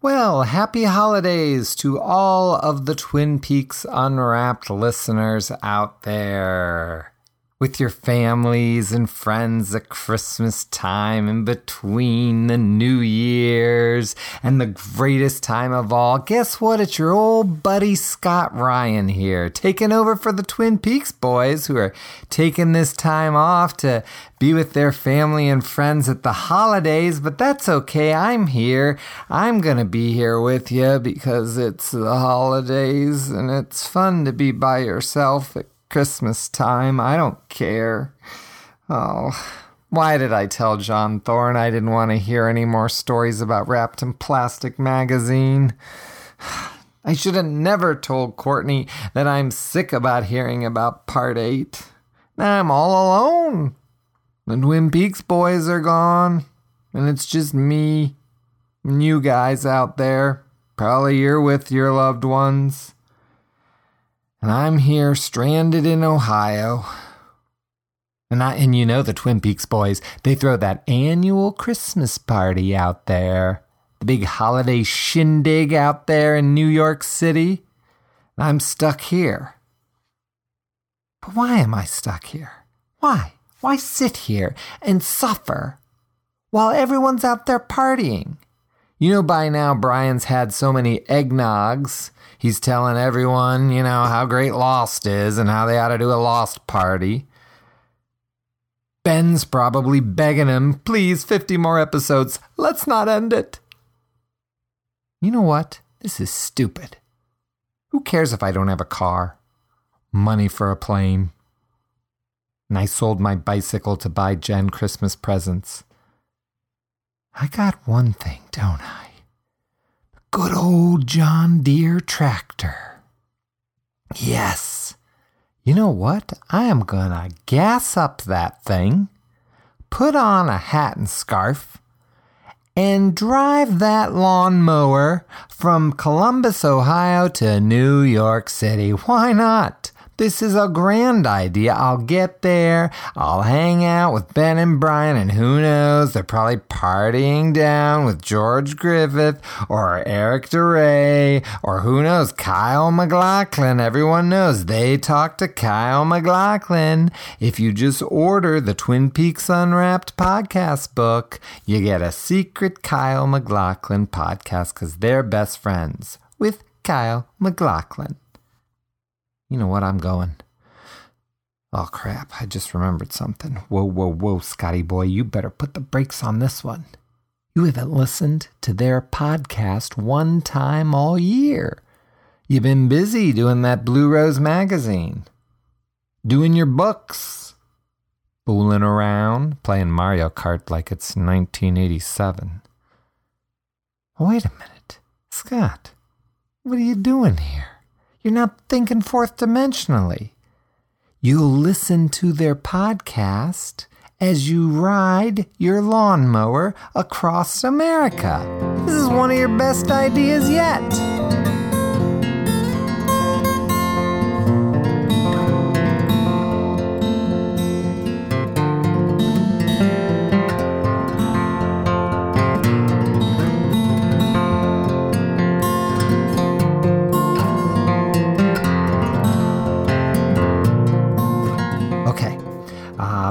Well, happy holidays to all of the Twin Peaks Unwrapped listeners out there with your families and friends at Christmas time in between the New Year's and the greatest time of all. Guess what? It's your old buddy Scott Ryan here, taking over for the Twin Peaks boys who are taking this time off to be with their family and friends at the holidays, but that's okay. I'm here. I'm going to be here with you because it's the holidays and it's fun to be by yourself Christmas time. I don't care. Oh, why did I tell John Thorne I didn't want to hear any more stories about Wrapped in Plastic magazine? I should have never told Courtney that I'm sick about hearing about part eight. Now I'm all alone. The Twin Peaks boys are gone, and it's just me and you guys out there. Probably you're with your loved ones. And I'm here stranded in Ohio. And I and you know the Twin Peaks boys, they throw that annual Christmas party out there. The big holiday shindig out there in New York City. And I'm stuck here. But why am I stuck here? Why? Why sit here and suffer while everyone's out there partying? You know, by now, Brian's had so many eggnogs. He's telling everyone, you know, how great Lost is and how they ought to do a Lost party. Ben's probably begging him, please, 50 more episodes. Let's not end it. You know what? This is stupid. Who cares if I don't have a car? Money for a plane. And I sold my bicycle to buy Jen Christmas presents. I got one thing, don't I? Good old John Deere tractor. Yes. You know what? I am gonna gas up that thing, put on a hat and scarf, and drive that lawnmower from Columbus, Ohio to New York City. Why not? This is a grand idea. I'll get there. I'll hang out with Ben and Brian, and who knows, they're probably partying down with George Griffith or Eric Da Re, or who knows, Kyle MacLachlan. Everyone knows they talk to Kyle MacLachlan. If you just order the Twin Peaks Unwrapped podcast book, you get a secret Kyle MacLachlan podcast because they're best friends with Kyle MacLachlan. You know what? I'm going. Oh, crap. I just remembered something. Whoa, whoa, whoa, Scotty boy. You better put the brakes on this one. You haven't listened to their podcast one time all year. You've been busy doing that Blue Rose magazine, doing your books, fooling around, playing Mario Kart like it's 1987. Wait a minute. Scott, what are you doing here? You're not thinking fourth dimensionally. You'll listen to their podcast as you ride your lawnmower across America. This is one of your best ideas yet.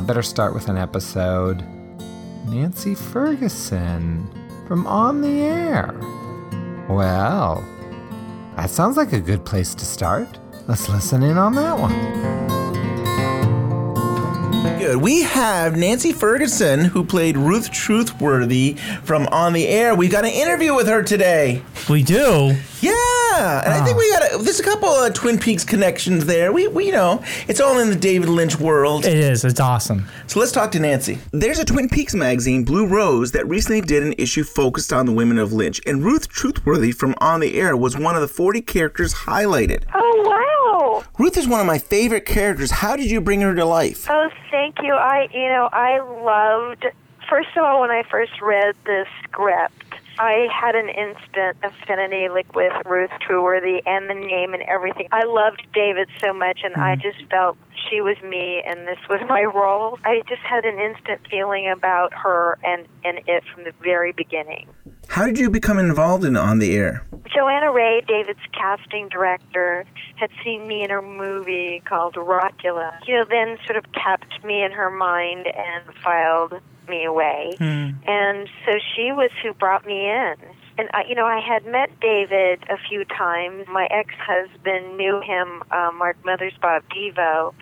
Better start with an episode. Nancy Ferguson from On the Air. Well, that sounds like a good place to start. Let's listen in on that one. Good. We have Nancy Ferguson, who played Ruth Trueworthy from On the Air. We've got an interview with her today. We do. Yeah, and I think we got a, there's a couple of Twin Peaks connections there. We, we you know it's all in the David Lynch world. It is. It's awesome. So let's talk to Nancy. There's a Twin Peaks magazine, Blue Rose, that recently did an issue focused on the women of Lynch, and Ruth Trueworthy from On the Air was one of the 40 characters highlighted. Oh wow! Ruth is one of my favorite characters. How did you bring her to life? Oh, thank you. I, you know, I loved. First of all, when I first read the script, I had an instant affinity, like with Ruth Trueworthy and the name and everything. I loved David so much, and I mm-hmm. just felt she was me, and this was my role. I just had an instant feeling about her and and it from the very beginning. How did you become involved in On the Air? Johanna Ray, David's casting director, had seen me in her movie called Rockula. You know, then sort of kept me in her mind and filed me away. And so she was who brought me in. And I, you know, I had met David a few times. My ex-husband knew him, uh, Mark Mothersbaugh Devo.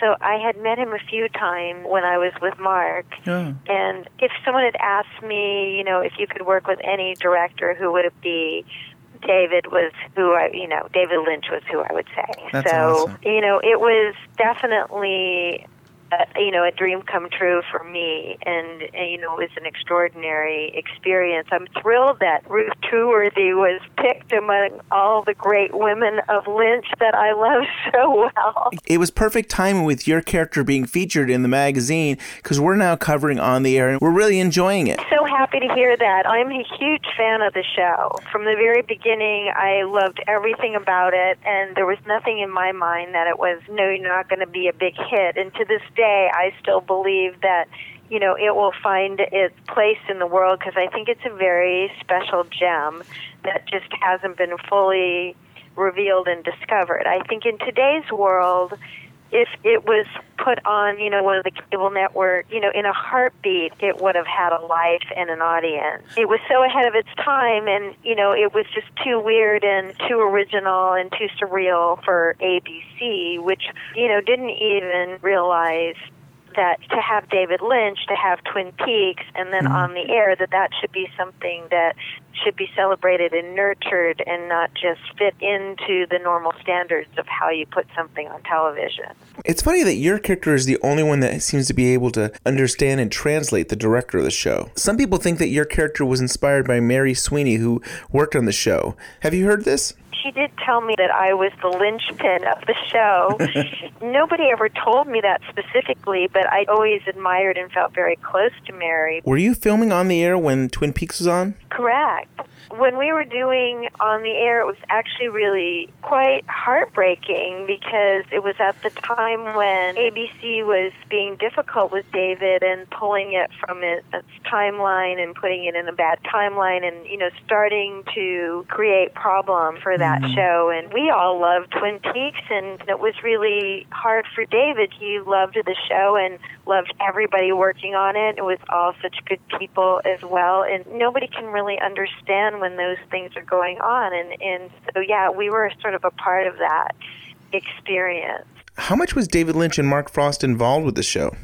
So I had met him a few times when I was with Mark. Oh. And if someone had asked me, you know, if you could work with any director, who would it be? David was who I, you know, David Lynch was who I would say. That's so, awesome. you know, it was definitely, uh, you know, a dream come true for me, and, and you know, it was an extraordinary experience. I'm thrilled that Ruth Trueworthy was picked among all the great women of Lynch that I love so well. It was perfect timing with your character being featured in the magazine because we're now covering On the Air and we're really enjoying it. so happy to hear that. I'm a huge fan of the show. From the very beginning, I loved everything about it, and there was nothing in my mind that it was, no, you're not going to be a big hit. And to this day, I still believe that, you know, it will find its place in the world because I think it's a very special gem that just hasn't been fully revealed and discovered. I think in today's world, if it was put on, you know, one of the cable network, you know, in a heartbeat, it would have had a life and an audience. It was so ahead of its time, and you know, it was just too weird and too original and too surreal for ABC, which you know didn't even realize that to have David Lynch, to have Twin Peaks, and then mm-hmm. on the air, that that should be something that should be celebrated and nurtured and not just fit into the normal standards of how you put something on television. It's funny that your character is the only one that seems to be able to understand and translate the director of the show. Some people think that your character was inspired by Mary Sweeney, who worked on the show. Have you heard this? She did tell me that I was the linchpin of the show. Nobody ever told me that specifically, but I always admired and felt very close to Mary. Were you filming on the air when Twin Peaks was on? Correct. When we were doing on the air, it was actually really quite heartbreaking because it was at the time when ABC was being difficult with David and pulling it from it, its timeline and putting it in a bad timeline and, you know, starting to create problems for that mm. show. And we all loved Twin Peaks, and it was really hard for David. He loved the show and loved everybody working on it. It was all such good people as well, and nobody can really understand when those things are going on. And and so yeah, we were sort of a part of that experience. How much was David Lynch and Mark Frost involved with the show?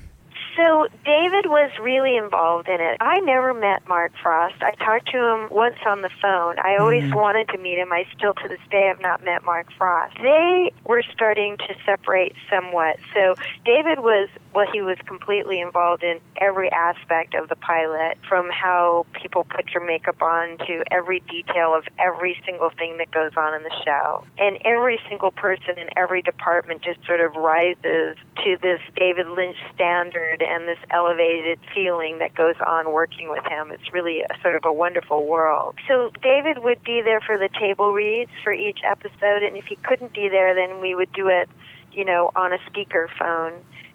So David was really involved in it. I never met Mark Frost. I talked to him once on the phone. I always mm-hmm. wanted to meet him. I still to this day have not met Mark Frost. They were starting to separate somewhat. So David was well he was completely involved in every aspect of the pilot from how people put your makeup on to every detail of every single thing that goes on in the show. And every single person in every department just sort of rises to this David Lynch standard and this elevated feeling that goes on working with him. It's really a, sort of a wonderful world. So David would be there for the table reads for each episode, and if he couldn't be there, then we would do it, you know, on a speaker phone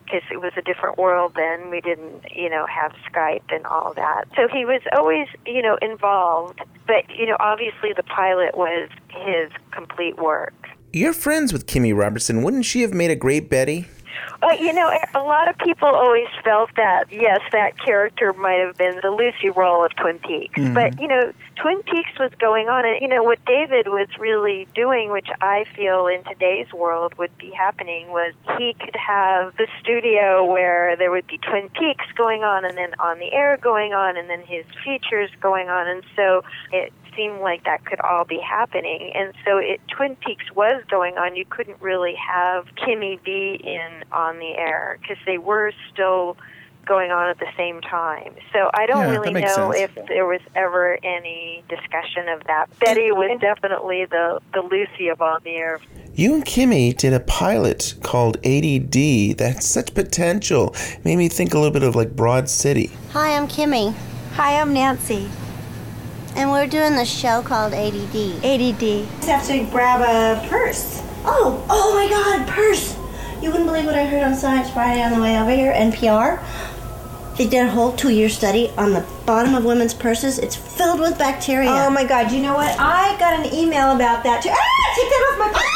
because it was a different world then. We didn't, you know, have Skype and all that. So he was always, you know, involved. But, you know, obviously the pilot was his complete work. You're friends with Kimmy Robertson. Wouldn't she have made a great Betty? Uh, you know, a lot of people always felt that, yes, that character might have been the Lucy role of Twin Peaks. But, you know, Twin Peaks was going on, and, you know, what David was really doing, which I feel in today's world would be happening, was he could have the studio where there would be Twin Peaks going on, and then on the air going on, and then his features going on. And so it seemed like that could all be happening. And so it Twin Peaks was going on. You couldn't really have Kimmy be in on the air because they were still going on at the same time. So I don't Yeah, really know sense. if there was ever any discussion of that. Betty was definitely the the Lucy of on the air. You and Kimmy did a pilot called ADD that had such potential. Made me think a little bit of like Broad City. Hi, I'm Kimmy, Hi, I'm Nancy. And we're doing the show called ADD. ADD. Just have to grab a purse. Oh, oh my God, purse! You wouldn't believe what I heard on Science Friday on the way over here, NPR. They did a whole two year study on the bottom of women's purses, it's filled with bacteria. Oh my god, you know what? I got an email about that too. Ah, take that off my purse.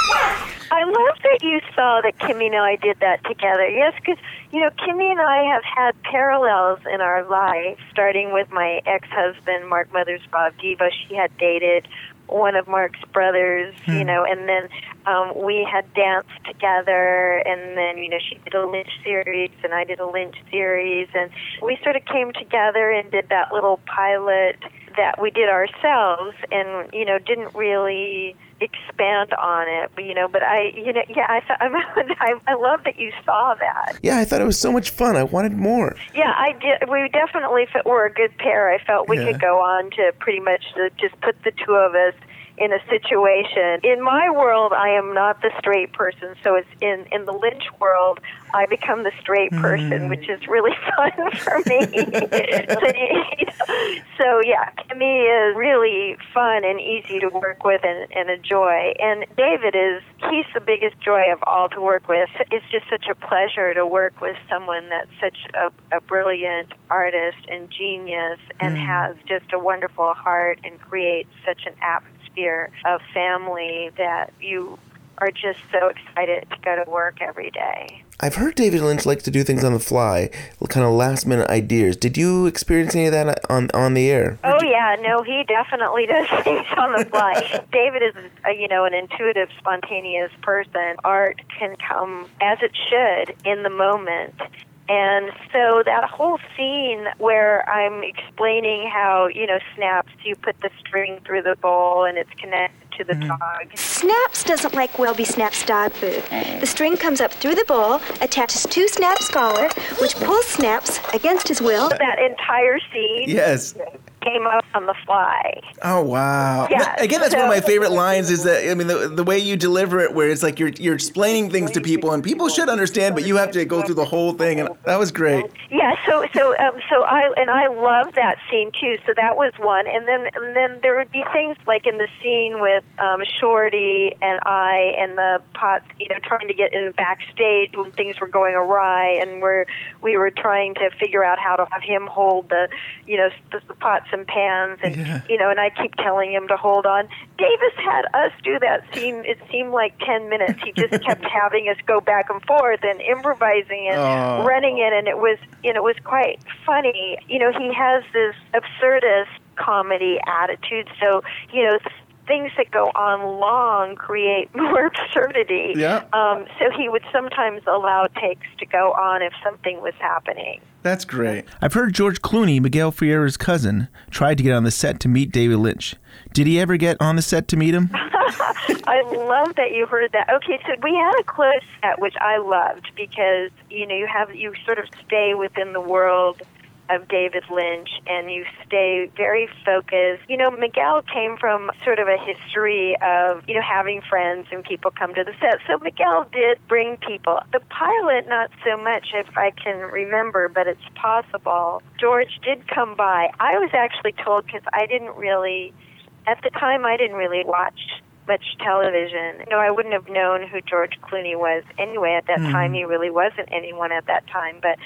I love that you saw that Kimmy and I did that together. Yes, because, you know, Kimmy and I have had parallels in our life, starting with my ex husband, Mark Mothers Bob Devo. She had dated one of Mark's brothers, you know, and then um, we had danced together, and then, you know, she did a Lynch series, and I did a Lynch series, and we sort of came together and did that little pilot that we did ourselves, and, you know, didn't really expand on it, but, you know, but I, you know, yeah, I, thought, I, I love that you saw that. Yeah, I thought it was so much fun. I wanted more. Yeah, I did. We definitely fe- were a good pair. I felt we Yeah. could go on to pretty much to just put the two of us in a situation. In my world, I am not the straight person, so it's in in the Lynch world, I become the straight mm. person, which is really fun for me. so, you know, so yeah, Kimmy is really fun and easy to work with and, and a joy. And David is he's the biggest joy of all to work with. It's just such a pleasure to work with someone that's such a, a brilliant artist and genius and mm. has just a wonderful heart and creates such an atmosphere of family that you are just so excited to go to work every day. I've heard David Lynch likes to do things on the fly, kind of last minute ideas. Did you experience any of that on on the air? Oh yeah, no, he definitely does things on the fly. David is, uh, you know, an intuitive, spontaneous person. Art can come as it should in the moment. And so that whole scene where I'm explaining how, you know, snaps, you put the string through the bowl and it's connected to the mm-hmm. dog. Snaps doesn't like Welby Snap's dog food. Mm. The string comes up through the bowl, attaches to Snap's collar, which pulls Snaps against his will. That entire scene Yes. Came up on the fly. Oh wow! Yeah, Again, that's one of my favorite lines. Is that I mean the, the way you deliver it, where it's like you're you're explaining things to people, and people should understand, but you have to go through the whole thing, and that was great. Yeah, so so um, so I and I love that scene too. So that was one, and then and then there would be things like in the scene with um, Shorty and I and the pots, you know, trying to get in backstage when things were going awry, and we're we were trying to figure out how to have him hold the, you know, the, the pots and pans, and Yeah. you know, and I keep telling him to hold on. Davis had us do that scene. It seemed like ten minutes. He just kept having us go back and forth and improvising and Oh. running it, and it was, you know, it was quite funny. You know, he has this absurdist comedy attitude, so you know. Things that go on long create more absurdity. Yeah. Um, so he would sometimes allow takes to go on if something was happening. That's great. I've heard George Clooney, Miguel Ferrer's cousin, tried to get on the set to meet David Lynch. Did he ever get on the set to meet him? I love that you heard that. Okay, so we had a close set, which I loved because you know you have you sort of stay within the world of David Lynch and you stay very focused. You know, Miguel came from sort of a history of, you know, having friends and people come to the set. So Miguel did bring people. The pilot, not so much if I can remember, but it's possible. George did come by. I was actually told because I didn't really, at the time, I didn't really watch much television. You know, I wouldn't have known who George Clooney was anyway at that hmm. time. He really wasn't anyone at that time. But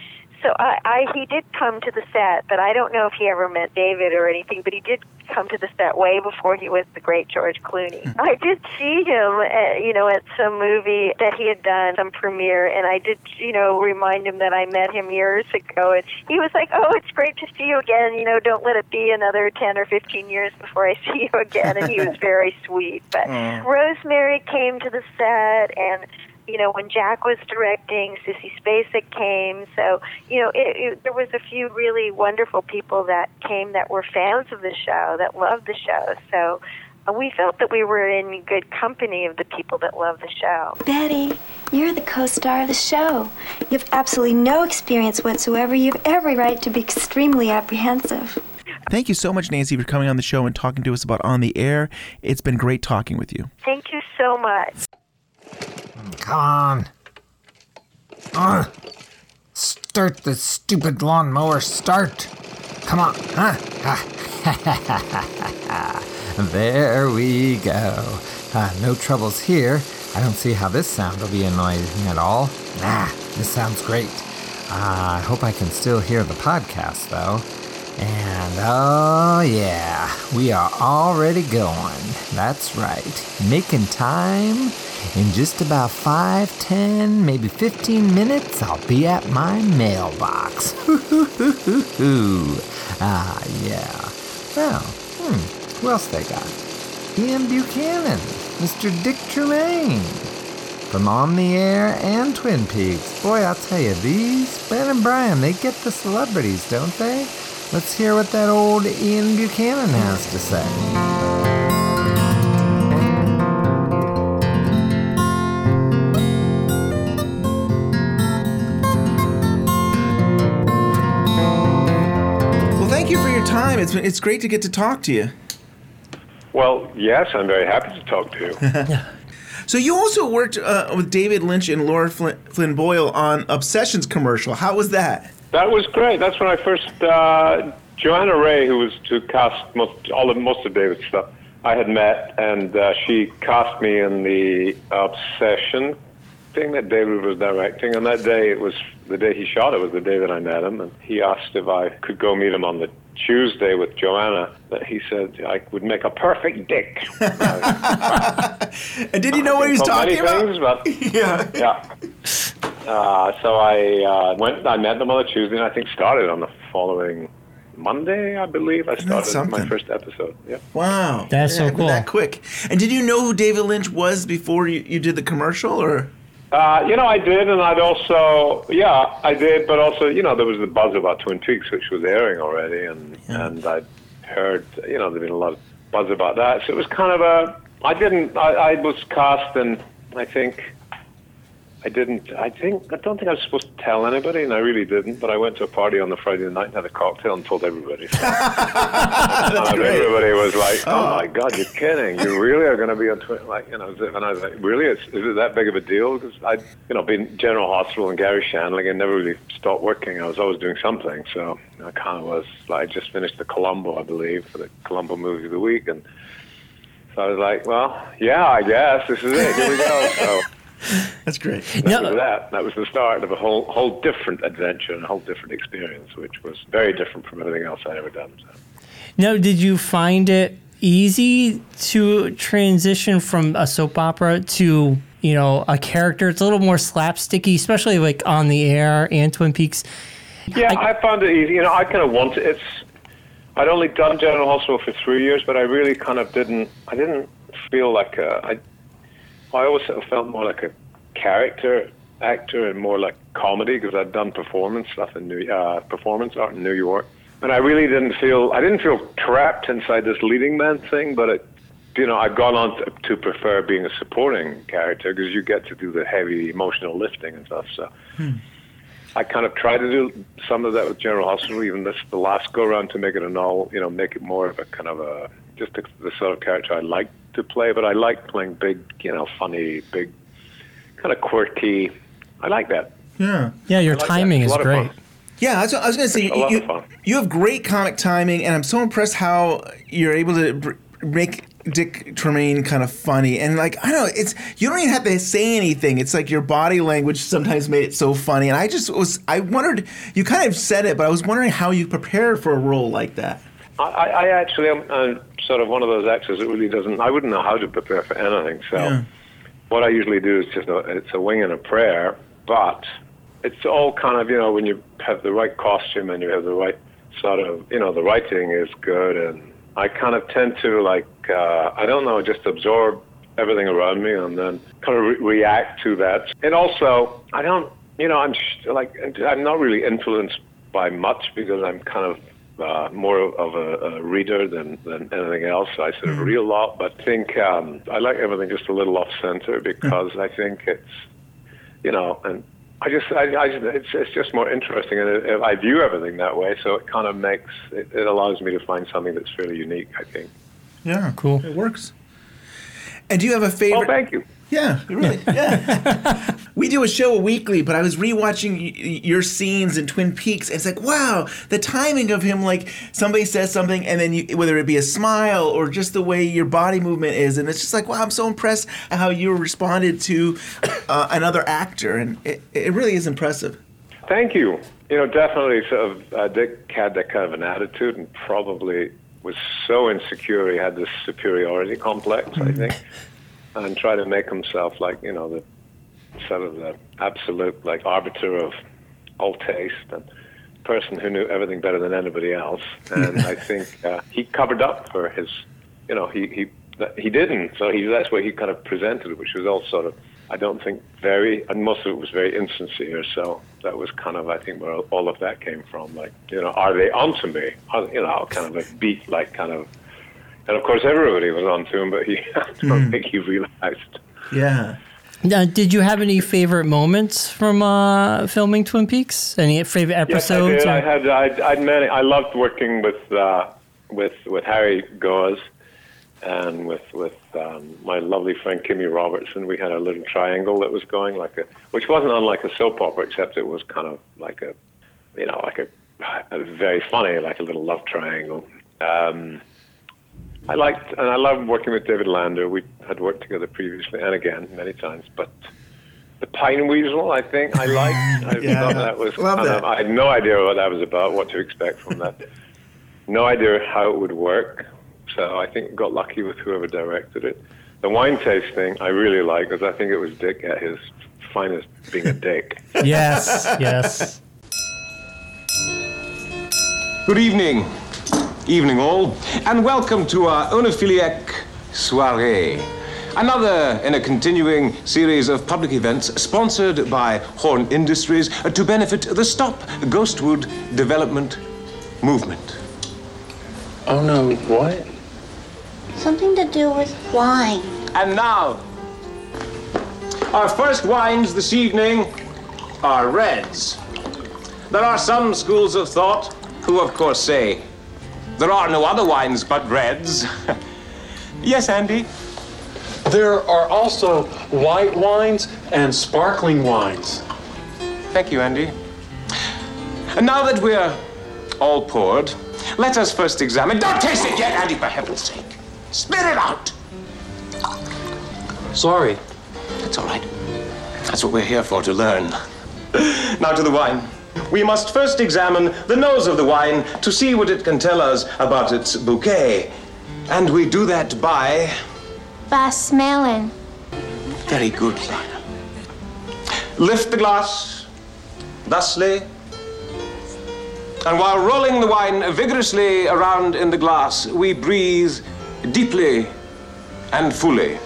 so I, I he did come to the set, but I don't know if he ever met David or anything. But he did come to the set way before he was the great George Clooney. Hmm. I did see him, at, you know, at some movie that he had done, some premiere, and I did, you know, remind him that I met him years ago. And he was like, "Oh, it's great to see you again. You know, don't let it be another ten or fifteen years before I see you again." And he was very sweet. But oh. Rosemary came to the set and you know, when Jack was directing, Sissy Spacek came. So, you know, it, it, there was a few really wonderful people that came that were fans of the show, that loved the show. So uh, we felt that we were in good company of the people that love the show. Betty, you're the co-star of the show. You have absolutely no experience whatsoever. You have every right to be extremely apprehensive. Thank you so much, Nancy, for coming on the show and talking to us about On the Air. It's been great talking with you. Thank you so much. Come on. Start the stupid lawnmower. Start. Come on. There we go. Uh, no troubles here. I don't see how this sound will be annoying at all. Nah, this sounds great. Uh, I hope I can still hear the podcast, though. And oh, yeah, we are already going. That's right. Making time. In just about 5, 10, maybe 15 minutes, I'll be at my mailbox. ah, yeah. Well, hmm, who else they got? Ian Buchanan, Mr. Dick Tremaine. From On the Air and Twin Peaks. Boy, I'll tell you, these, Ben and Brian, they get the celebrities, don't they? Let's hear what that old Ian Buchanan has to say. Time. It's it's great to get to talk to you. Well, yes, I'm very happy to talk to you. So you also worked uh, with David Lynch and Laura Flynn, Flynn Boyle on Obsessions commercial. How was that? that was great. That's when I first uh, Johanna Ray, who was to cast most all of most of David's stuff, I had met, and uh, she cast me in the Obsession thing that David was directing. And that day, it was the day he shot it was the day that I met him, and he asked if I could go meet him on the Tuesday with Johanna. That he said I would make a perfect dick. And did you know what he was talking many about? things, but Yeah. yeah. Uh, so I uh, went. I met them on a Tuesday, and I think started on the following Monday. I believe I started my something? first episode. Yeah. Wow. That's so cool. That quick. And did you know who David Lynch was before you, you did the commercial, or? Uh, you know, I did, and I'd also, yeah, I did, but also, you know, there was the buzz about Twin Peaks, which was airing already, and and I'd heard, you know, there'd been a lot of buzz about that, so it was kind of a, I didn't, I, I was cast, and I think, I didn't, I think, I don't think I was supposed to tell anybody, and I really didn't, but I went to a party on the Friday night and had a cocktail and told everybody. That's And great. everybody was like, oh, "Oh my God, you're kidding! You really are going to be on Twitter?" Like, you know, and I was like, "Really? Is, is it that big of a deal?" Because I, you know, been General Hospital and Garry Shandling and never really stopped working. I was always doing something, so I kind of was. Like, I just finished the Columbo, I believe, for the Columbo movie of the week, and so I was like, "Well, yeah, I guess this is it. Here we go." So That's great. that No. was that. That was the start of a whole whole different adventure and a whole different experience, which was very different from everything else I'd ever done. So. Now, did you find it easy to transition from a soap opera to you know a character? It's a little more slapsticky, especially like on the air and Twin Peaks. Yeah, I, found it easy. You know, I kind of wanted it's. I'd only done General Hospital for three years, but I really kind of didn't. I didn't feel like a. I. I always sort of felt more like a character actor and more like comedy because I'd done performance stuff in New uh, performance art in New York, and I really didn't feel. I didn't feel trapped inside this leading man thing, but it. You know, I've gone on to, to prefer being a supporting character because you get to do the heavy emotional lifting and stuff. So. I kind of tried to do some of that with General Hospital, even this the last go around to make it a novel, you know, make it more of a kind of a just the, the sort of character I like to play. But I like playing big, you know, funny, big, kind of quirky. I like that. Yeah. Yeah, your like timing is great. Yeah, I was, was going to say A lot you, you have great comic timing, and I'm so impressed how you're able to br- make Dick Tremaine kind of funny. And like I don't know, it's you don't even have to say anything. It's like your body language sometimes made it so funny. And I just was I wondered you kind of said it, but I was wondering how you prepared for a role like that. I, I I actually am uh, sort of one of those actors that really doesn't. I wouldn't know how to prepare for anything. So Yeah. what I usually do is just a, it's a wing and a prayer, but it's all kind of you know when you have the right costume and you have the right sort of you know the writing is good and I kind of tend to like uh, I don't know just absorb everything around me and then kind of re- react to that and also I don't you know I'm sh- like I'm not really influenced by much because I'm kind of uh, more of a, a reader than, than anything else. I sort of read a lot, but I think um, I like everything just a little off center because I think it's, you know, and I just, I, I just it's, it's just more interesting, and it, I view everything that way. So it kind of makes it, it allows me to find something that's really unique. I think. Yeah, Cool. It works. And do you have a favorite? Oh, thank you. Yeah, really. Yeah. we do a show weekly, but I was rewatching y- y- your scenes in Twin Peaks, and it's like, wow, the timing of him. Like somebody says something, and then you, whether it be a smile or just the way your body movement is, and it's just like, wow, I'm so impressed at how you responded to uh, another actor, and it, it really is impressive. Thank you. You know, definitely sort of uh, Dick had that kind of an attitude and probably was so insecure he had this superiority complex, I think, and tried to make himself like, you know, the sort of the absolute like arbiter of all taste and person who knew everything better than anybody else. And I think uh, he covered up for his, you know, he he he didn't. So he that's what he kind of presented, it, which was all sort of, I don't think very, and most of it was very insincere. So that was kind of, I think, where all of that came from. Like, you know, are they onto me? Are- You know, kind of a beat, like kind of. And of course, everybody was onto him, but he, I don't think he realized. Yeah. Now, did you have any favorite moments from uh, filming Twin Peaks? Any favorite Yes, I episodes? did. I had I, I'd many. I loved working with uh, with with Harry Goaz and with with um, my lovely friend Kimmy Robertson. We had a little triangle that was going like a, which wasn't unlike a soap opera, except it was kind of like a, you know, like a, a very funny, like a little love triangle. Um, I liked and I loved working with David Lander. We had worked together previously and again many times, but. The Pine Weasel, I think I liked. I Yeah. thought that was Love kind that. of. I had no idea what that was about, what to expect from that. no idea how it would work. So I think got lucky with whoever directed it. The wine tasting I really like because I think it was Dick at his finest, being a dick. yes, yes. Good evening. Evening all, and welcome to our oenophiliac soiree. Another in a continuing series of public events sponsored by Horne Industries to benefit the Stop Ghostwood Development Movement. Oh no, what? Something to do with wine. And now, our first wines this evening are reds. There are some schools of thought who, of course, say there are no other wines but reds. yes, Andy? There are also white wines and sparkling wines. Thank you, Andy. And now that we're all poured, let us first examine. Don't taste it yet, Andy, for heaven's sake. Spit it out. Sorry. That's all right. That's what we're here for, to learn. now to the wine. We must first examine the nose of the wine to see what it can tell us about its bouquet. And we do that by. By smelling. Very good, Lana. Lift the glass thusly. And while rolling the wine vigorously around in the glass, we breathe deeply and fully.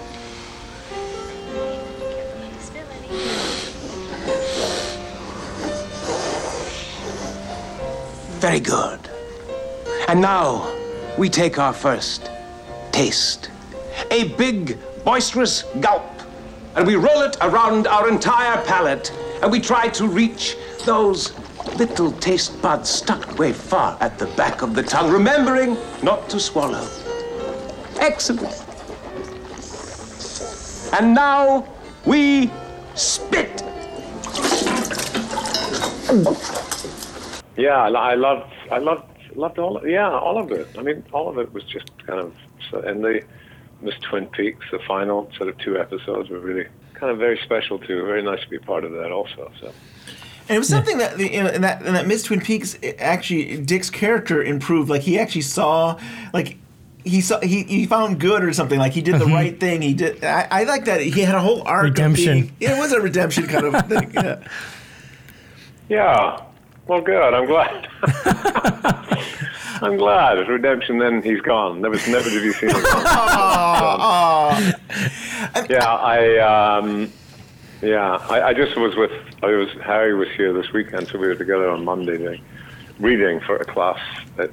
Very good. And now we take our first taste. A big, boisterous gulp. And we roll it around our entire palate. And we try to reach those little taste buds stuck way far at the back of the tongue, remembering not to swallow. Excellent. And now we spit. Yeah, I, loved, I loved, loved all. Of, yeah, all of it. I mean, all of it was just kind of. So, and the Miss Twin Peaks, the final sort of two episodes were really kind of very special too. Very nice to be part of that also. So. And it was something that you know, in that in that Miss Twin Peaks, eh, actually Dick's character improved. Like he actually saw, like he saw he, he found good or something. Like he did the mm-hmm. right thing. He did. I, I like that. He had a whole arc. of Redemption. being- it was a redemption kind of thing. Yeah. Yeah. Well, good. I'm glad. I'm glad. It's redemption. Then he's gone. Never, never did he see him. yeah, I. Um, yeah, I, I just was with. I was Harry was here this weekend, so we were together on Monday day, reading for a class, a,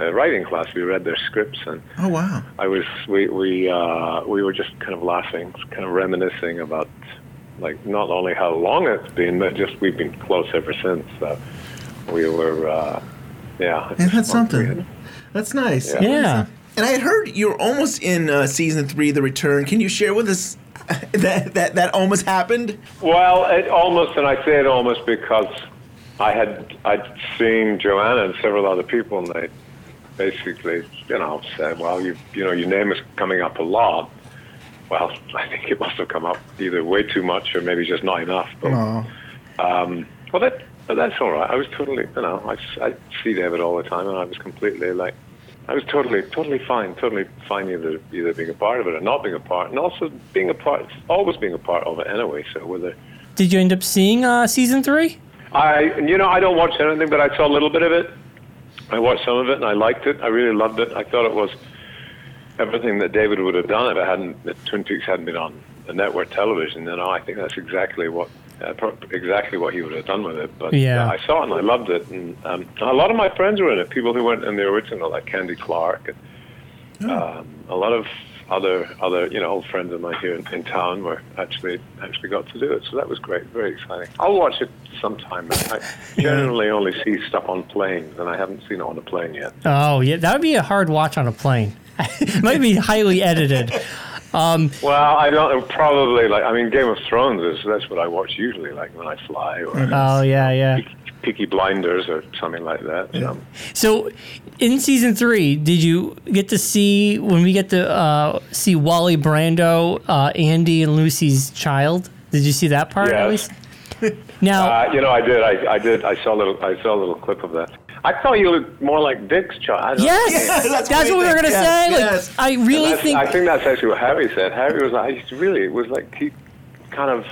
a, a writing class. We read their scripts, and Oh wow. I was we we uh, we were just kind of laughing, kind of reminiscing about like not only how long it's been, but just we've been close ever since. So we were, uh, yeah. Yeah, that's it's fun. something. That's nice. Yeah. Yeah. And I had heard you're almost in uh, season three, The Return. Can you share with us that that that almost happened? Well, it almost, and I say it almost because I had I'd seen Johanna and several other people, and they basically, you know, said, "Well, you you know, your name is coming up a lot." Well, I think it must have come up either way too much or maybe just not enough. But Oh. Um, well, that But that's all right. I was totally, you know, I, s- I see David all the time, and I was completely like, I was totally, totally fine, totally fine either either being a part of it or not being a part, and also being a part, always being a part of it anyway. So whether Did you end up seeing uh, season three? I, you know, I don't watch anything, but I saw a little bit of it. I watched some of it, and I liked it. I really loved it. I thought it was everything that David would have done if it hadn't, if Twin Peaks hadn't been on the network television. Know, I think that's exactly what, uh, exactly what he would have done with it. But Yeah. uh, I saw it and I loved it, and um, a lot of my friends were in it. People who weren't in the original, like Candy Clark, and um, a lot of other other you know old friends of mine here in, in town were actually actually got to do it. So that was great, very exciting. I'll watch it sometime. I generally only see stuff on planes, and I haven't seen it on a plane yet. Oh yeah, that would be a hard watch on a plane. It might be highly edited. Um, Well, I don't probably like. I mean, Game of Thrones is that's what I watch usually, like when I fly or oh yeah, yeah. Peaky Blinders or something like that. Um, So, in season three, did you get to see when we get to uh, see Wally Brando, uh, Andy, and Lucy's child? Did you see that part at least? Now, uh, you know, I did. I, I did. I saw a little. I saw a little clip of that. I thought you looked more like Dick's child. I yes, that's, what we were gonna say. Like, I really think I think that's actually what Harry said. Harry was like, he really was like he kind of,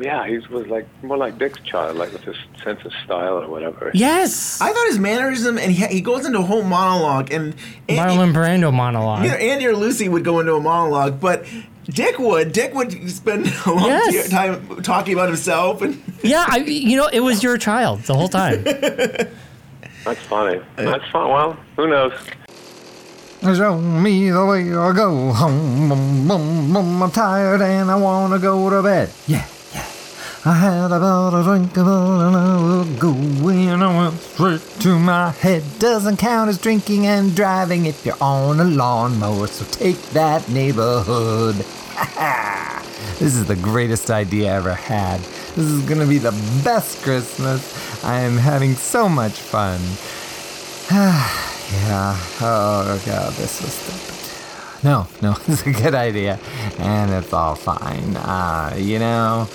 yeah, he was like more like Dick's child, like with this sense of style or whatever. yes, I thought his mannerism, and he, he goes into a whole monologue, and, and Marlon Brando monologue. you know, Andy or Lucy would go into a monologue, but Dick would. Dick would spend a long Yes. t- time talking about himself, and yeah, I, you know, it was your child the whole time. That's funny. That's fun. Well, who knows? Show me the way I go home. I'm tired and I wanna go to bed. Yeah, yeah. I had about a drink and I will go and I went straight to my head. Doesn't count as drinking and driving if you're on a lawnmower. So take that neighborhood. this is the greatest idea I ever had. This is gonna be the best Christmas. I am having so much fun. Yeah. Oh god, this was stupid. No, no, it's a good idea, and it's all fine. Uh, you know,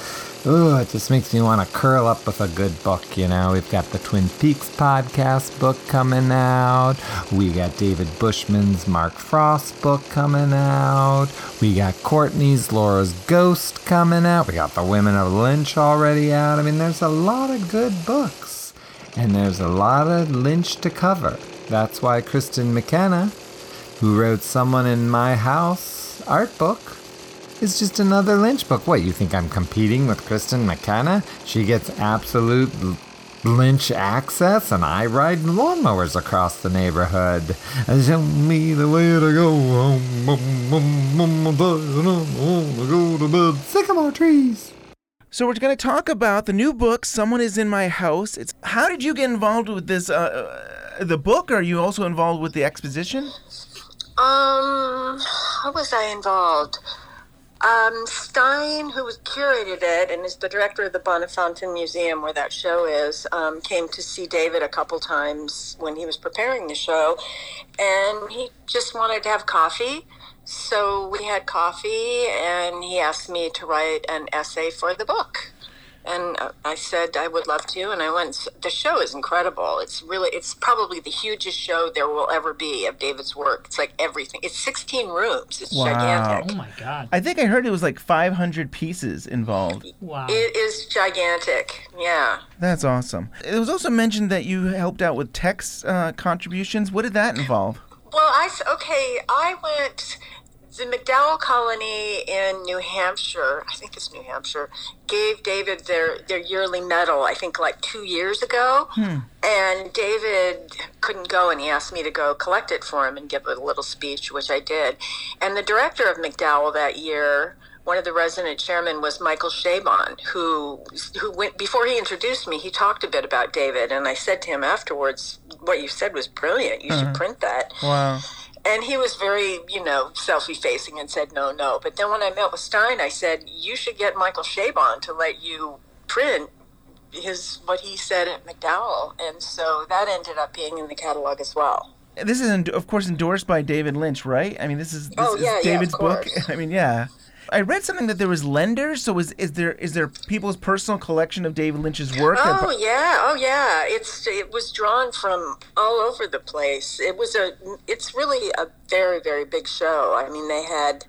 ooh, it just makes me want to curl up with a good book. You know, we've got the Twin Peaks podcast book coming out. We got David Bushman's Mark Frost book coming out. We got Courtney's Laura's Ghost coming out. We got The Women of Lynch already out. I mean, there's a lot of good books. And there's a lot of Lynch to cover. That's why Kristine McKenna, who wrote Someone in My House art book, is just another Lynch book. What, you think I'm competing with Kristine McKenna? She gets absolute Lynch access, and I ride lawnmowers across the neighborhood. And show me the way to go go to bed. Sycamore trees. So we're going to talk about the new book, "Someone Is in My House." It's how did you get involved with this? Uh, uh, the book? Are you also involved with the exposition? Um, how was I involved? Um, Stijn, who curated it and is the director of the Bonnefanten Museum, where that show is, um, came to see David a couple times when he was preparing the show, and he just wanted to have coffee. So we had coffee, and he asked me to write an essay for the book. And I said I would love to, and I went. The show is incredible. It's really, it's probably the hugest show there will ever be of David's work. It's like everything. It's 16 rooms. It's gigantic. oh my god. I think I heard it was like 500 pieces involved. Wow. It is gigantic. Yeah. That's awesome. It was also mentioned that you helped out with text uh, contributions. What did that involve? Well, I okay. I went. The MacDowell Colony in New Hampshire, I think it's New Hampshire, gave David their, their yearly medal, I think like two years ago. Hmm. And David couldn't go, and he asked me to go collect it for him and give a little speech, which I did. And the director of MacDowell that year, one of the resident chairmen was Michael Chabon, who who went before he introduced me. He talked a bit about David, and I said to him afterwards, "What you said was brilliant. You should mm-hmm. print that." Wow. And he was very, you know, self effacing and said no, no. But then when I met with Stijn, I said, you should get Michael Chabon to let you print his what he said at MacDowell. And so that ended up being in the catalog as well. This is, of course, endorsed by David Lynch, right? I mean, this is this Oh, is yeah, yeah, David's book. I mean, yeah. I read something that there was lenders. So is is there is there people's personal collection of David Lynch's work? Oh yeah, oh yeah. It's it was drawn from all over the place. It was a it's really a very very big show. I mean, they had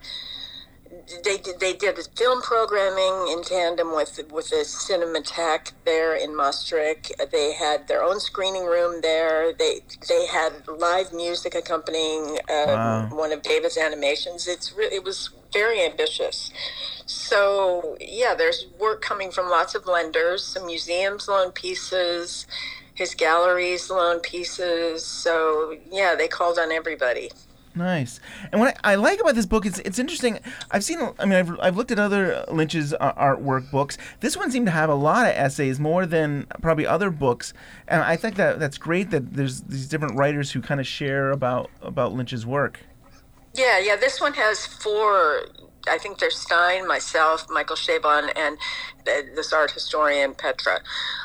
they did they did film programming in tandem with with the Cinematheque there in Maastricht. They had their own screening room there. They they had live music accompanying uh, Wow. one of David's animations. It's re- it was very ambitious. So yeah, there's work coming from lots of lenders. Some museums loan pieces. His galleries loan pieces. So yeah, they called on everybody. Nice. And what I, I like about this book is it's interesting. I've seen. I mean, I've, I've looked at other Lynch's uh, artwork books. This one seemed to have a lot of essays, more than probably other books. And I think that that's great that there's these different writers who kind of share about about Lynch's work. Yeah, yeah. This one has four. I think there's Stijn, myself, Michael Chabon, and uh, this art historian Petra.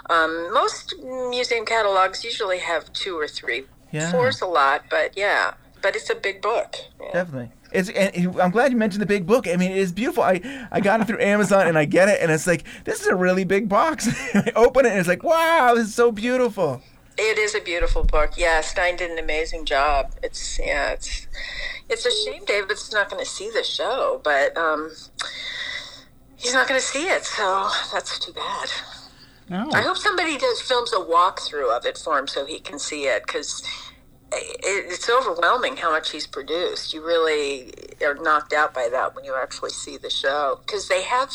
Um, most museum catalogs usually have two or three. Yeah. Four's a lot, but yeah, but it's a big book. Definitely. It's, and I'm glad you mentioned the big book. I mean, it is beautiful. I, I got it through Amazon and I get it, and it's like, this is a really big box. I open it and it's like, wow, this is so beautiful. It is a beautiful book. Yeah, Stijn did an amazing job. It's yeah, it's it's a shame David's not going to see the show, but um, he's not going to see it, so that's too bad. No. I hope somebody does films a walkthrough of it for him so he can see it because it's overwhelming how much he's produced. You really are knocked out by that when you actually see the show because they have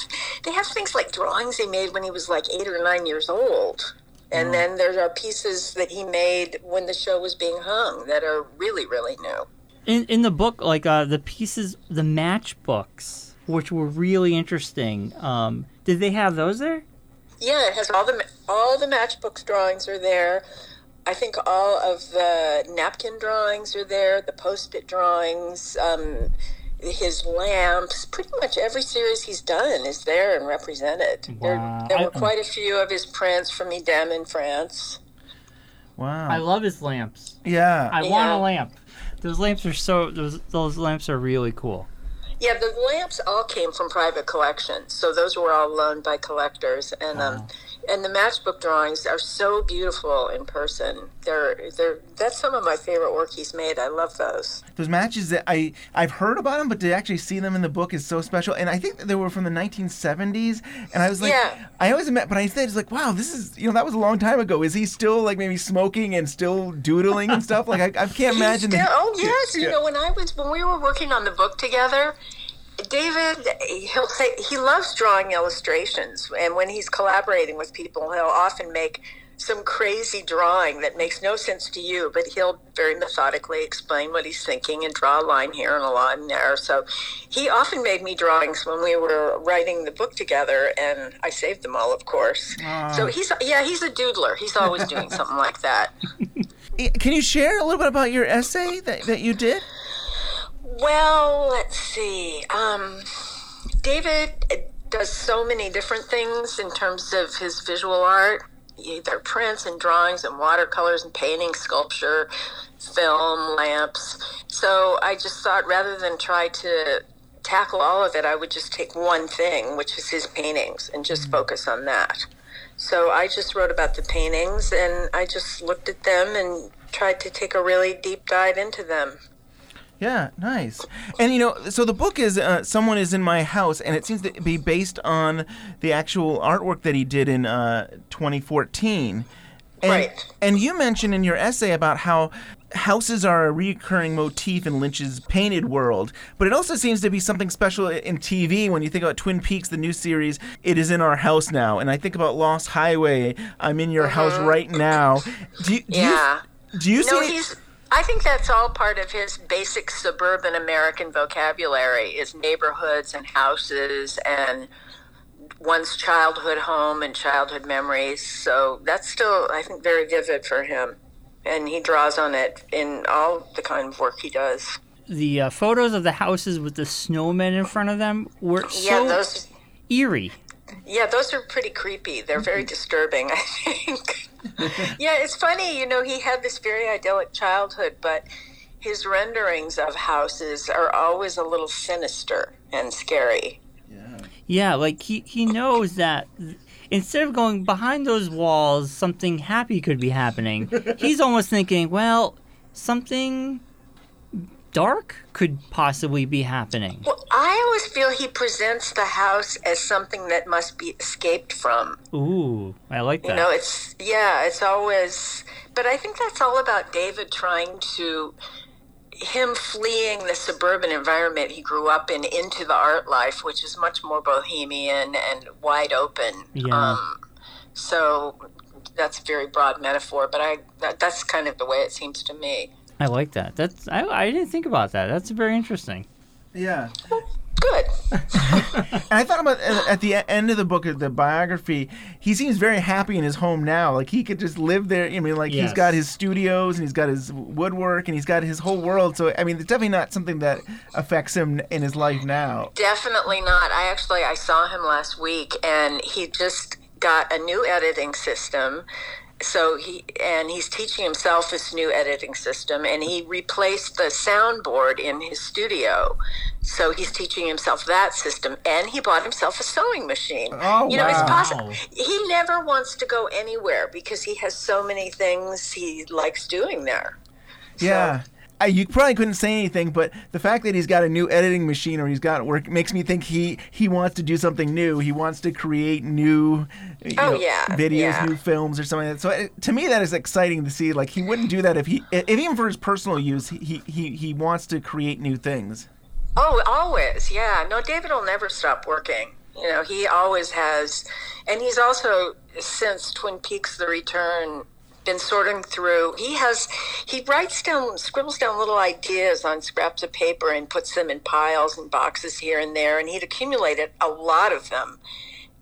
they have things like drawings he made when he was like eight or nine years old. And then there are pieces that he made when the show was being hung that are really, really new. In in the book, like uh, the pieces, the matchbooks, which were really interesting. Um, did they have those there? Yeah, it has all the all the matchbooks drawings are there. I think all of the napkin drawings are there. The post-it drawings, um, his lamps, pretty much every series he's done is there and represented. Wow. There, there I- were quite a few of his prints from Idem in France. Wow. I love his lamps. Yeah. I want a lamp. Those lamps are so. Those those lamps are really cool. Yeah, the lamps all came from private collections, so those were all loaned by collectors, and um, and the matchbook drawings are so beautiful in person. They're they're that's some of my favorite work he's made. I love those. Those matches that I I've heard about them, but to actually see them in the book is so special. And I think that they were from the 1970s. And I was like, Yeah. I always met, but I said, it's like, wow, this is you know that was a long time ago. Is he still like maybe smoking and still doodling and stuff? Like I, I can't imagine. He's that. still- oh yes, you know when I was when we were working on the book together, David he'll say he loves drawing illustrations, and when he's collaborating with people, he'll often make some crazy drawing that makes no sense to you, but he'll very methodically explain what he's thinking and draw a line here and a line there. So he often made me drawings when we were writing the book together, and I saved them all, of course. Ah. So he's yeah, he's a doodler. He's always doing something like that. Can you share a little bit about your essay that, that you did? Well, let's see. Um, David does so many different things in terms of his visual art. Either prints and drawings and watercolors and painting, sculpture, film, lamps. So I just thought rather than try to tackle all of it, I would just take one thing, which is his paintings, and just focus on that. So I just wrote about the paintings and I just looked at them and tried to take a really deep dive into them. Yeah, nice. And you know, so the book is uh, "Someone Is in My House," and it seems to be based on the actual artwork that he did in uh, 2014. And, Right. And you mentioned in your essay about how houses are a recurring motif in Lynch's painted world, but it also seems to be something special in TV. When you think about Twin Peaks, the new series, it is in our house now. And I think about Lost Highway, I'm in your house right now. Do you, do Yeah. you, do you no, see? I think that's all part of his basic suburban American vocabulary: is neighborhoods and houses and one's childhood home and childhood memories. So that's still, I think, very vivid for him, and he draws on it in all the kind of work he does. The uh, photos of the houses with the snowmen in front of them were Yeah, so those. eerie. Yeah, those are pretty creepy. They're very disturbing, I think. Yeah, it's funny, you know, he had this very idyllic childhood, but his renderings of houses are always a little sinister and scary. Yeah, Yeah, like he he knows that instead of going behind those walls, something happy could be happening. He's almost thinking, well, something dark could possibly be happening. Well, I always feel he presents the house as something that must be escaped from. Ooh, I like that. You know, it's yeah, it's always. But I think that's all about David trying to him fleeing the suburban environment he grew up in into the art life, which is much more bohemian and wide open. Yeah. Um, so that's a very broad metaphor, but I that, that's kind of the way it seems to me. I like that. That's I, I didn't think about that. That's very interesting. Yeah. Good. And I thought about at at the end of the book, the biography, he seems very happy in his home now. Like he could just live there. I mean, like he's Yes. got his studios and he's got his woodwork and he's got his whole world. So I mean, it's definitely not something that affects him in his life now. Definitely not. I actually I saw him last week, and he just got a new editing system. So he and he's teaching himself this new editing system, and he replaced the soundboard in his studio. So he's teaching himself that system, and he bought himself a sewing machine. Oh, you know, it's possible. He never wants to go anywhere because he has so many things he likes doing there. Yeah. I, you probably couldn't say anything, but the fact that he's got a new editing machine or he's got work makes me think he he wants to do something new. He wants to create new, you Oh, know, yeah, videos, yeah. new films or something. Like that. So it, to me, that is exciting to see. Like he wouldn't do that if he, if even for his personal use, he he he wants to create new things. Oh, always. Yeah. No, David will never stop working. You know, he always has. And he's also, since Twin Peaks The Return, been sorting through. He has, he writes down, scribbles down little ideas on scraps of paper and puts them in piles and boxes here and there. And he'd accumulated a lot of them.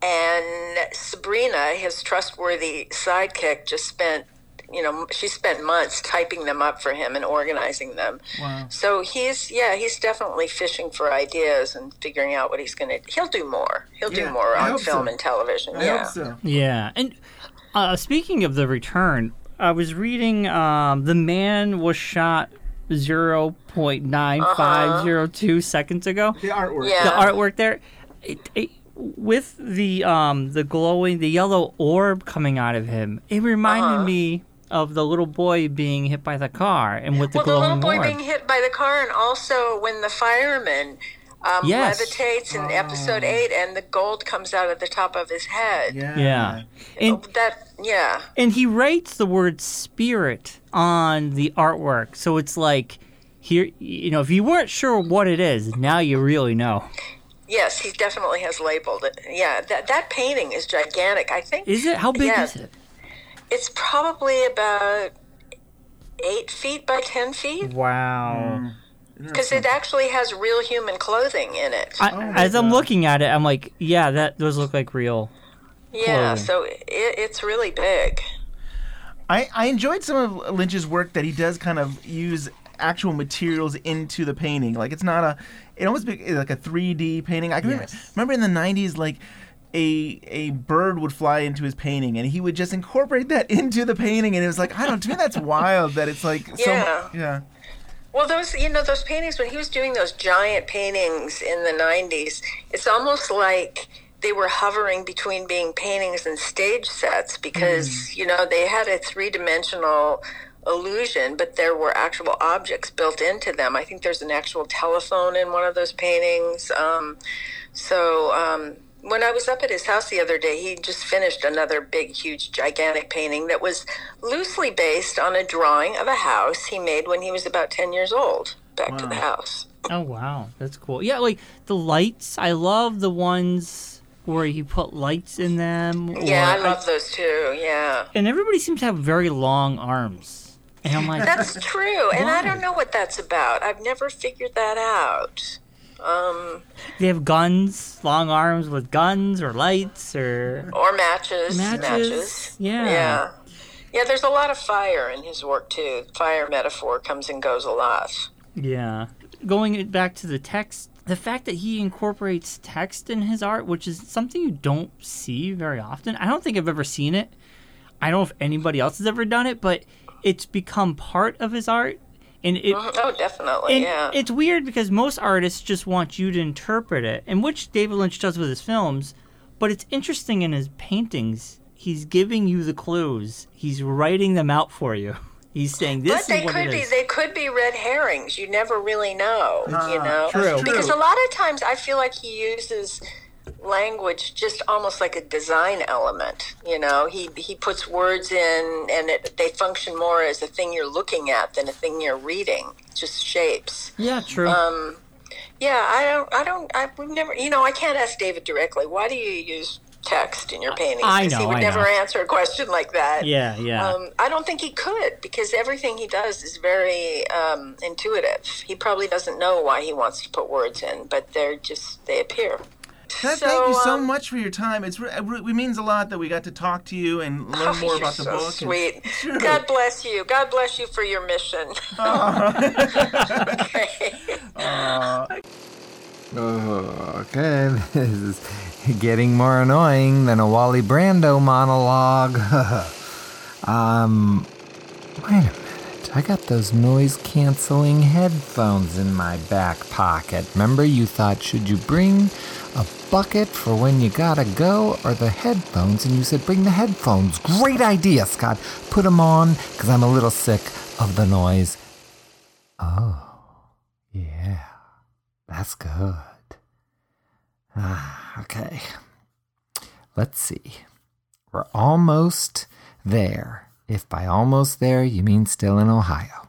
And Sabrina, his trustworthy sidekick, just spent, you know, she spent months typing them up for him and organizing them. Wow. So he's yeah, he's definitely fishing for ideas and figuring out what he's gonna. He'll do more. He'll Yeah, do more I on film so. and television. I yeah. hope so. Yeah, and uh, speaking of the return, I was reading um, the man was shot zero point nine five zero two seconds ago. The artwork. Yeah. The artwork there, it, it, with the um the glowing the yellow orb coming out of him, it reminded Uh-huh. me of the little boy being hit by the car and with the Well, the little boy orb. being hit by the car, and also when the fireman um, Yes. levitates in episode eight, and the gold comes out of the top of his head. Yeah. yeah, and That yeah. and he writes the word spirit on the artwork, so it's like. Here, you know, if you weren't sure what it is, now you really know. Yes, he definitely has labeled it. Yeah, that that painting is gigantic. I think. Is it? How big yeah, is it? It's probably about eight feet by ten feet. Wow. Because it actually has real human clothing in it. I, oh as I'm looking at it, I'm like, yeah, that does look like real. yeah, clothing. so it, it's really big. I, I enjoyed some of Lynch's work that he does kind of use actual materials into the painting. Like it's not a, it almost be like a 3D painting. I can remember, remember in the 90s, like a a bird would fly into his painting and he would just incorporate that into the painting. And it was like, I don't, to me that's wild that it's like, so, Yeah. Well, those you know those paintings when he was doing those giant paintings in the '90s, it's almost like they were hovering between being paintings and stage sets because you know they had a three-dimensional illusion, but there were actual objects built into them. I think there's an actual telephone in one of those paintings. Um, so um, when I was up at his house the other day, he just finished another big, huge, gigantic painting that was loosely based on a drawing of a house he made when he was about 10 years old. Back to the house. Oh wow, that's cool. Yeah, like the lights. I love the ones where you put lights in them. Yeah, I love those too. Yeah. And everybody seems to have very long arms. And I'm like, That's true. And I don't know what that's about. I've never figured that out. Um, they have guns, long arms with guns or lights or or matches. Matches, yeah. Yeah. Yeah, there's a lot of fire in his work too. Fire metaphor comes and goes a lot. yeah. Going back to the text, the fact that he incorporates text in his art, which is something you don't see very often. I don't think I've ever seen it. I don't know if anybody else has ever done it, but it's become part of his art. And it, mm-hmm. oh, definitely, and yeah. it's weird because most artists just want you to interpret it, and which David Lynch does with his films. But it's interesting in his paintings. He's giving you the clues. He's writing them out for you. He's saying this but is they could be. They could be red herrings. You never really know, you ah, know. true. Because true. a lot of times I feel like he uses language just almost like a design element. You know, he he puts words in, and it, they function more as a thing you're looking at than a thing you're reading. Just shapes. yeah, true. Um, yeah, I don't, I don't, I we've never, you know, I can't ask David directly. Why do you use text in your paintings? I 'Cause he would I never know. answer a question like that. Yeah, yeah. Um, I don't think he could because everything he does is very um, intuitive. He probably doesn't know why he wants to put words in, but they're just they appear. Ted, So, thank you so um, much for your time. It's re- it means a lot that we got to talk to you and learn Oh, more about the so book. Sweet. True. God bless you. God bless you for your mission. okay. Oh, okay, this is getting more annoying than a Wally Brando monologue. um, wait a minute. I got those noise canceling headphones in my back pocket. Remember, you thought, should you bring a bucket for when you gotta go or the headphones? And you said, bring the headphones. Great idea, Scott. Put them on because I'm a little sick of the noise. Oh, yeah. That's good. Ah, okay. Let's see. We're almost there. If by almost there you mean still in Ohio.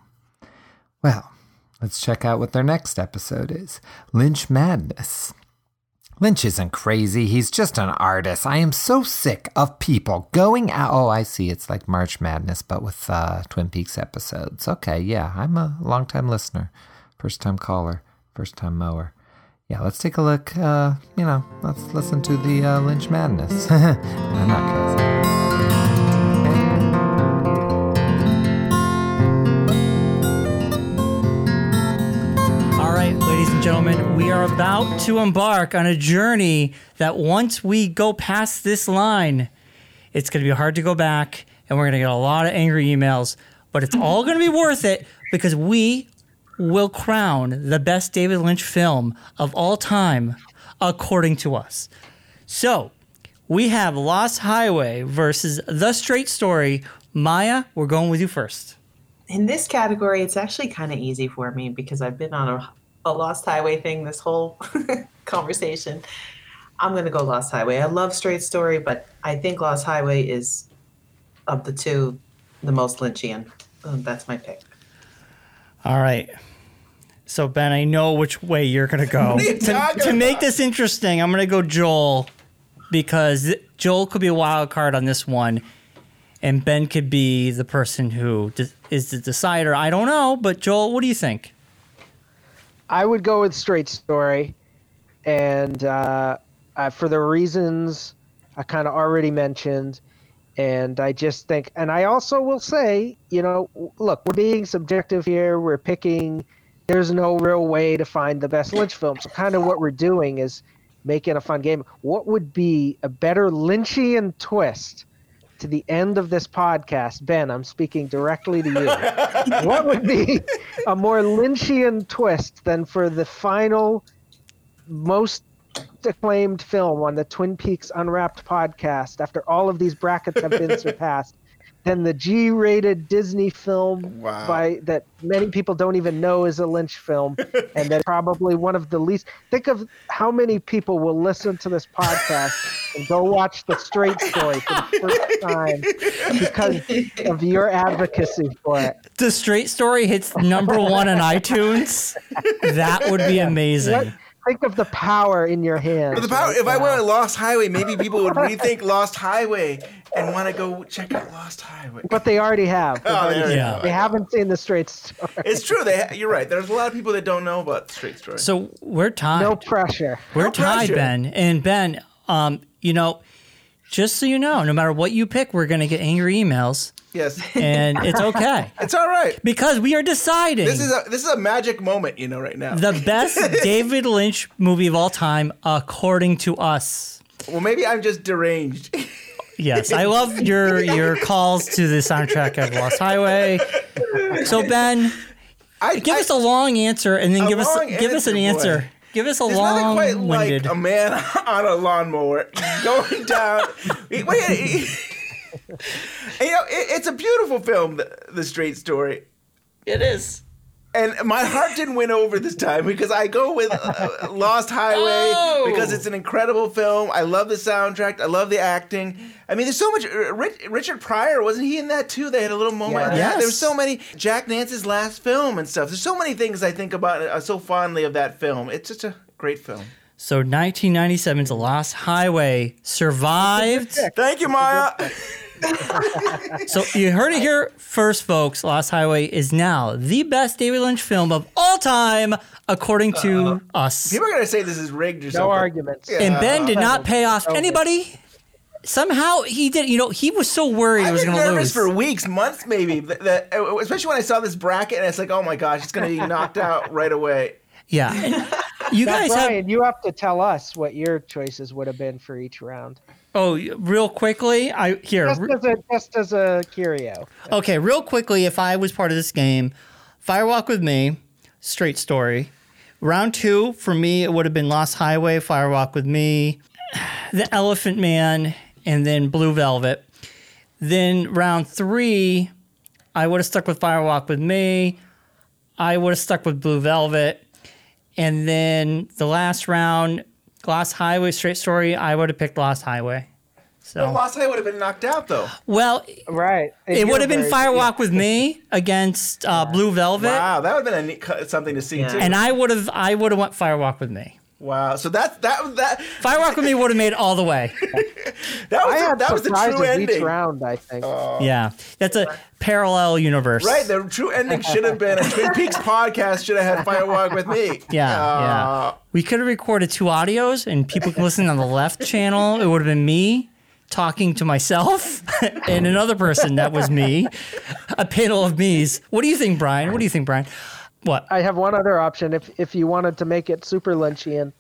Well, let's check out what their next episode is Lynch Madness. Lynch isn't crazy, he's just an artist. I am so sick of people going out. Oh, I see. It's like March Madness, but with uh, Twin Peaks episodes. Okay, yeah, I'm a longtime listener, first time caller, first time mower. Yeah, let's take a look. Uh, you know, let's listen to the uh, Lynch Madness. I'm not crazy. And gentlemen, we are about to embark on a journey that once we go past this line, it's going to be hard to go back and we're going to get a lot of angry emails, but it's all going to be worth it because we will crown the best David Lynch film of all time according to us. So, we have Lost Highway versus The Straight Story. Maya, we're going with you first. In this category, it's actually kind of easy for me because I've been on a, a Lost Highway thing this whole conversation. I'm going to go Lost Highway. I love Straight Story, but I think Lost Highway is, of the two, the most Lynchian. Um, that's my pick. All right. So Ben, I know which way you're gonna go. What are you to, to make this interesting, I'm gonna go Joel because Joel could be a wild card on this one, and Ben could be the person who is the decider. I don't know, but Joel, what do you think? I would go with Straight Story, and uh, uh, for the reasons I kind of already mentioned, and I just think, and I also will say, you know, look, we're being subjective here. We're picking. There's no real way to find the best Lynch film. So kind of what we're doing is making a fun game. What would be a better Lynchian twist to the end of this podcast? Ben, I'm speaking directly to you. what would be a more Lynchian twist than for the final most acclaimed film on the Twin Peaks Unwrapped podcast after all of these brackets have been surpassed than the G-rated Disney film Wow. by that many people don't even know is a Lynch film and that probably one of the least think of how many people will listen to this podcast and go watch the straight story for the first time because of your advocacy for it. The Straight Story hits number one on iTunes. That would be amazing. What- think of the power in your hands. But the power, right if I now. went to Lost Highway, maybe people would rethink Lost Highway and want to go check out Lost Highway. But they already have. They've Oh, already- there you go. They haven't seen the straight story. It's true. They, ha- you're right. There's a lot of people that don't know about the Straight Story. So we're tied. No pressure. We're No tied, pressure. Ben. And Ben, um, you know, just so you know, no matter what you pick, we're gonna get angry emails, yes, and it's okay it's all right. because we are deciding This is a this is a magic moment, you know, right now. the best David Lynch movie of all time, according to us. well, maybe I'm just deranged. Yes, I love your your calls to the soundtrack of Lost Highway. So Ben, I, give us a long answer and then give us give us an answer, answer. Give us a There's nothing quite long-winded. like a man on a lawnmower going down. wait, wait, you know, it, it's a beautiful film, the, the Straight Story. It is. And my heart didn't win over this time because I go with uh, Lost Highway Oh! because it's an incredible film. I love the soundtrack. I love the acting. I mean, there's so much. uh, Rich, Richard Pryor wasn't he in that too? They had a little moment. Yeah. Yeah. There were so many. Jack Nance's last film and stuff. There's so many things I think about uh, so fondly of that film. It's just a great film. So 1997's Lost Highway survived. Thank you, Maya. so you heard it here first, folks. Lost Highway is now the best David Lynch film of all time, according to us. People are gonna say this is rigged or No something. arguments. And Ben did not pay off Okay. anybody. Somehow he did. You know, he was so worried he I've was going to nervous lose. for weeks, months, maybe. That, that- uh, especially when I saw this bracket, and it's like, oh my gosh, it's gonna be knocked out right away. yeah, you Now, guys have. You have to tell us what your choices would have been for each round. Oh, real quickly, I here. Just as a just as a curio. Okay, real quickly, if I was part of this game, Firewalk with Me, straight story. Round two, for me, it would have been Lost Highway, Firewalk with Me, The Elephant Man, and then Blue Velvet. Then round three, I would have stuck with Firewalk with Me. I would have stuck with Blue Velvet. And then the last round, Lost Highway, straight story, I would have picked Lost Highway. So. Well, Lost Highway would have been knocked out though. Well, right. It would have been Firewalk with me against uh, Blue Velvet, Wow, that would have been a neat, co- something to see too. and I would have I would have went Firewalk with me. Wow, so that's that that Firewalk with me would have made all the way. that was I that was the surprises true each ending. round. I think. Yeah, that's a parallel universe. Right, the true ending should have been a Twin Peaks podcast. Should have had Firewalk with me. Yeah, Uh, yeah. We could have recorded two audios, and people can listen on the left channel. It would have been me talking to myself and another person that was me, a panel of me's. What do you think, Brian? What do you think, Brian? What? I have one other option. If if you wanted to make it super Lynchian,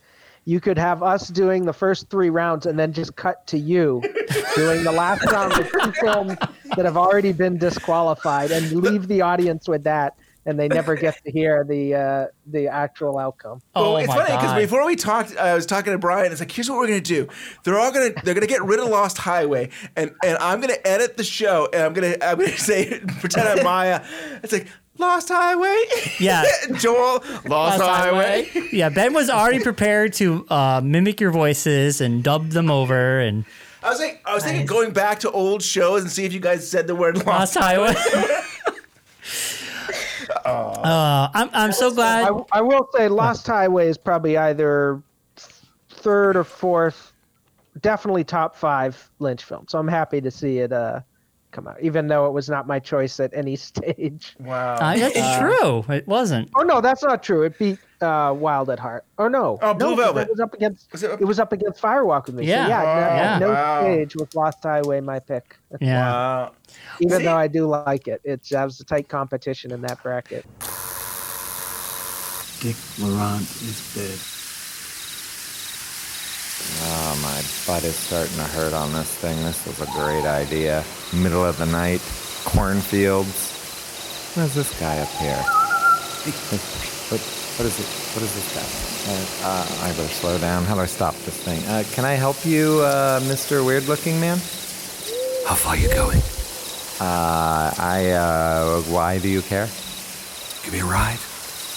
you could have us doing the first three rounds and then just cut to you doing the last round with two films that have already been disqualified and leave the audience with that and they never get to hear the uh, the actual outcome. Well, Oh it's funny because before we talked, I was talking to Brian. It's like, here's what we're gonna do. They're all gonna they're gonna get rid of Lost Highway, and and I'm gonna edit the show, and I'm gonna I'm gonna say pretend I'm Maya. It's like Lost Highway. Yeah. Joel, Lost, Highway. yeah, Ben was already prepared to uh, mimic your voices and dub them over and I was like, I was thinking going back to old shows and see if you guys said the word Lost, Lost Highway. uh, I'm I'm so glad. I, I will say Lost Highway is probably either third or fourth, definitely top five Lynch film. So I'm happy to see it uh, come out, even though it was not my choice at any stage. Wow. Uh, that's true. It wasn't. Oh no, that's not true. It beat uh, Wild at Heart. Oh no, Oh, Blue no, 'cause Velvet. It was up against. Was it up- It was up against Firewalk with me. Yeah. so yeah, no, Oh, at no wow. stage was Lost Highway my pick. Yeah. Wow. Even See? though I do like it, it's that was a tight competition in that bracket. Dick Laurent is dead. Oh, my butt is starting to hurt on this thing. This was a great idea. Middle of the night, cornfields. Where's this guy up here? What, what is it? What is this guy? Uh, uh, I better slow down. How do I stop this thing? Uh, can I help you, uh, Mr. Weird Looking Man? How far you going? Uh, I, uh, why do you care? Give me a ride.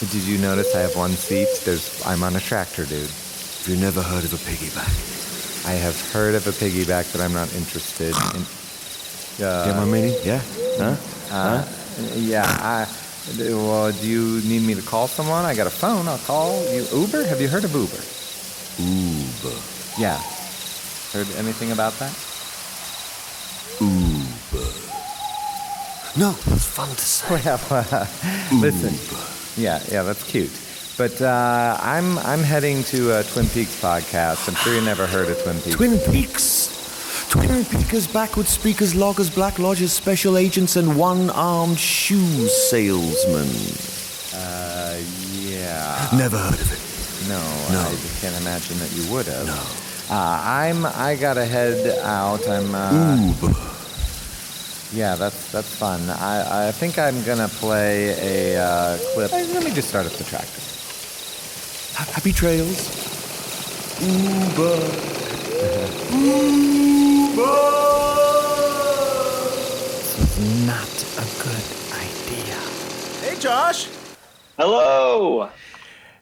Did you notice I have one seat? There's, I'm on a tractor, dude. Have you never heard of a piggyback? I have heard of a piggyback, but I'm not interested in. Uh, Get my meaning? Yeah? Huh? Uh, yeah. I, well, do you need me to call someone? I got a phone. I'll call you. Uber? Have you heard of Uber? Uber. Yeah. Heard anything about that? Uber. No, it's fun to say. Well, uh, listen. Yeah, yeah, that's cute. But uh, I'm I'm heading to a Twin Peaks podcast. I'm sure you never heard of Twin Peaks. Twin Peaks. Twin Peakers, backward speakers, loggers, black lodgers, special agents, and one-armed shoe salesman. Uh, yeah. Never heard of it. No, No. I can't imagine that you would have. No. Uh, I'm. I gotta head out. I'm. Uh, Uber. Yeah, that's that's fun. I, I think I'm gonna play a uh, clip. Let me just start up the track. Happy trails. Uber. Uber. This is not a good idea. Hey, Josh. Hello.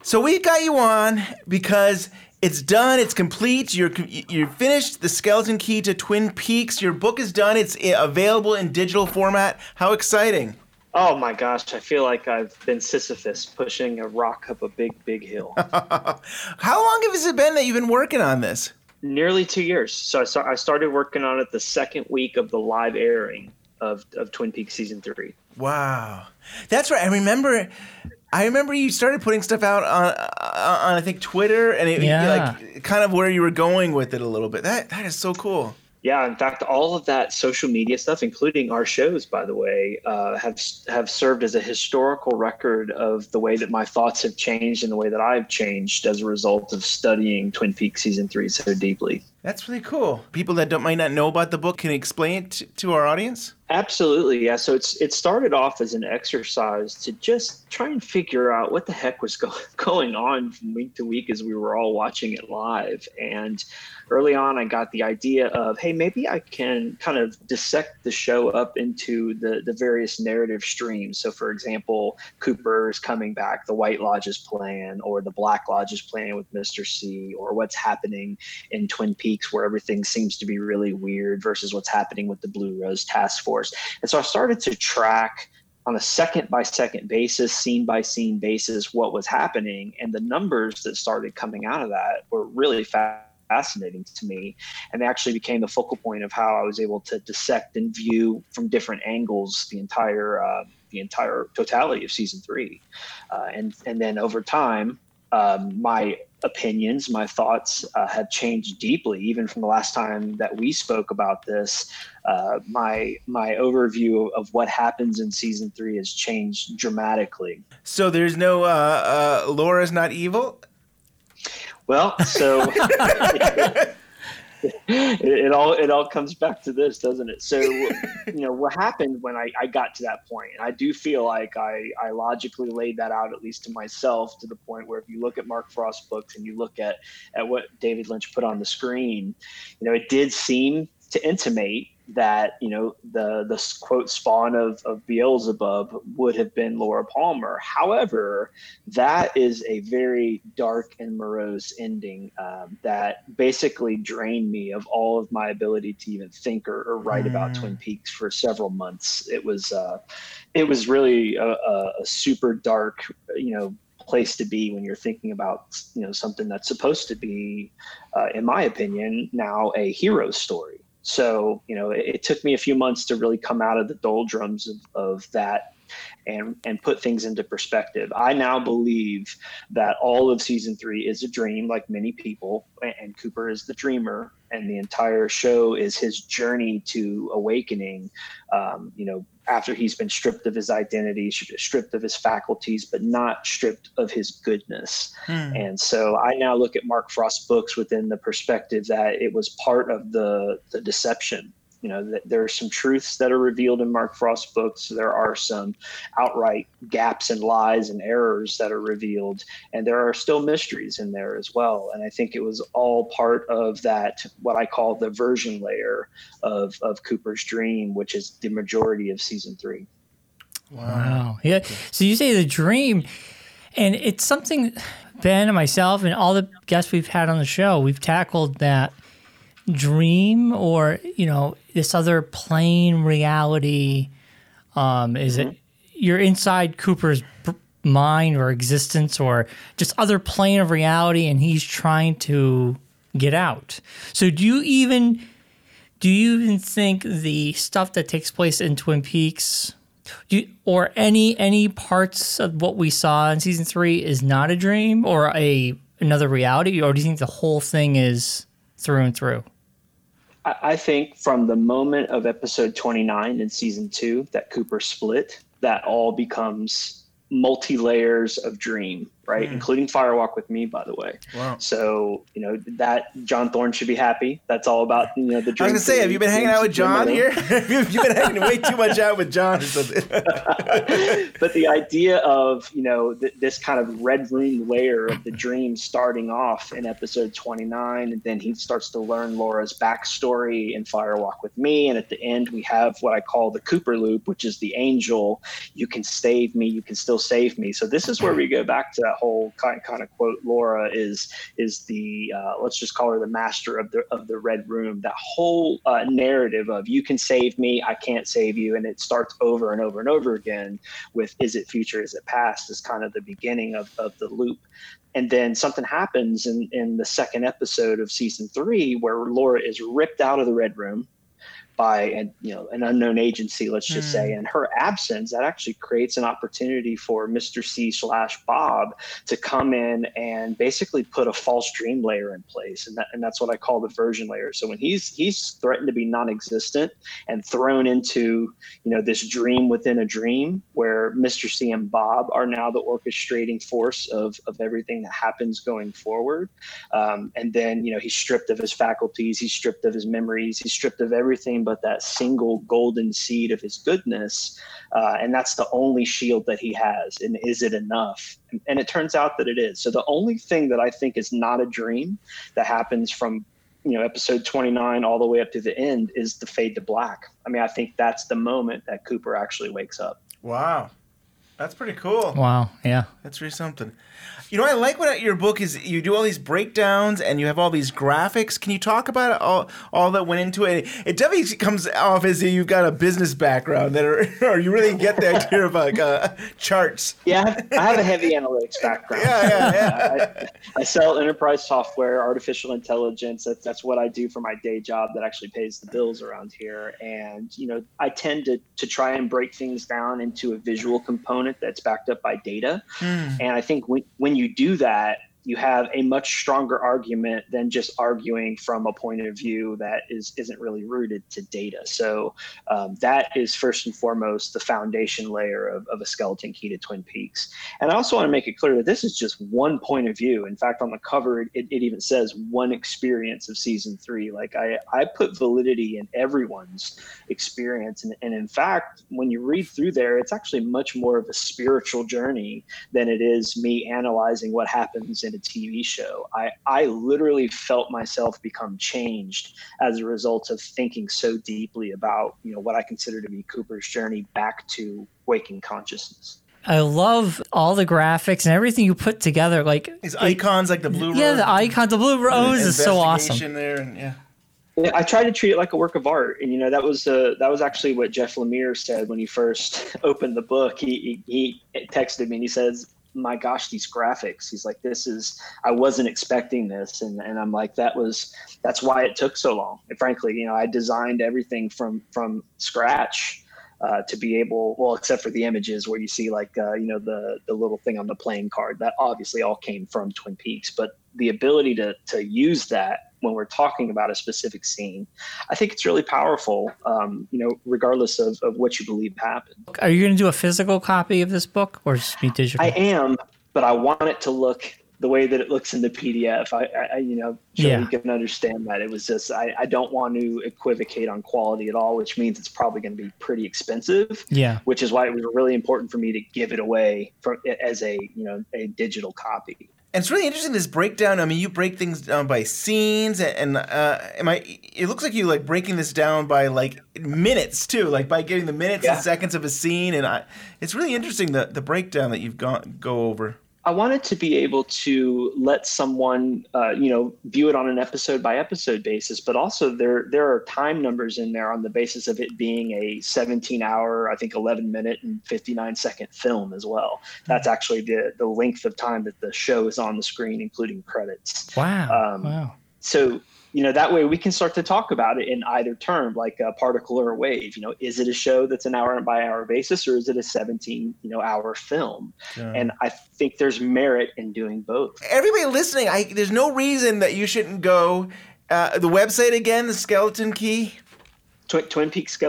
So we got you on because it's done. It's complete. You're you're finished. The Skeleton Key to Twin Peaks. Your book is done. It's uh, available in digital format. How exciting! Oh my gosh, I feel like I've been Sisyphus pushing a rock up a big, big hill. How long has it been that you've been working on this? Nearly two years. So I, sta- I started working on it the second week of the live airing of, of Twin Peaks season three. Wow, that's right. I remember. I remember you started putting stuff out on, on I think Twitter, and it Yeah. like kind of where you were going with it a little bit. That that is so cool. Yeah, in fact, all of that social media stuff, including our shows, by the way, uh, have have served as a historical record of the way that my thoughts have changed and the way that I've changed as a result of studying Twin Peaks season three so deeply. That's really cool. People that don't might not know about the book can explain it to, to our audience. Absolutely, yeah. So it's it started off as an exercise to just try and figure out what the heck was go- going on from week to week as we were all watching it live. And early on, I got the idea of, hey, maybe I can kind of dissect the show up into the the various narrative streams. So, for example, Cooper's coming back, the White Lodge's plan, or the Black Lodge's plan with Mister C, or what's happening in Twin Peaks where everything seems to be really weird versus what's happening with the Blue Rose Task Force. And so I started to track on a second by second basis, scene by scene basis, what was happening. And the numbers that started coming out of that were really fa- fascinating to me. And they actually became the focal point of how I was able to dissect and view from different angles the entire. Uh, the entire totality of season three, uh, and and then over time, um, my opinions, my thoughts uh, have changed deeply, even from the last time that we spoke about this. Uh, my my overview of what happens in season three has changed dramatically. So there's no uh, uh, Laura's not evil. Well, so it, it all it all comes back to this, doesn't it? So you know what happened when I, I got to that point, and I do feel like I, I logically laid that out at least to myself to the point where if you look at Mark Frost's books and you look at at what David Lynch put on the screen, you know it did seem to intimate that you know the the quote spawn of, of Beelzebub would have been Laura Palmer. However, that is a very dark and morose ending um, that basically drained me of all of my ability to even think or, or write about Mm. Twin Peaks for several months. It was uh, it was really a, a, a super dark, you know place to be when you're thinking about you know something that's supposed to be uh, in my opinion now a hero story so you know it, it took me a few months to really come out of the doldrums of, of that and and put things into perspective i now believe that all of season three is a dream like many people and, cooper is the dreamer and the entire show is his journey to awakening um, you know after he's been stripped of his identity stripped of his faculties but not stripped of his goodness Hmm. and so I now look at Mark Frost's books within the perspective that it was part of the the deception. You know, that there are some truths that are revealed in Mark Frost's books. There are some outright gaps and lies and errors that are revealed, and there are still mysteries in there as well. And I think it was all part of that what I call the version layer of of Cooper's dream, which is the majority of season three. Wow. Yeah. So you say the dream, and it's something Ben and myself and all the guests we've had on the show, we've tackled that dream or, you know, this other plane reality. Um, is it you're inside Cooper's mind or existence or just other plane of reality and he's trying to get out. So do you even do you even think the stuff that takes place in Twin Peaks do you, or any any parts of what we saw in season 3 is not a dream or a another reality or do you think the whole thing is through and through? I think from the moment of episode 29 in season two that Cooper split, that all becomes multi layers of dream, right? Hmm. Including Firewalk with Me, by the way. Wow. So you know that John Thorne should be happy. That's all about you know the. Dream. I was gonna say, have you been hanging out with John here? You've been hanging way too much out with John or something. but the idea of you know th- this kind of red room layer of the dream starting off in episode 29 and then he starts to learn laura's backstory in firewalk with me and at the end we have what i call the cooper loop which is the angel you can save me you can still save me so this is where we go back to that whole kind, kind of quote laura is is the uh, let's just call her the master of the of the red room. That whole uh, narrative of you can save me i can't save you and it starts over and over and over again with is it future is it past? is kind of the beginning of, of the loop. And then something happens in, in the second episode of season three where laura is ripped out of the red room by an, you know an unknown agency let's just Hmm. say in her absence that actually creates an opportunity for mr c slash bob to come in and basically put a false dream layer in place. And, that, and that's what i call the version layer. So when he's he's threatened to be non-existent and thrown into you know this dream within a dream where mr c and bob are now the orchestrating force of of everything that happens going forward. Um, and then you know he's stripped of his faculties he's stripped of his memories he's stripped of everything but that single golden seed of his goodness uh, and that's the only shield that he has and is it enough? And, and it turns out that it is. So the only thing that i think is not a dream that happens from you know episode 29 all the way up to the end is the fade to black. I mean i think that's the moment that cooper actually wakes up. Wow, that's pretty cool. Wow. Yeah. That's really something. You know, I like what your book is. You do all these breakdowns and you have all these graphics. Can you talk about all all that went into it? It definitely comes off as if you've got a business background that, are, or you really get the idea of like uh, charts. Yeah, I have, I have a heavy analytics background. Yeah, yeah, yeah. I, I sell enterprise software, artificial intelligence. That's that's what I do for my day job that actually pays the bills around here. And you know, I tend to to try and break things down into a visual component that's backed up by data. Hmm. And I think when when you do that, you have a much stronger argument than just arguing from a point of view that is isn't really rooted to data. So um, that is first and foremost the foundation layer of, of a skeleton key to Twin Peaks. And I also want to make it clear that this is just one point of view. In fact, on the cover, it, it even says one experience of season three. Like I, I put validity in everyone's experience. And, and in fact, when you read through there, it's actually much more of a spiritual journey than it is me analyzing what happens in a TV show. I, I literally felt myself become changed as a result of thinking so deeply about, you know, what I consider to be Cooper's journey back to waking consciousness. I love all the graphics and everything you put together. Like These icons, like the blue Yeah, rose. the icon, the blue rose is so awesome. Investigation There and yeah. Yeah, I tried to treat it like a work of art, and you know that was uh, that was actually what Jeff Lemire said when he first opened the book. He, he he texted me and he says, "My gosh, these graphics." He's like, "This is I wasn't expecting this," and and I'm like, "That was that's why it took so long." And frankly, you know, I designed everything from from scratch. Uh, to be able, well, except for the images where you see like uh, you know the the little thing on the playing card, that obviously all came from Twin Peaks. But the ability to to use that when we're talking about a specific scene, I think it's really powerful. Um, you know, regardless of, of what you believe happened. Are you going to do a physical copy of this book or just be digital? I am, but I want it to look the way that it looks in the PDF. I, I you know, so Yeah. you can understand that. It was just I, I don't want to equivocate on quality at all, which means it's probably going to be pretty expensive. Yeah. Which is why it was really important for me to give it away for as a you know a digital copy. And it's really interesting this breakdown. I mean, you break things down by scenes, and uh, am I? It looks like you like breaking this down by like minutes too, like by getting the minutes Yeah. and seconds of a scene. And I, it's really interesting the the breakdown that you've gone go over. I wanted to be able to let someone, uh, you know, view it on an episode by episode basis, but also there there are time numbers in there on the basis of it being a 17 hour, I think 11 minute and 59 second film as well. That's actually the the length of time that the show is on the screen, including credits. Wow. Um, wow. So you know that way we can start to talk about it in either term, like a particle or a wave. You know, is it a show that's an hour by hour basis, or is it a 17 you know hour film? Yeah. And I think there's merit in doing both. Everybody listening, I, there's no reason that you shouldn't go. Uh, the website again, the Skeleton Key. Tw-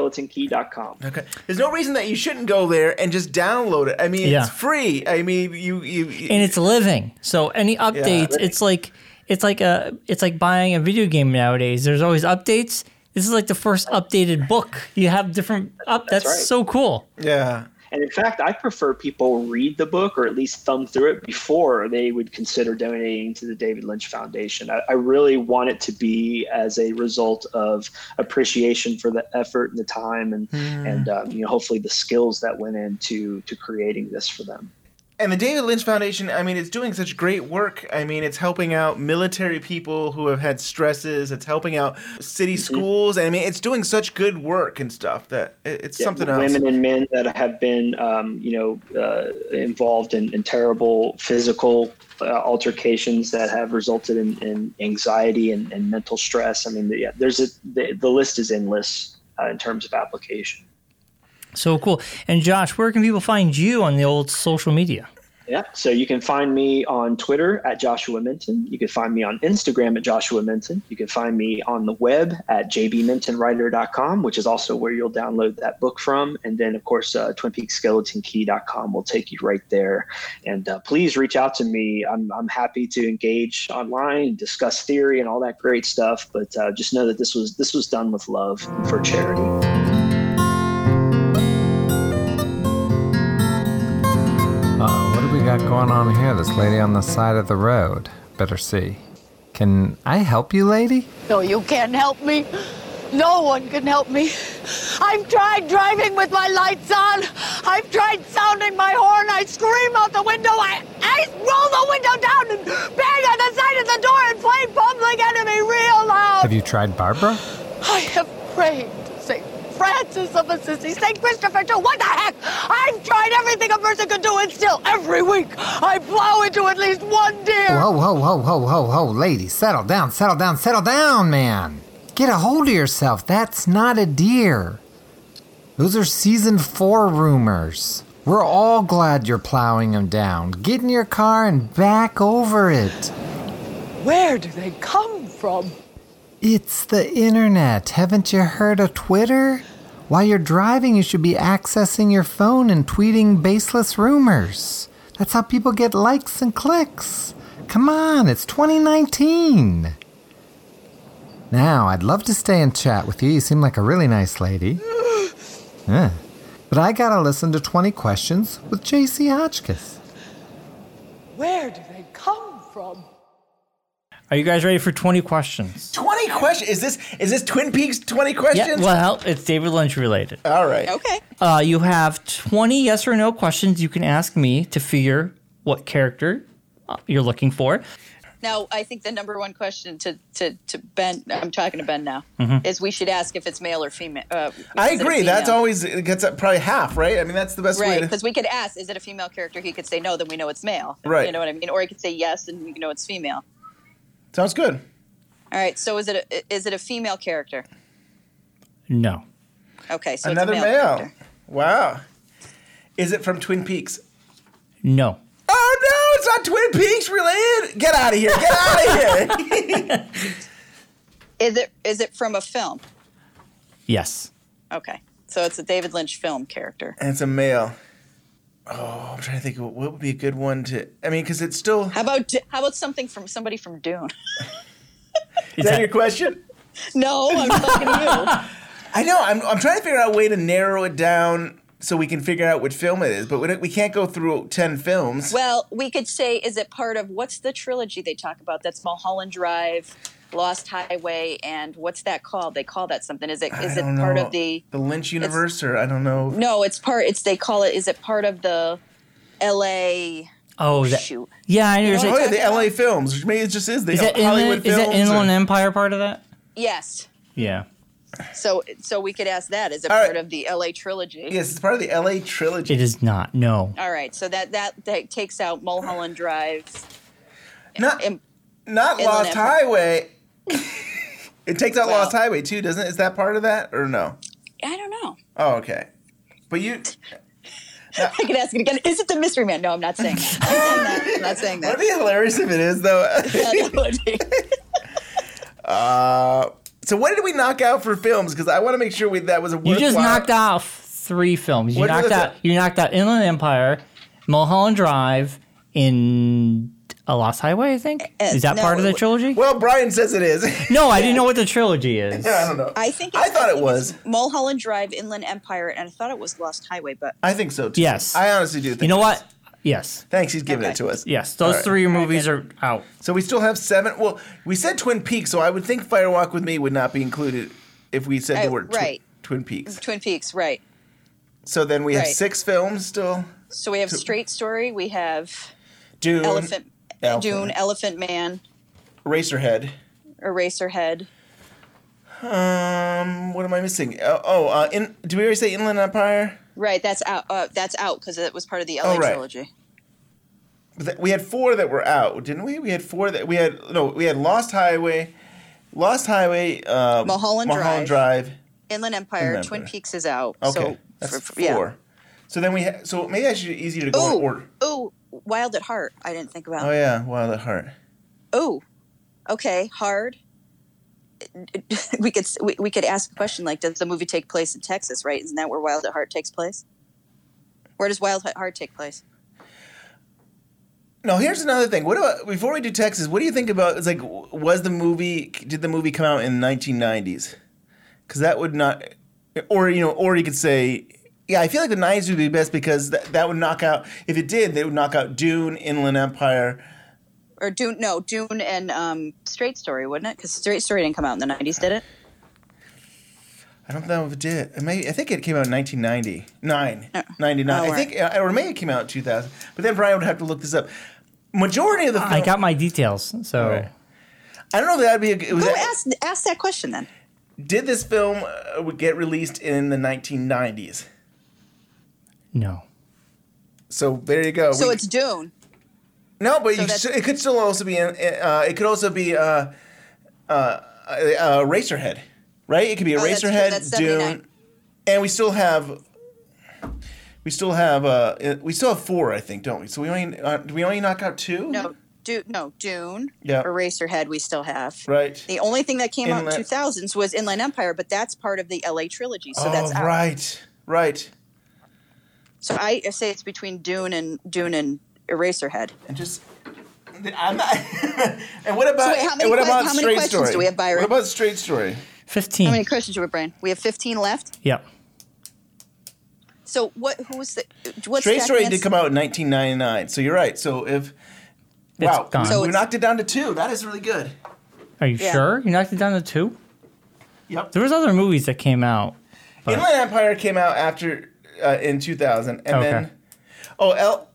TwinPeaksSkeletonKey.com. Okay. There's no reason that you shouldn't go there and just download it. I mean, Yeah. it's free. I mean, you you. and it's living. So any updates, living. it's like it's like a it's like buying a video game nowadays. There's always updates. This is like the first updated book. You have different up. That's, right. so cool. Yeah. And in fact, I prefer people read the book or at least thumb through it before they would consider donating to the David Lynch Foundation. I, I really want it to be as a result of appreciation for the effort and the time and Hmm. and um, you know hopefully the skills that went into to creating this for them. And the David Lynch Foundation, I mean, it's doing such great work. I mean, it's helping out military people who have had stresses. It's helping out city Mm-hmm. schools. And I mean, it's doing such good work and stuff that it's Yeah, something else. women and men that have been um, you know uh, involved in, in terrible physical uh, altercations that have resulted in, in anxiety and, and mental stress. I mean, yeah, there's a the, the list is endless uh, in terms of application. So cool. And Josh, where can people find you on the old social media? Yeah. So you can find me on Twitter at Joshua Minton. You can find me on Instagram at Joshua Minton. You can find me on the web at jbmintonwriter.com, which is also where you'll download that book from. And then, of course, uh, TwinPeaksSkeletonKey.com will take you right there. And uh, please reach out to me. I'm, I'm happy to engage online, discuss theory, and all that great stuff. But uh, just know that this was this was done with love for charity. Got going on here? This lady on the side of the road. Better see. Can I help you, lady? No, you can't help me. No one can help me. I've tried driving with my lights on. I've tried sounding my horn. I scream out the window. I, I roll the window down and bang on the side of the door and play Public Enemy real loud. Have you tried Barbara? I have prayed. Francis of Assisi, St. Christopher too. What the heck? I've tried everything a person could do, and still, every week, I plow into at least one deer. Whoa, whoa, whoa, whoa, whoa, whoa, lady, settle down, settle down, settle down, man. Get a hold of yourself. That's not a deer. Those are season four rumors. We're all glad you're plowing them down. Get in your car and back over it. Where do they come from? It's the internet. Haven't you heard of Twitter? While you're driving, you should be accessing your phone and tweeting baseless rumors. That's how people get likes and clicks. Come on, it's 2019. Now, I'd love to stay and chat with you. You seem like a really nice lady. Yeah. But I gotta listen to 20 questions with JC Hotchkiss. Where do they come from? Are you guys ready for 20 questions? 20 questions. Is this is this Twin Peaks 20 questions? Yeah, well, it's David Lynch related. All right. Okay. Uh, you have 20 yes or no questions you can ask me to figure what character uh, you're looking for. Now, I think the number one question to, to, to Ben, I'm talking to Ben now, Mhm. is we should ask if it's male or female. Uh, I is it a agree. That's always it gets up probably half, right? I mean, that's the best way Right, to. because we could ask, is it a female character? He could say no, then we know it's male. Right. You know what I mean? Or he could say yes, and we know it's female. Sounds good. All right. So is it a, is it a female character? No. Okay. So Another it's a male. male. Character. Wow. Is it from Twin Peaks? No. Oh no, it's not Twin Peaks related. Get out of here. Get out of here. Is it is it from a film? Yes. Okay. So it's a David Lynch film character. and it's a male. Oh, I'm trying to think what would be a good one to. I mean, because it's still. How about how about something from somebody from Dune? Is that your question? no, I'm talking to you. I know. I'm, I'm trying to figure out a way to narrow it down so we can figure out what film it is, but we, don't- we can't go through 10 films. Well, we could say, is it part of what's the trilogy they talk about? That's Mulholland Drive, Lost Highway, and what's that called? They call that something. Is it I is it don't part know. of the? The Lynch universe, or I don't know. No, it's part. It's they call it. Is it part of the L.A. Oh, that, Shoot. yeah, I know. Oh, yeah, saying- the LA films. which Maybe it just is the is that Hollywood Inland, is films. that or- Inland Empire part of that? Yes. Yeah. So so we could ask that. Is it All right. part of the L.A. trilogy? Yes, it's part of the LA trilogy. It is not. No. All right. So that that that takes out Mulholland Drive. Not, Im- not Inland Lost Empire. Highway. it takes out Well- Lost Highway too, doesn't it? Is that part of that or no? I don't know. Oh, okay. But you. I could ask it again. Is it the Mystery Man? No, I'm not saying that. I'm, saying. I'm not saying that. That'd be hilarious if it is, though. Yeah, that would be. uh, So what did we knock out for films? Because I want to make sure we, that was a You just knocked off three films. You What knocked the- out. You knocked out Inland Empire, Mulholland Drive, in a Lost Highway. I think is that no, part of the trilogy? Well, Brian says it is. no, I didn't know what the trilogy is. Yeah, I don't know. I think I thought it was. Mulholland Drive, Inland Empire, and I thought it was Lost Highway, but I think so too. Yes. I honestly do think You know it what? is. Yes. Thanks, he's giving Okay. it to us. Yes, those All right. three movies are out. So we still have seven. Well, we said Twin Peaks, so I would think Fire Walk with Me would not be included if we said Uh, the word twi- right. Twin Peaks. Twin Peaks, right? So then we have six films still. So we have Straight Story, we have Dune, Elephant, Dune, Elephant Man, Racerhead. Eraserhead. Um, what am I missing? Oh, oh uh, in, did we already say Inland Empire? Right, that's out. Uh, that's out because it was part of the LA Oh, right. trilogy. But th- We had four that were out, didn't we? We had four that we had. No, we had Lost Highway, Lost Highway, uh, Mulholland Mulholland Drive. Drive. Inland Empire, Inland Twin Empire. Peaks is out. Okay, So that's for- for- yeah. four. So then we. Ha- so maybe I should easier to go in order. Ooh, ooh, Wild at Heart. I didn't think about. Oh yeah, Wild at Heart. Oh, okay, hard. We could we, we could ask a question like, does the movie take place in Texas? Right? Isn't that where Wild at Heart takes place? Where does Wild at Heart take place? No, here's another thing. What about before we do Texas? What do you think about? It's like, was the movie? Did the movie come out in the 1990s? Because that would not, or you know, or you could say, yeah, I feel like the 90s would be best because that, that would knock out. If it did, they would knock out Dune, Inland Empire. Or Dune? No, Dune and um, Straight Story, wouldn't it? Because Straight Story didn't come out in the nineties, did it? I don't know if it did. It may, I think it came out in 1999, 99. Oh, I think, uh, or maybe it came out in 2000. But then Brian would have to look this up. Majority of the film, I got my details. So Alright. I don't know if that'd be. A, was Go that, ask ask that question then. did this film uh, get released in the 1990s? No. So there you go. So We- it's Dune. no, but so you that's- it could still also be. in- Uh, it could also be uh, uh, uh, uh, Racerhead, right? It could be a Oh, that's true. Racerhead, That's Dune, and we still have. We still have uh, we still have four, I think, don't we? So we only uh, do we only knock out two? No, Dune. No, Dune. Yeah. Eraserhead. We still have. Right. The only thing that came out in Inland- two thousands was Inland Empire, but that's part of the LA trilogy, so oh, that's out. right, right. So I say it's between Dune and Dune and Eraserhead. And just. I'm not. and what about So wait, how many and what que- about how many straight questions story? do we have, Byron? What about straight story? Fifteen. How many questions do we have, Brian? We have fifteen left. Yep. So what? Who was the? What's Straight Jack Story Nance- did come out in 1999, so you're right. So if wow, gone. So we knocked it down to two. That is really good. Are you Yeah. sure? You knocked it down to two? Yep. There was other movies that came out. But- Inland Empire came out after uh, in 2000, and Okay. then oh, El-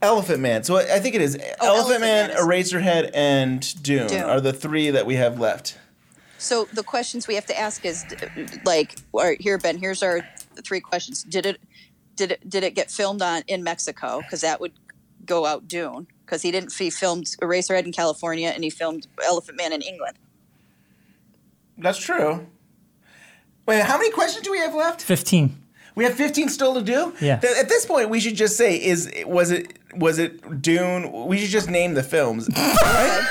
Elephant Man. So I think it is Oh, Elephant Elephant Man, Man is- Eraserhead, and Dune, Dune. are the three that we have left. So the questions we have to ask is like, all right, here, Ben. Here's our three questions. Did it? Did it? Did it get filmed on in Mexico? Because that would go out Dune. Because he didn't. He filmed Eraserhead in California, and he filmed Elephant Man in England. That's true. Wait, how many questions do we have left? Fifteen. We have 15 still to do. Yeah. Th- At this point, we should just say is was it was it Dune? We should just name the films. right?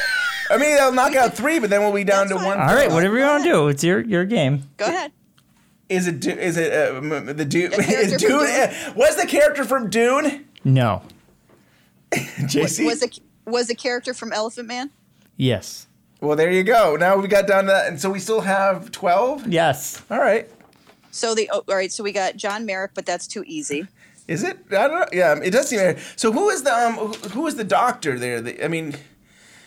I mean, they'll knock out three, but then we'll be down to one. All right, whatever you want to do. It's your your game. Go ahead. Is it Du- is it uh, the Dune? Is Dune? Dune? uh, Was the character from Dune? No. JC. Was a was a character from Elephant Man? Yes. well, there you go. Now we got down to that, and so we still have 12. Yes. All right. So the oh, all right. So we got John Merrick, but that's too easy. Is it? I don't know. Yeah, it does seem. So who is the um who, who is the doctor there? The, I mean,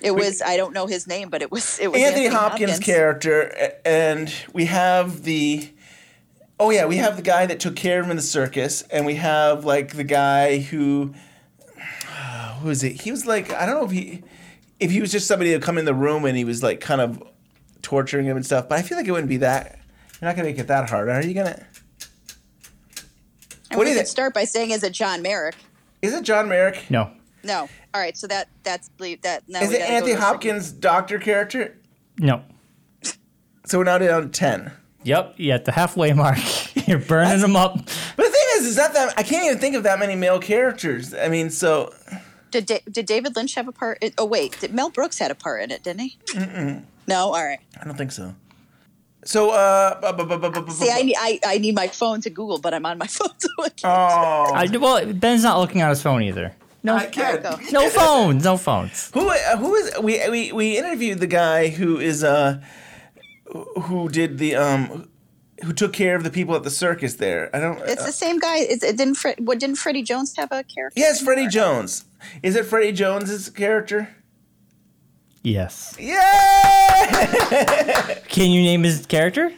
It was I don't know his name, but it was it was Anthony, Hopkins, character, and we have the. Oh yeah, we have the guy that took care of him in the circus, and we have like the guy who. Who is it? He was like I don't know if he, if he was just somebody that come in the room and he was like kind of torturing him and stuff. But I feel like it wouldn't be that. You're not gonna make it that hard, are you gonna? And What we is could it? start by saying, is it John Merrick? Is it John Merrick? No. No. All right. So that that's leave that. Now Is it Anthony to the- Hopkins' doctor character? No. So we're now down to ten. Yep. Yeah, at the halfway mark. You're burning them up. But the thing is, is that that I can't even think of that many male characters. I mean, so Did da- did David Lynch have a part? in- oh wait, did Mel Brooks had a part in it, didn't he? mm-mm, No. All right. I don't think so. So, uh, bu- bu- bu- See, I need I, I need my phone to Google, but I'm on my phone. So I can't. Oh. I, well, Ben's not looking at his phone either. No, I can't. no phones, no phones. Who uh, who is we we we interviewed the guy who is uh who did the um who took care of the people at the circus there. I don't. It's uh, the same guy. It's, it didn't Fred, what didn't Freddie Jones have a character? yes, Freddie Jones. Is it Freddie Jones's character? Yes. Yeah. Can you name his character?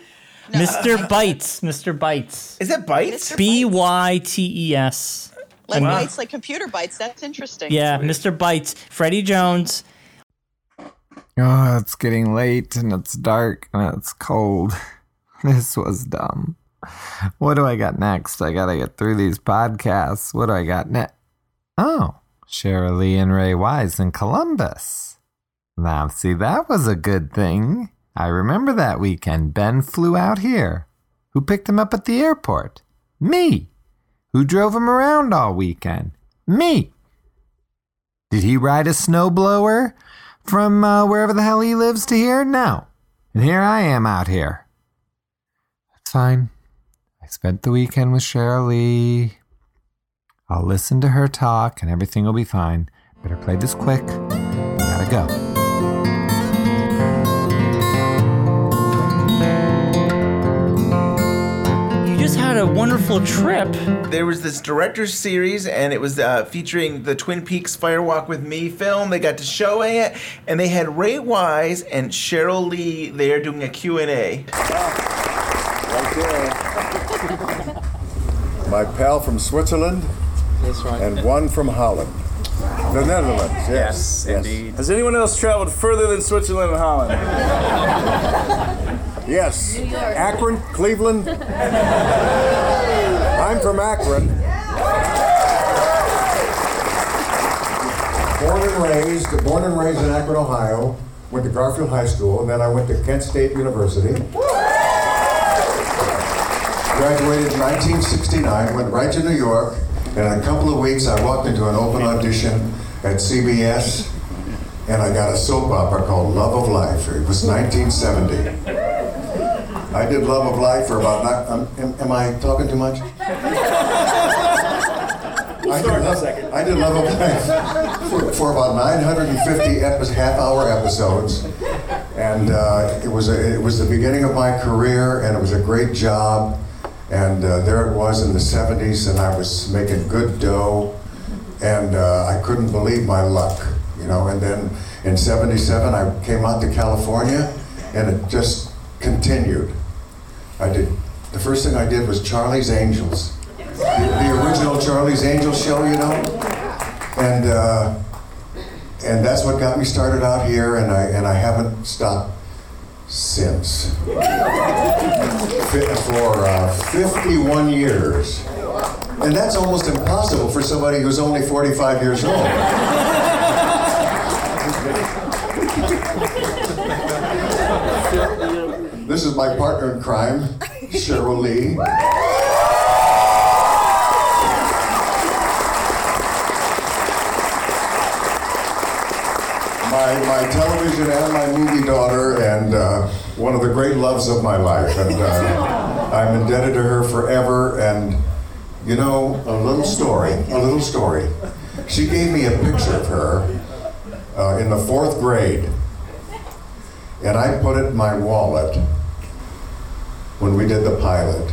Mr. Bytes. Mr. Bytes. Is it Bytes? B Y T E S. Like And- bytes, like computer bytes. That's interesting. Yeah, Mr. Bytes. Freddie Jones. Oh, it's getting late and it's dark and it's cold. This was dumb. What do I got next? I gotta get through these podcasts. What do I got next? Oh, Cheryl Lee and Ray Wise in Columbus. Now, see, that was a good thing. I remember that weekend Ben flew out here. Who picked him up at the airport? Me. Who drove him around all weekend? Me. Did he ride a snowblower from uh, wherever the hell he lives to here? No. And here I am out here. That's fine. I spent the weekend with Lee. I'll listen to her talk and everything will be fine. Better play this quick. We Gotta go. You just had a wonderful trip. There was this director's series, and it was uh, featuring the Twin Peaks Fire Walk with Me film. They got to show it, and they had Ray Wise and Cheryl Lee there doing a Q&A. Right. My pal from Switzerland. That's right. And one from Holland. The Netherlands, yes. Yes, indeed. Has anyone else traveled further than Switzerland and Holland? Yes. Akron, Cleveland. I'm from Akron. Born and raised, born and raised in Akron, Ohio. Went to Garfield High School, and then I went to Kent State University. Graduated in 1969, went right to New York, and in a couple of weeks I walked into an open audition at CBS, and I got a soap opera called Love of Life. It was 1970. I did Love of Life for about. Not, um, am, am I talking too much? I did, love, I did Love of Life for, for about 950 epi- half-hour episodes, and uh, it was a, it was the beginning of my career, and it was a great job. And uh, there it was in the 70s, and I was making good dough, and uh, I couldn't believe my luck, you know. And then in '77, I came out to California, and it just continued. I did. The first thing I did was Charlie's Angels, the, the original Charlie's Angels show, you know, and uh, and that's what got me started out here, and I and I haven't stopped since for uh, 51 years, and that's almost impossible for somebody who's only 45 years old. This is my partner in crime, Cheryl Lee. My, my television and my movie daughter, and uh, one of the great loves of my life. And uh, I'm indebted to her forever. And, you know, a little story, a little story. She gave me a picture of her uh, in the fourth grade, and I put it in my wallet when we did the pilot.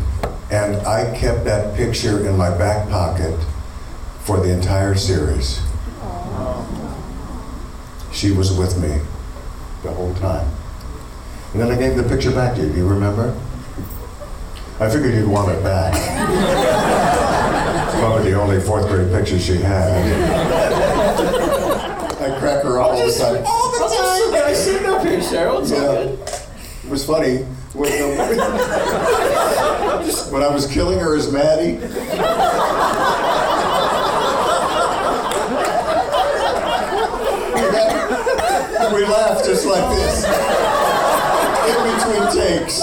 And I kept that picture in my back pocket for the entire series. She was with me the whole time. And then I gave the picture back to you. Do you remember? I figured you'd want it back. Probably the only fourth grade picture she had. I crack her up all the time. All the time. I see no picture, Cheryl. It's all Yeah. good. It was funny when, when I was killing her as Maddie. we laughed just like this in between takes.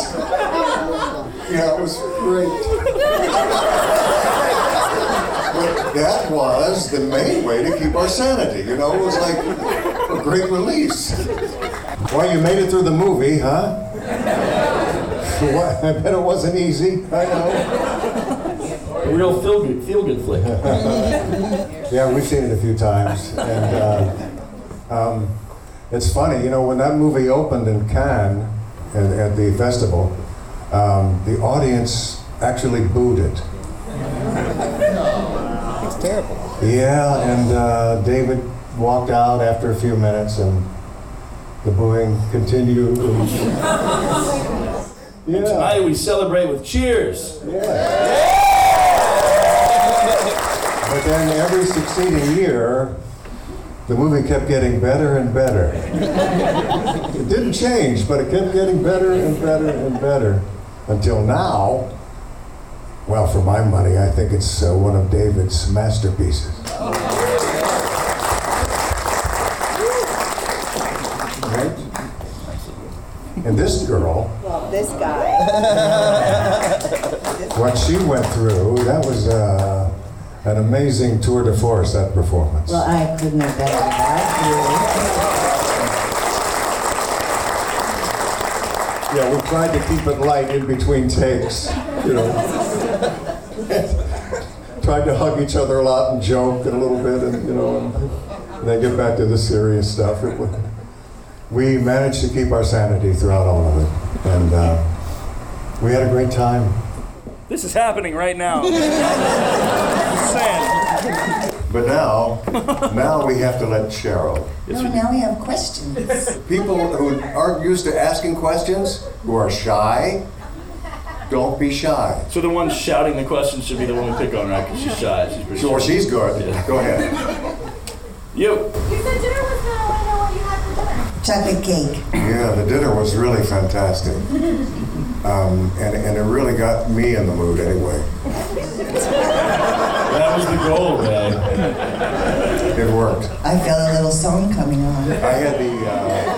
Yeah, it was great. But that was the main way to keep our sanity. You know, it was like a great release. Well, you made it through the movie, huh? What? I bet it wasn't easy. I know. A real feel good, feel good flick. yeah, we've seen it a few times, and uh, um, it's funny. You know, when that movie opened in Cannes at, at the festival, um, the audience actually booed it. It's terrible. Yeah, and uh, David walked out after a few minutes, and the booing continued. And tonight we celebrate with cheers. Yeah. But then every succeeding year, the movie kept getting better and better. it didn't change, but it kept getting better and better and better until now. Well, for my money, I think it's uh, one of David's masterpieces. Right? And this girl, Well, this guy. what she went through, that was uh, an amazing tour de force, that performance. well, I couldn't have done that. Yeah, we tried to keep it light in between takes, you know. tried to hug each other a lot and joke a little bit, and you know, and then get back to the serious stuff. It we managed to keep our sanity throughout all of it, and uh, we had a great time. This is happening right now. But now, now we have to let Cheryl. No, now we have questions. People who aren't used to asking questions, who are shy, don't be shy. So the one shouting the questions should be the one we pick on, right? Because she's shy. She's pretty Sure, shy. she's good. Go ahead. You. You said dinner was good. I want to know what you had for dinner. Chocolate cake. Yeah, the dinner was really fantastic. Um, and, and it really got me in the mood anyway. That was the goal, man. It worked. I felt a little song coming on. I had the. Uh...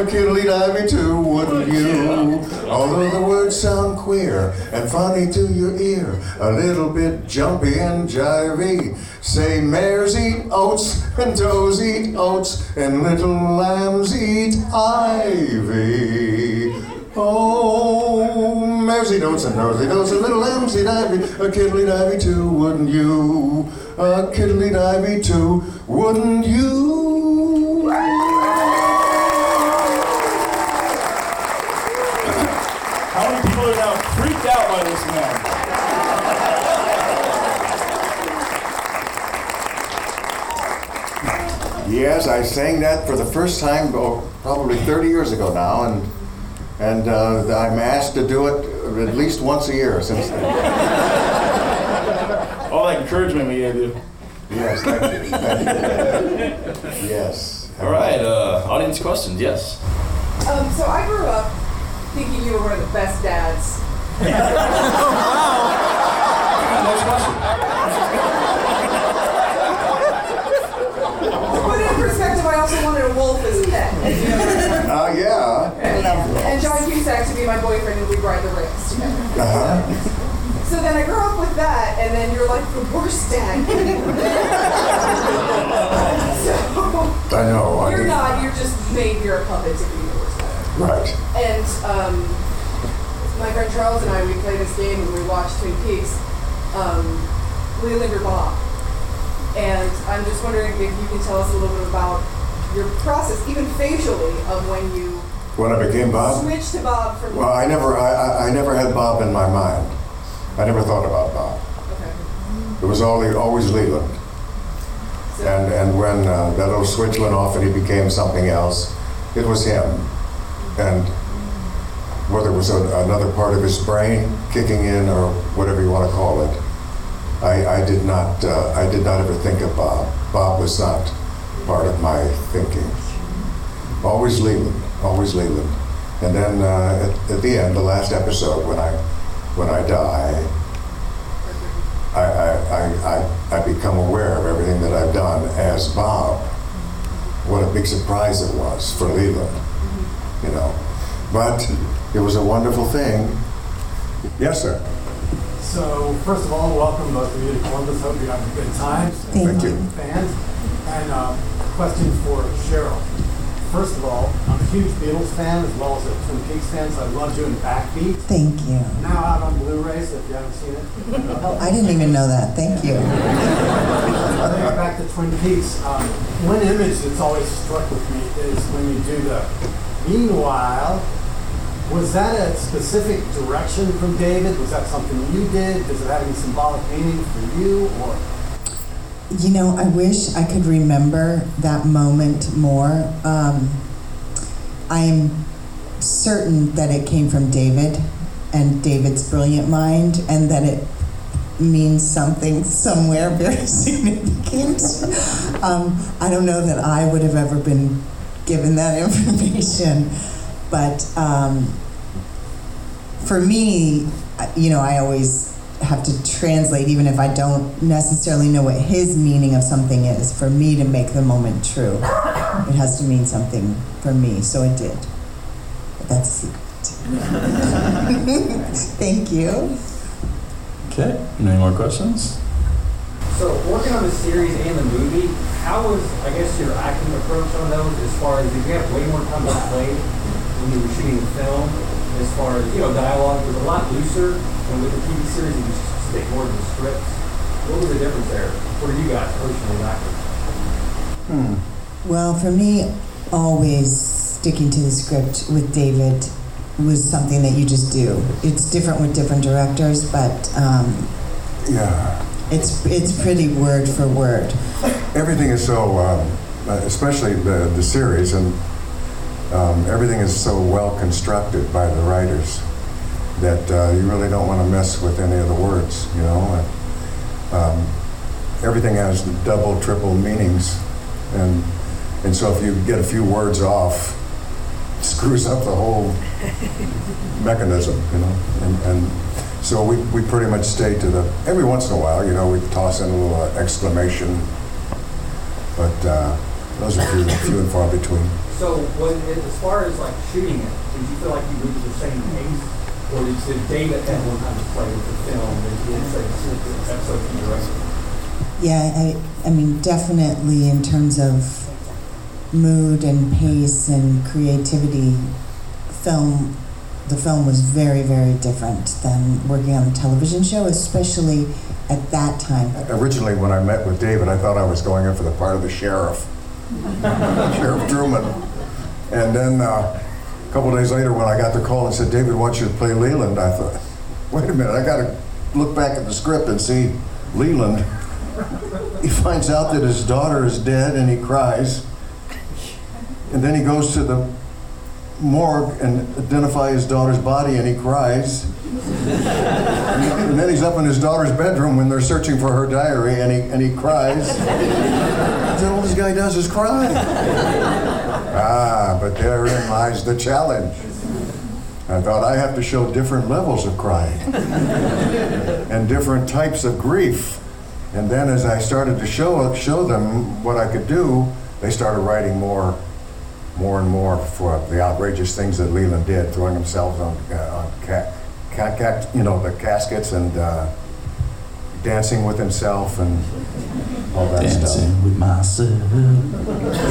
a kiddly divey too, wouldn't you? Although the words sound queer and funny to your ear, a little bit jumpy and jivey. Say mares eat oats and does eat oats and little lambs eat ivy. Oh, mares eat oats and does eat oats and little lambs eat ivy, a kiddly divey too, wouldn't you? A kiddly divey too, wouldn't you? How many people are now freaked out by this man? Yes, I sang that for the first time oh, probably 30 years ago now, and and uh, I'm asked to do it at least once a year since then. All that encouragement we gave you. Yes, thank you. Thank you. Yes. All right, uh, audience questions, yes. Um, so I grew up thinking you were one of the best dads. Next question. Put in perspective, I also wanted a wolf as a pet. Uh, yeah. And John Cusack to be my boyfriend and we'd ride the rails together. Uh-huh. So then I grew up with that, and then you're like the worst dad. so I know. I you're did- not, you're just made, you're a puppet to be the worst dad. Right. And um, my friend Charles and I, we played this game and we watched Twin Peaks, um, Leland or Bob. And I'm just wondering if you can tell us a little bit about your process, even facially, of when you When I became Bob? switched to Bob from. Well, I never, I, I- I never had Bob in my mind. I never thought about Bob. Okay. It was always, always Leland. And, and when uh, that little switch went off and he became something else, it was him. And whether it was a, another part of his brain kicking in or whatever you want to call it, I, I did not, uh, I did not ever think of Bob. Bob was not part of my thinking. Always Leland, always Leland. And then uh, at, at the end, the last episode, when I, when I die, I, I, I, I, I become aware of everything that I've done as Bob, what a big surprise it was for Leland, you know. But it was a wonderful thing. Yes, sir. So, first of all, welcome both of you to Columbus. Hope you're having a good time. Thank you. Fans. And uh, question for Cheryl. First of all, I'm a huge Beatles fan as well as a Twin Peaks fan, so I love doing Backbeat. Thank you. Now out on Blu-ray, so if you haven't seen it. Oh, I didn't even know that. Thank you. Getting back to Twin Peaks, um, one image that's always struck with me is when you do the meanwhile. Was that a specific direction from David? Was that something you did? Does it have any symbolic meaning for you, or You know, I wish I could remember that moment more. Um, I am certain that it came from David and David's brilliant mind, and that it means something somewhere very significant. Um, I don't know that I would have ever been given that information, but um, for me, you know, I always have to translate, even if I don't necessarily know what his meaning of something is. For me to make the moment true, it has to mean something for me. So it did. But that's a secret. Thank you. Okay, any more questions? So, working on the series and the movie, how was, I guess, your acting approach on those as far as, did you have way more time to play when you were shooting the film? As far as, you know, dialogue was a lot looser, and with the TV series, you just stick more to the scripts. What was the difference there for you guys personally, actors? Hmm. Well, for me, always sticking to the script with David was something that you just do. It's different with different directors, but um, Yeah. it's it's pretty word for word. Everything is so, um, uh, especially the, the series, and um, everything is so well constructed by the writers that uh, you really don't want to mess with any of the words, you know. Um, everything has double, triple meanings, and and so if you get a few words off, screws up the whole mechanism, you know. And, and so we, we pretty much stay to the. Every once in a while, you know, we toss in a little uh, exclamation, but uh, those are few, few and far between. So, was it, as far as like shooting it, did you feel like you moved the same pace? Or did, did David have one time to play with the film than did, say, episode from the rest? Yeah, I I mean definitely in terms of mood and pace and creativity, film the film was very very different than working on the television show, especially at that time. Originally, when I met with David, I thought I was going in for the part of the sheriff, Sheriff Truman. And then uh, a couple days later, when I got the call and said, David wants you to play Leland, I thought, wait a minute, I got to look back at the script and see Leland. He finds out that his daughter is dead and he cries. And then he goes to the morgue and identify his daughter's body and he cries. and then he's up in his daughter's bedroom when they're searching for her diary and he, and he cries. then all this guy does is cry. Ah, but therein lies the challenge. I thought I have to show different levels of crying and different types of grief. And then as I started to show show them what I could do, they started writing more more and more for the outrageous things that Leland did, throwing themselves on, uh, on ca- ca- ca- you know, the caskets and uh, dancing with himself and all that Dancing stuff. with myself.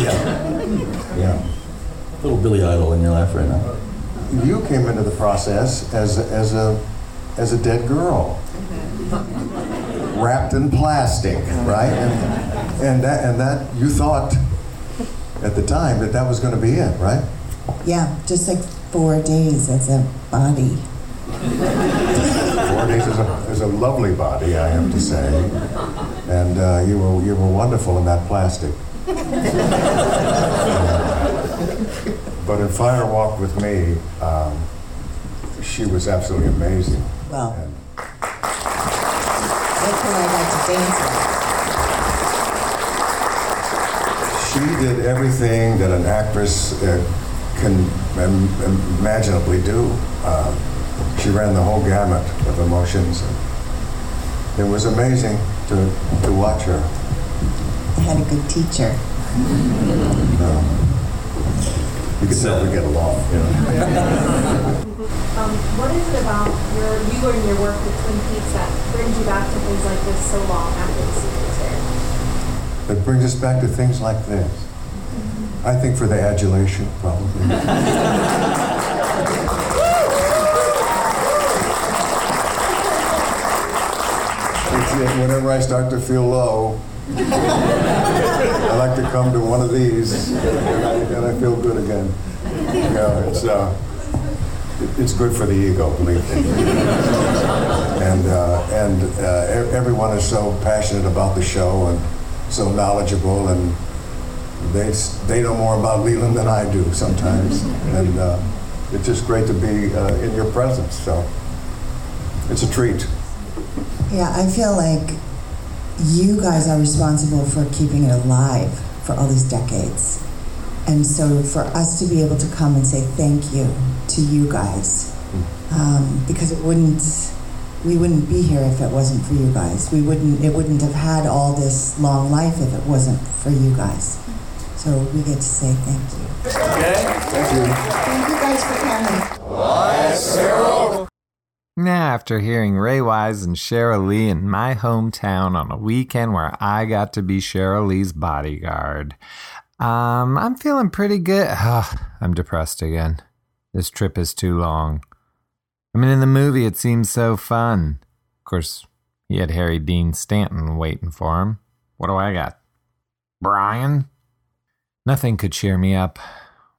Yeah. Yeah. A Little Billy Idol in your life right now. You came into the process as a, as a as a dead girl, wrapped in plastic, right? And, and that and that you thought at the time that that was going to be it, right? Yeah, just like four days as a body. Four days is a, is a lovely body, I have to say, and uh, you were you were wonderful in that plastic. But in Fire Walk with Me, um, she was absolutely amazing. Well, that's what I like to dance with. She did everything that an actress uh, can Im- imaginably do. Uh, she ran the whole gamut of emotions. It was amazing. to, to watch her. I had a good teacher. You could tell we get along. You know? Um, what is it about your you and your work with Twin Peaks that brings you back to things like this so long after the season's aired? That brings us back to things like this. I think for the adulation, probably. It's, uh, whenever I start to feel low, I like to come to one of these, and I, and I feel good again. It's uh, it- it's good for the ego, believe me. And uh, and uh, everyone is so passionate about the show and so knowledgeable, and they they know more about Leland than I do sometimes, and uh, it's just great to be uh, in your presence. So it's a treat. Yeah, I feel like you guys are responsible for keeping it alive for all these decades. And so for us to be able to come and say thank you to you guys, um, because it wouldn't, we wouldn't be here if it wasn't for you guys. We wouldn't, it wouldn't have had all this long life if it wasn't for you guys. So we get to say thank you. Okay, thank you. Thank you guys for coming. Now, after hearing Ray Wise and Cheryl Lee in my hometown on a weekend where I got to be Cheryl Lee's bodyguard, um, I'm feeling pretty good. Ugh, I'm depressed again. This trip is too long. I mean, in the movie, it seems so fun. Of course, he had Harry Dean Stanton waiting for him. What do I got? Brian? Nothing could cheer me up.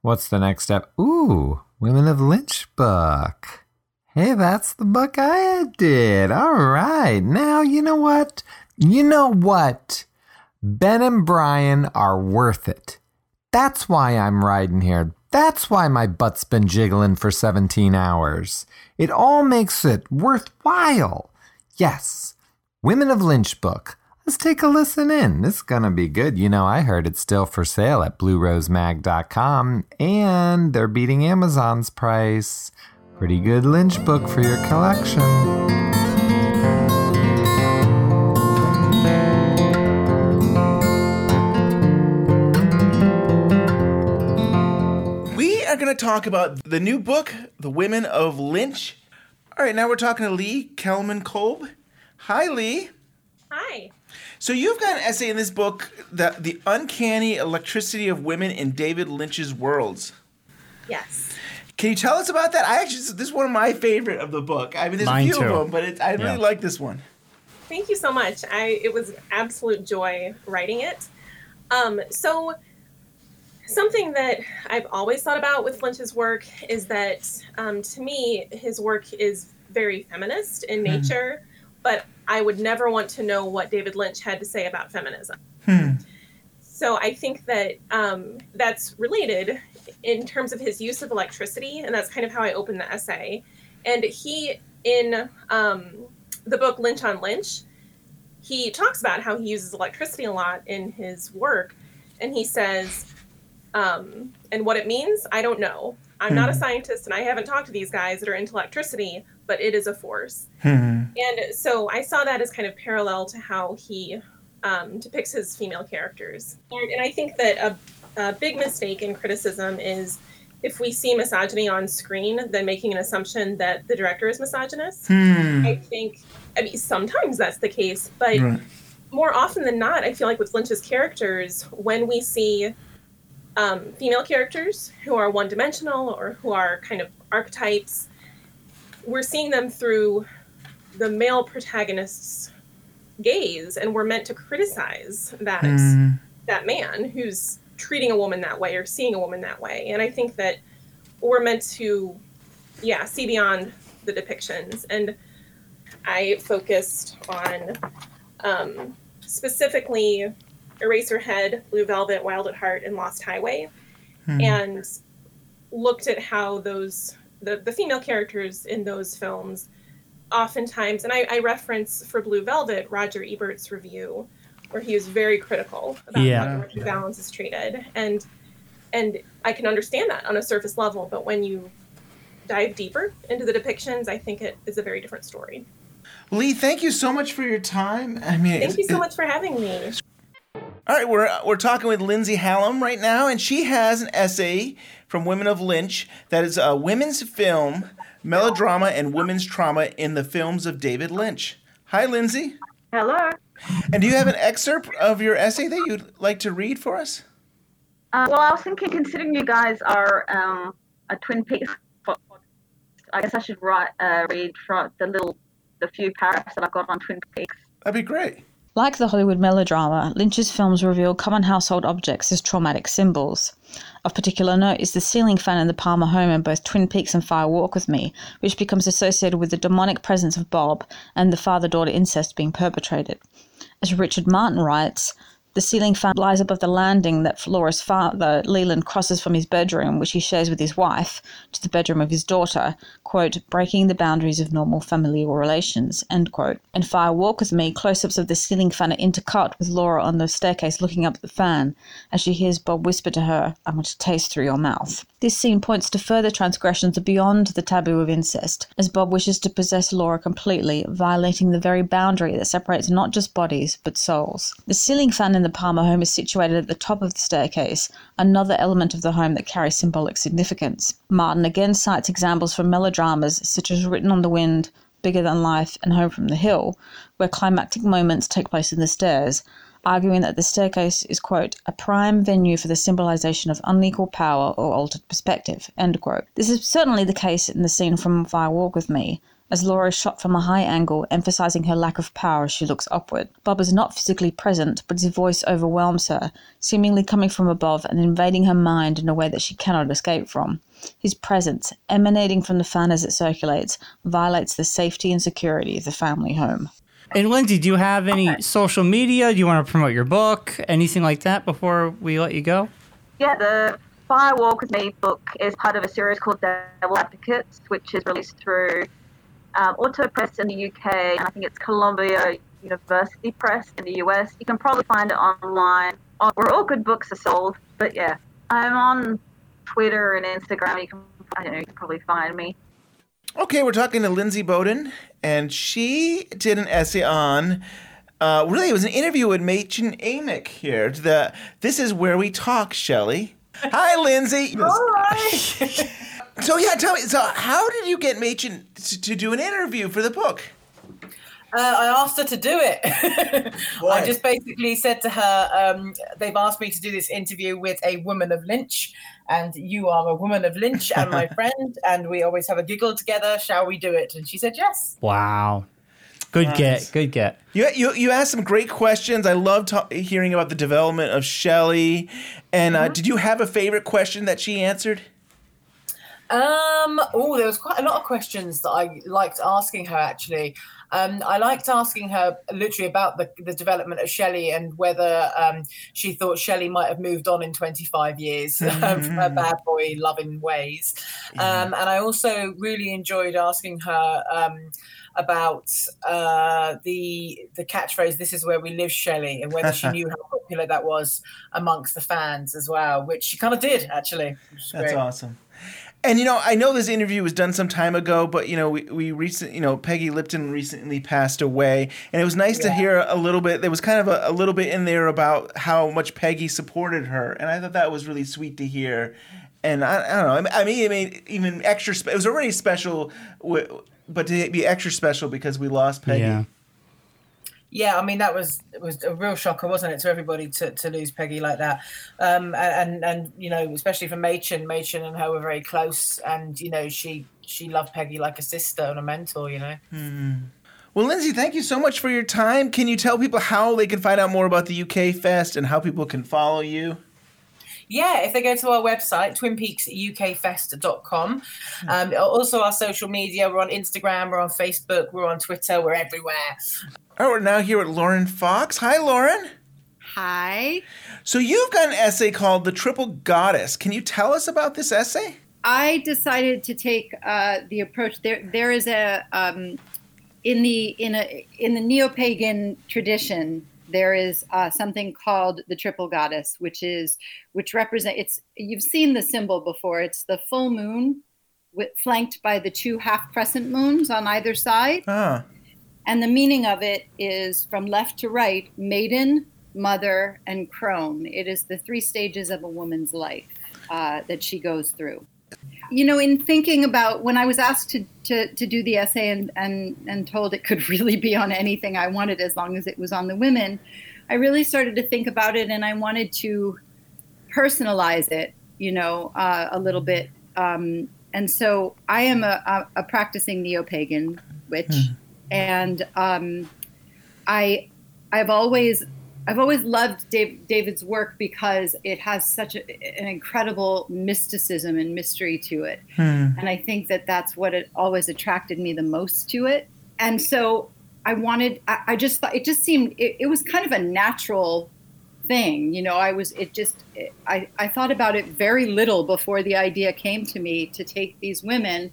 What's the next step? Ooh, Women of Lynch book. Hey, that's the book I did. All right. Now, you know what? You know what? Ben and Brian are worth it. That's why I'm riding here. That's why my butt's been jiggling for 17 hours. It all makes it worthwhile. Yes. Women of Lynch book. Let's take a listen in. This is going to be good. You know, I heard it's still for sale at bluerosemag.com and they're beating Amazon's price. Pretty good Lynch book for your collection. We are going to talk about the new book, The Women of Lynch. All right, now we're talking to Lee Kelman Kolb. Hi, Lee. Hi. So you've got an essay in this book, the the uncanny electricity of women in David Lynch's worlds. Yes. Can you tell us about that? I actually this is one of my favorite of the book. I mean, there's Mine a few too. of them, but it, I really Yeah. like this one. Thank you so much. I it was absolute joy writing it. Um, so something that I've always thought about with Lynch's work is that um, to me his work is very feminist in Hmm. nature, but I would never want to know what David Lynch had to say about feminism. Hmm. So I think that um, that's related in terms of his use of electricity, and that's kind of how I open the essay. And he, in um, the book Lynch on Lynch, he talks about how he uses electricity a lot in his work, and he says, um, and what it means, I don't know. I'm not a Hmm. scientist, and I haven't talked to these guys that are into electricity, but it is a force. Hmm. And so I saw that as kind of parallel to how he um, depicts his female characters. And, and I think that a, a big mistake in criticism is if we see misogyny on screen, then making an assumption that the director is misogynist. Hmm. I think, I mean, sometimes that's the case, but Right. more often than not, I feel like with Lynch's characters, when we see um, female characters who are one dimensional or who are kind of archetypes, we're seeing them through the male protagonist's gaze, and we're meant to criticize that Hmm. that man who's treating a woman that way or seeing a woman that way. And I think that we're meant to, yeah, see beyond the depictions. And I focused on um, specifically Eraserhead, Blue Velvet, Wild at Heart, and Lost Highway, Hmm. and looked at how those the, the female characters in those films oftentimes, and I, I reference for Blue Velvet Roger Ebert's review, where he was very critical about Yeah. how Dorothy Vallens is treated, and and I can understand that on a surface level, but when you dive deeper into the depictions, I think it is a very different story. Lee, thank you so much for your time. I mean, Thank you so much for having me. All right, we're we're talking with Lindsay Hallam right now, and she has an essay from Women of Lynch that is a women's film, melodrama, and women's trauma in the films of David Lynch. Hi, Lindsay. Hello. And do you have an excerpt of your essay that you'd like to read for us? Uh, well, I was thinking, considering you guys are um, a Twin Peaks, pod- I guess I should write, uh, read from the little, the few paragraphs that I've got on Twin Peaks. That'd be great. Like the Hollywood melodrama, Lynch's films reveal common household objects as traumatic symbols. Of particular note is the ceiling fan in the Palmer home in both Twin Peaks and Fire Walk with Me, which becomes associated with the demonic presence of Bob and the father daughter incest being perpetrated. As Richard Martin writes, the ceiling fan lies above the landing that Laura's father, Leland, crosses from his bedroom, which he shares with his wife, to the bedroom of his daughter, quote, breaking the boundaries of normal familial relations, end quote. In Fire Walk With Me, close ups of the ceiling fan are intercut with Laura on the staircase looking up at the fan as she hears Bob whisper to her, I want to taste through your mouth. This scene points to further transgressions beyond the taboo of incest, as Bob wishes to possess Laura completely, violating the very boundary that separates not just bodies, but souls. The ceiling fan in the Palmer home is situated at the top of the staircase, another element of the home that carries symbolic significance. Martin again cites examples from melodramas such as Written on the Wind, Bigger Than Life, and Home from the Hill, where climactic moments take place in the stairs, arguing that the staircase is, quote, a prime venue for the symbolization of unequal power or altered perspective, end quote. This is certainly the case in the scene from Fire Walk with Me, as Laura is shot from a high angle, emphasizing her lack of power as she looks upward. Bob is not physically present, but his voice overwhelms her, seemingly coming from above and invading her mind in a way that she cannot escape from. His presence, emanating from the fan as it circulates, violates the safety and security of the family home. And Lindsay, do you have any social media? Do you want to promote your book? Anything like that before we let you go? Yeah, the Fire Walk With Me book is part of a series called Devil Advocates, which is released through um, Auteur Press in the UK, and I think it's Columbia University Press in the US. You can probably find it online, uh, where all good books are sold. But yeah, I'm on Twitter and Instagram. You can, I don't know, you can probably find me. Okay, we're talking to Lindsay Bowden, and she did an essay on. Uh, really, it was an interview with Mädchen Amick here. The this is where we talk, Shelley. Hi, Lindsay. so yeah, tell me. So how did you get Mädchen to, to do an interview for the book? Uh, I asked her to do it. I just basically said to her, um, they've asked me to do this interview with a woman of Lynch, and you are a woman of Lynch and my friend, and we always have a giggle together. Shall we do it? And she said yes. Wow. Good Nice. get. Good get. You, you, you asked some great questions. I love ta- hearing about the development of Shelley. And uh, did you have a favorite question that she answered? Um, oh, there was quite a lot of questions that I liked asking her actually. Um, I liked asking her literally about the, the development of Shelley and whether um, she thought Shelley might have moved on in 25 years um, from her Mhm. bad boy loving ways. Um, and I also really enjoyed asking her um, about uh, the the catchphrase "This is where we live, Shelley," and whether she knew how popular that was amongst the fans as well, which she kind of did actually. That's great. awesome. And you know, I know this interview was done some time ago, but you know, we we recent, you know, Peggy Lipton recently passed away, and it was nice to hear a little bit. There was kind of a, a little bit in there about how much Peggy supported her, and I thought that was really sweet to hear. And I, I don't know, I mean, I mean, even extra. Spe- it was already special, but to be extra special because we lost Peggy. Yeah. Yeah, I mean that was it was a real shocker, wasn't it, to everybody to, to lose Peggy like that, um, and and you know especially for Mädchen, Mädchen and her were very close, and you know she she loved Peggy like a sister and a mentor, you know. Hmm. Well, Lindsay, thank you so much for your time. Can you tell people how they can find out more about the UK Fest and how people can follow you? Yeah, if they go to our website, twinpeaksukfest.com. Um, also, our social media, we're on Instagram, we're on Facebook, we're on Twitter, we're everywhere. All right, we're now here with Lauren Fox. Hi, Lauren. Hi. So you've got an essay called "The Triple Goddess." Can you tell us about this essay? I decided to take uh, the approach. There, there is a um, in the in a in the neo-pagan tradition. There is uh, something called the triple goddess, which is which represent. It's you've seen the symbol before. It's the full moon, with, flanked by the two half crescent moons on either side. Ah. And the meaning of it is from left to right maiden, mother, and crone. It is the three stages of a woman's life uh, that she goes through. You know, in thinking about when I was asked to, to, to do the essay and, and, and told it could really be on anything I wanted as long as it was on the women, I really started to think about it and I wanted to personalize it, you know, uh, a little bit. Um, and so I am a, a, a practicing neo pagan witch, and um, I I've always I've always loved Dave, David's work because it has such a, an incredible mysticism and mystery to it, Hmm. and I think that that's what it always attracted me the most to it. And so I wanted I, I just thought it just seemed it, it was kind of a natural thing you know i was it just it, I, I thought about it very little before the idea came to me to take these women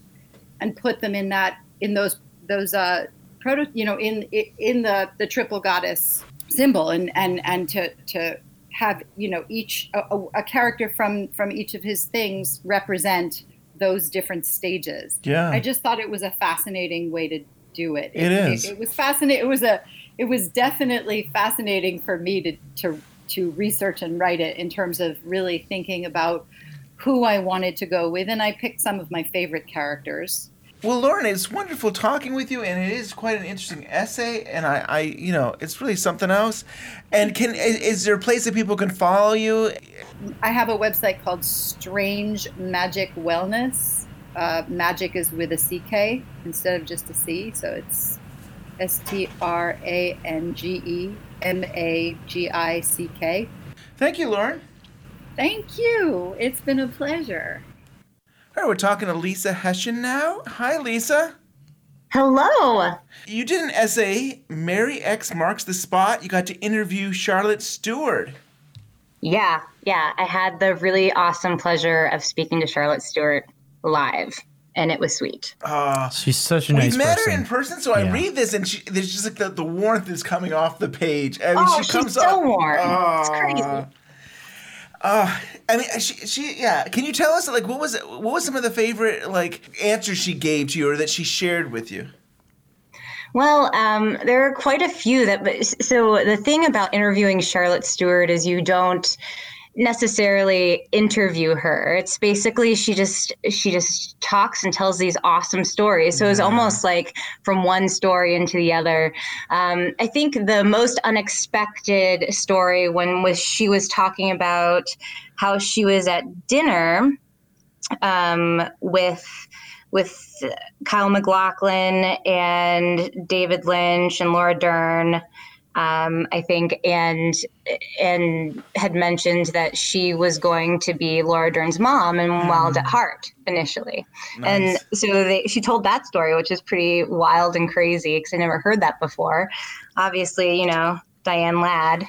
and put them in that in those those uh proto you know in in the the triple goddess symbol and and and to to have you know each a, a- character from from each of his things represent those different stages Yeah. i just thought it was a fascinating way to do it It is. it, was fascinating it was a it was definitely fascinating for me to to to research and write it in terms of really thinking about who I wanted to go with, and I picked some of my favorite characters. Well, Lauren, it's wonderful talking with you, and it is quite an interesting essay. And I, I you know, it's really something else. And can is, is there a place that people can follow you? I have a website called Strange Magic Wellness. Uh, magic is with a CK instead of just a C, so it's S T R A N G E M A G I C K. Thank you, Lauren. Thank you. It's been a pleasure. All right, we're talking to Lisa Hessian now. Hi, Lisa. Hello. You did an essay, Mary X Marks the Spot. You got to interview Charlotte Stewart. Yeah, yeah. I had the really awesome pleasure of speaking to Charlotte Stewart live, and it was sweet. Uh, She's such a nice. we nice met person. her in person, so I read this, and she, there's just like the, the warmth is coming off the page. I mean, Oh, she she's comes so up, warm. It's Ah. crazy. Uh, I mean, she, she, yeah. Can you tell us, like, what was, what was some of the favorite, like, answers she gave to you or that she shared with you? Well, um, there are quite a few that. So the thing about interviewing Charlotte Stewart is you don't necessarily interview her. It's basically she just she just talks and tells these awesome stories. So it's almost like from one story into the other. Um, I think the most unexpected story when was she was talking about how she was at dinner um, with with Kyle MacLachlan and David Lynch and Laura Dern, um, I think, and and had mentioned that she was going to be Laura Dern's mom in Wild at Heart initially, and so they, she told that story, which is pretty wild and crazy because I never heard that before. Obviously, you know Diane Ladd.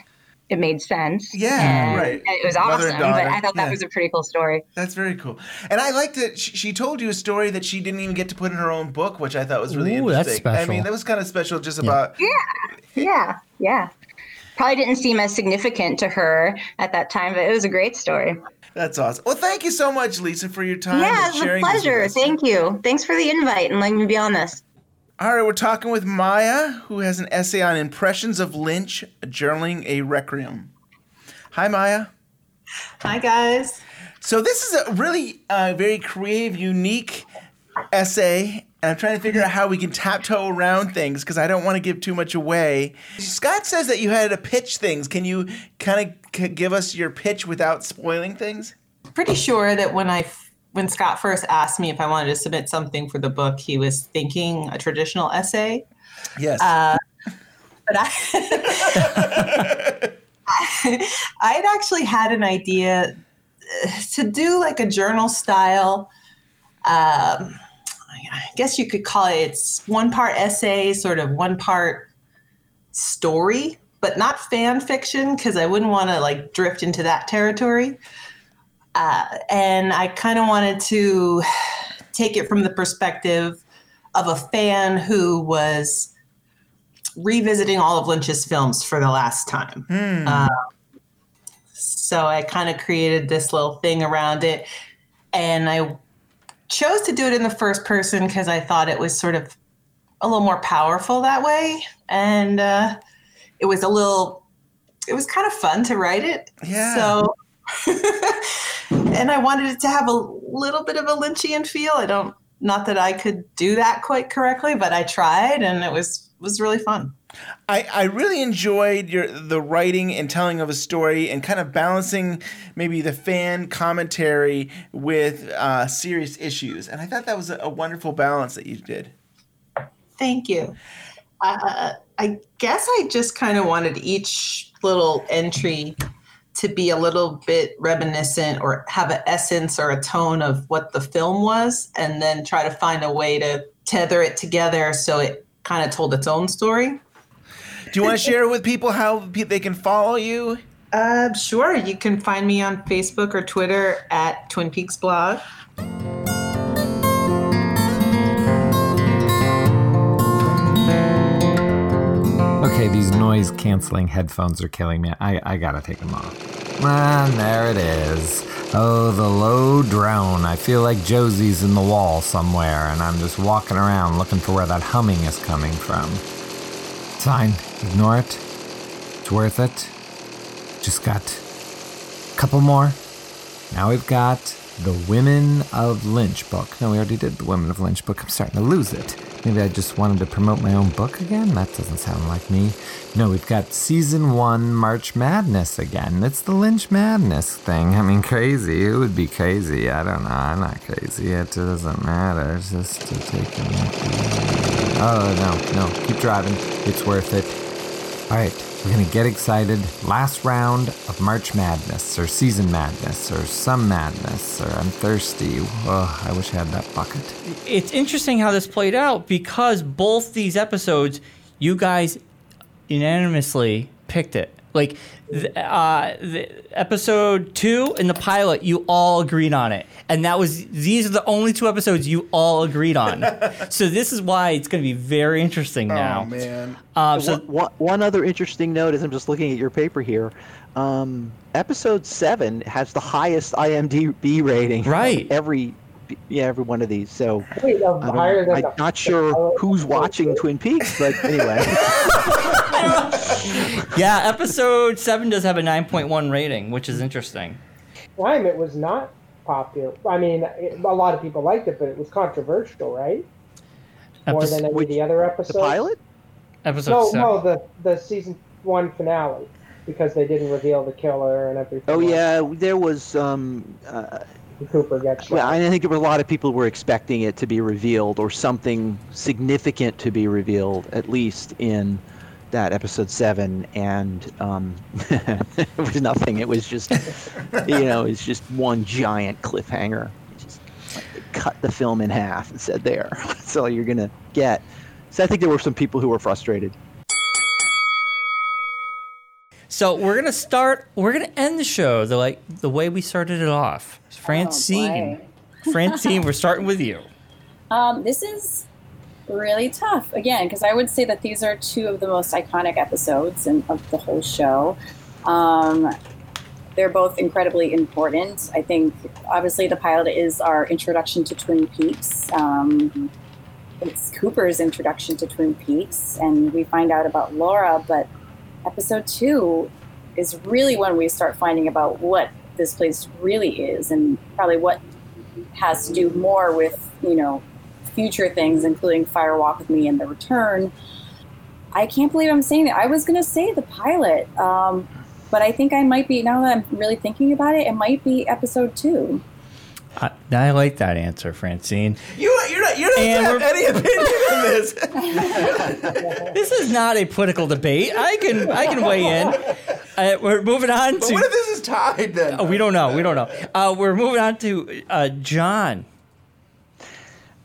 It made sense. Yeah, and right. It was awesome, but I thought that yeah. was a pretty cool story. That's very cool. And I liked that she, she told you a story that she didn't even get to put in her own book, which I thought was really Ooh, that's interesting. I mean, that was kind of special just about. Yeah, yeah, yeah. Probably didn't seem as significant to her at that time, but it was a great story. That's awesome. Well, thank you so much, Lisa, for your time. yeah, and it was a sharing this with pleasure. Thank you. Thanks for the invite and letting me be on this. All right, we're talking with Maya, who has an essay on impressions of Lynch, journaling a requiem. Hi, Maya. Hi, guys. So this is a really uh, very creative, unique essay, and I'm trying to figure out how we can taptoe around things because I don't want to give too much away. Scott says that you had to pitch things. Can you kind of c- give us your pitch without spoiling things? Pretty sure that when I when Scott first asked me if I wanted to submit something for the book, he was thinking a traditional essay. Yes. Uh, but I, I'd actually had an idea uh, to do like a journal style. Um, I guess you could call it. It's one part essay, sort of one part story, but not fan fiction because I wouldn't want to like drift into that territory. Uh, and I kind of wanted to take it from the perspective of a fan who was revisiting all of Lynch's films for the last time. Hmm. Uh, so I kind of created this little thing around it. And I chose to do it in the first person because I thought it was sort of a little more powerful that way, and uh, it was a little. It was kind of fun to write it. Yeah. So, and I wanted it to have a little bit of a Lynchian feel. I don't, not that I could do that quite correctly, but I tried, and it was was really fun. I, I really enjoyed your the writing and telling of a story and kind of balancing maybe the fan commentary with uh, serious issues. And I thought that was a, a wonderful balance that you did. Thank you. Uh, I guess I just kind of wanted each little entry to be a little bit reminiscent or have an essence or a tone of what the film was, and then try to find a way to tether it together so it kind of told its own story. Do you want to share with people how they can follow you? Uh, sure. You can find me on Facebook or Twitter at Twin Peaks Blog. Okay, these noise canceling headphones are killing me. I, I gotta take them off. Ah, there it is. Oh, the low drone. I feel like Josie's in the wall somewhere, and I'm just walking around looking for where that humming is coming from. It's fine. Ignore it. It's worth it. Just got a couple more. Now we've got the Women of Lynch book. No, we already did the Women of Lynch book. I'm starting to lose it. Maybe I just wanted to promote my own book again? That doesn't sound like me. No, we've got season one March Madness again. It's the Lynch Madness thing. I mean, crazy. It would be crazy. I don't know. I'm not crazy. It doesn't matter. It's just to take a Oh, no, no. Keep driving. It's worth it. All right, we're going to get excited. Last round of March Madness, or Season Madness, or Some Madness, or I'm thirsty. Oh, I wish I had that bucket. It's interesting how this played out because both these episodes, you guys unanimously picked it. Like, uh, the episode two and the pilot, you all agreed on it, and that was these are the only two episodes you all agreed on. so this is why it's going to be very interesting now. Oh man. Um, so one, one- one other interesting note is I'm just looking at your paper here. Um, episode seven has the highest IMDb rating. Right. Every yeah, every one of these. So Wait, I don't- higher than I'm the- not sure who's watching Twin Peaks, but anyway. yeah, episode seven does have a nine point one rating, which is interesting. time it was not popular. I mean, it, a lot of people liked it, but it was controversial, right? More Epis- than any of the other episodes. The pilot. Episode no, seven. no, the the season one finale because they didn't reveal the killer and everything. Oh like yeah, there was. Um, uh, Cooper gets shot. well, I think there were a lot of people were expecting it to be revealed or something significant to be revealed, at least in that episode seven, and um, it was nothing. It was just, you know, it's just one giant cliffhanger. Just cut the film in half and said, "There, that's all you're gonna get." So I think there were some people who were frustrated. So we're gonna start. We're gonna end the show the like the way we started it off. Francine, Francine, we're starting with you. Um, this is really tough again because I would say that these are two of the most iconic episodes in, of the whole show. Um, they're both incredibly important. I think obviously the pilot is our introduction to Twin Peaks. Um, it's Cooper's introduction to Twin Peaks, and we find out about Laura. But episode two is really when we start finding about what this place really is, and probably what has to do more with you know future things, including Fire Walk with Me and The Return. I can't believe I'm saying that. I was gonna say the pilot, um, but I think I might be now that I'm really thinking about it. It might be episode two. I, I like that answer, Francine. You, you're not, you're not And have any opinion on this. This is not a political debate. I can I can weigh in. Uh, we're moving on But to. what if this is tied then? Oh, we don't know. We don't know. Uh, we're moving on to uh, John.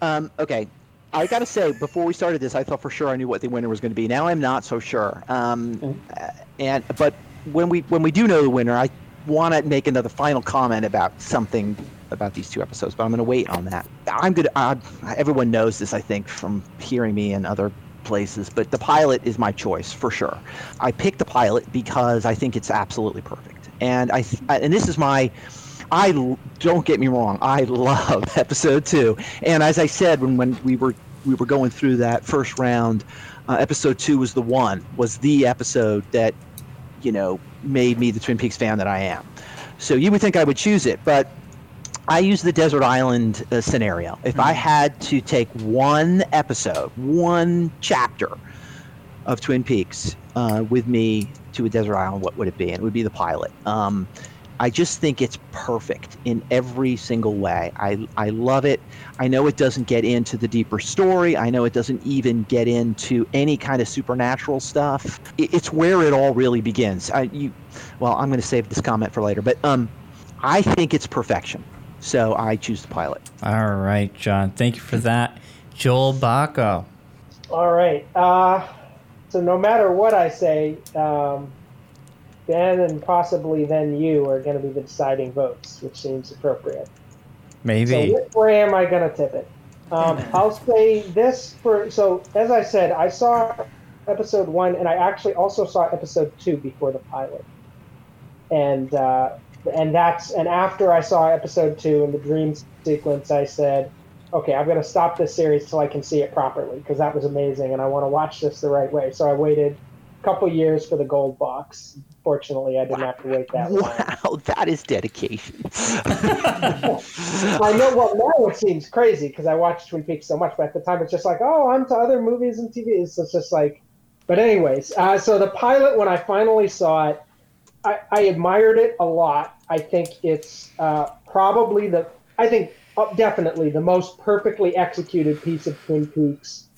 Um, okay. I got to say, before we started this, I thought for sure I knew what the winner was going to be. Now I'm not so sure. Um, uh, and but when we when we do know the winner, I want to make another final comment about something about these two episodes. But I'm going to wait on that. I'm going to. Everyone knows this, I think, from hearing me in other places. But the pilot is my choice for sure. I picked the pilot because I think it's absolutely perfect. And I and this is my I don't get me wrong. I love episode two, and as I said when when we were we were going through that first round, uh, episode two was the one, was the episode that, you know, made me the Twin Peaks fan that I am. So you would think I would choose it, but I use the desert island uh, scenario. If I had to take one episode, one chapter of Twin Peaks uh, with me to a desert island, what would it be? And it would be the pilot. Um, I just think it's perfect in every single way. I, I love it. I know it doesn't get into the deeper story. I know it doesn't even get into any kind of supernatural stuff. It, it's where it all really begins. I, you, well, I'm going to save this comment for later, but um, I think it's perfection. So I choose the pilot. All right, John. Thank you for that. Joel Bocko. All right. Uh, so no matter what I say, um, Ben and possibly then you are going to be the deciding votes, which seems appropriate. Maybe. So which way am I going to tip it? Um, I'll say this for so as I said, I saw episode one, and I actually also saw episode two before the pilot, and uh, and that's and after I saw episode two and the dream sequence, I said, okay, I'm going to stop this series till I can see it properly because that was amazing, and I want to watch this the right way. So I waited a couple years for the gold box. Fortunately, I didn't have to wait that long. Wow, that is dedication. I know. Well, now it seems crazy because I watched Twin Peaks so much, but at the time it's just like, oh, I'm to other movies and TVs. So it's just like, but anyways, uh, so the pilot when I finally saw it, I, I admired it a lot. I think it's uh, probably the, I think uh, definitely the most perfectly executed piece of Twin Peaks.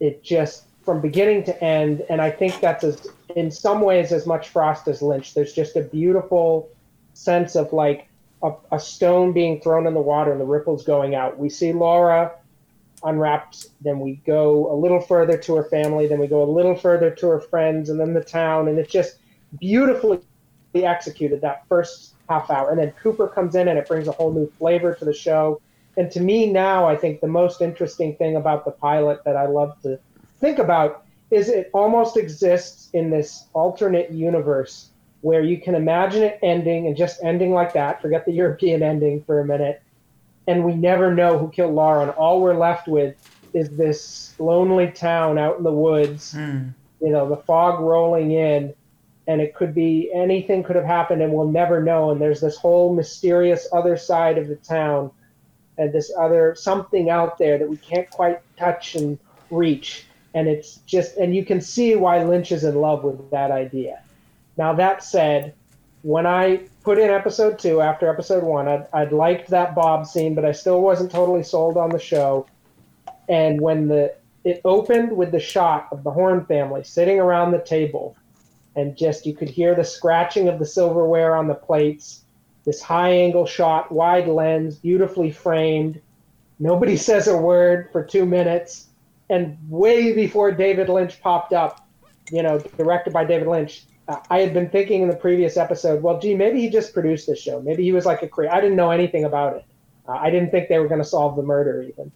It just from beginning to end, and I think that's as in some ways as much Frost as Lynch. There's just a beautiful sense of like a, a stone being thrown in the water and the ripples going out. We see Laura unwrapped, then we go a little further to her family, then we go a little further to her friends, and then the town, and it's just beautifully executed that first half hour. And then Cooper comes in and it brings a whole new flavor to the show. And to me now, I think the most interesting thing about the pilot that I love to think about is it almost exists in this alternate universe where you can imagine it ending and just ending like that. Forget the European ending for a minute. And we never know who killed Laura. And all we're left with is this lonely town out in the woods, hmm. you know, the fog rolling in. And it could be anything could have happened, and we'll never know. And there's this whole mysterious other side of the town, and this other something out there that we can't quite touch and reach and it's just and you can see why Lynch is in love with that idea. Now that said, when I put in episode two after episode one, I'd, I'd liked that Bob scene, but I still wasn't totally sold on the show. And when the it opened with the shot of the Horne family sitting around the table, and just you could hear the scratching of the silverware on the plates, this high angle shot, wide lens, beautifully framed. Nobody says a word for two minutes and way before David Lynch popped up, you know, directed by David Lynch, I had been thinking in the previous episode, well, gee, maybe he just produced this show. Maybe he was like a creator. I didn't know anything about it. Uh, I didn't think they were going to solve the murder even.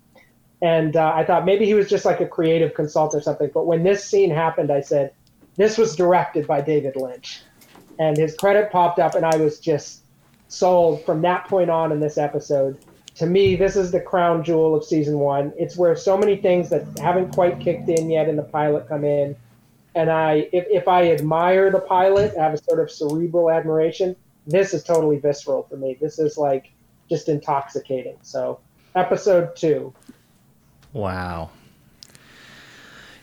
And uh, I thought maybe he was just like a creative consultant or something. But when this scene happened, I said, this was directed by David Lynch. And his credit popped up, and I was just sold from that point on in this episode to me, this is the crown jewel of season one. It's where so many things that haven't quite kicked in yet in the pilot come in. And I, if, if I admire the pilot, I have a sort of cerebral admiration, this is totally visceral for me. This is like just intoxicating. So, episode two. Wow.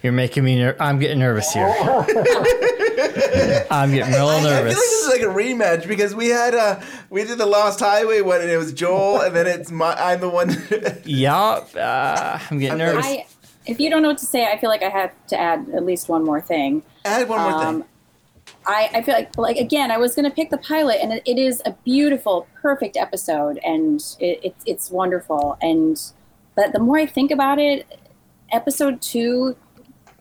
You're making me. Ner- I'm getting nervous here. I'm getting real I, I feel like this is like a rematch because we had uh we did the Lost Highway one and it was Joel and then it's my I'm the one. yeah, uh, I'm getting nervous. I, if you don't know what to say, I feel like I have to add at least one more thing. Add one more thing. I, I feel like, like again, I was going to pick the pilot, and it, it is a beautiful, perfect episode, and it, it, it's wonderful. And but the more I think about it, episode two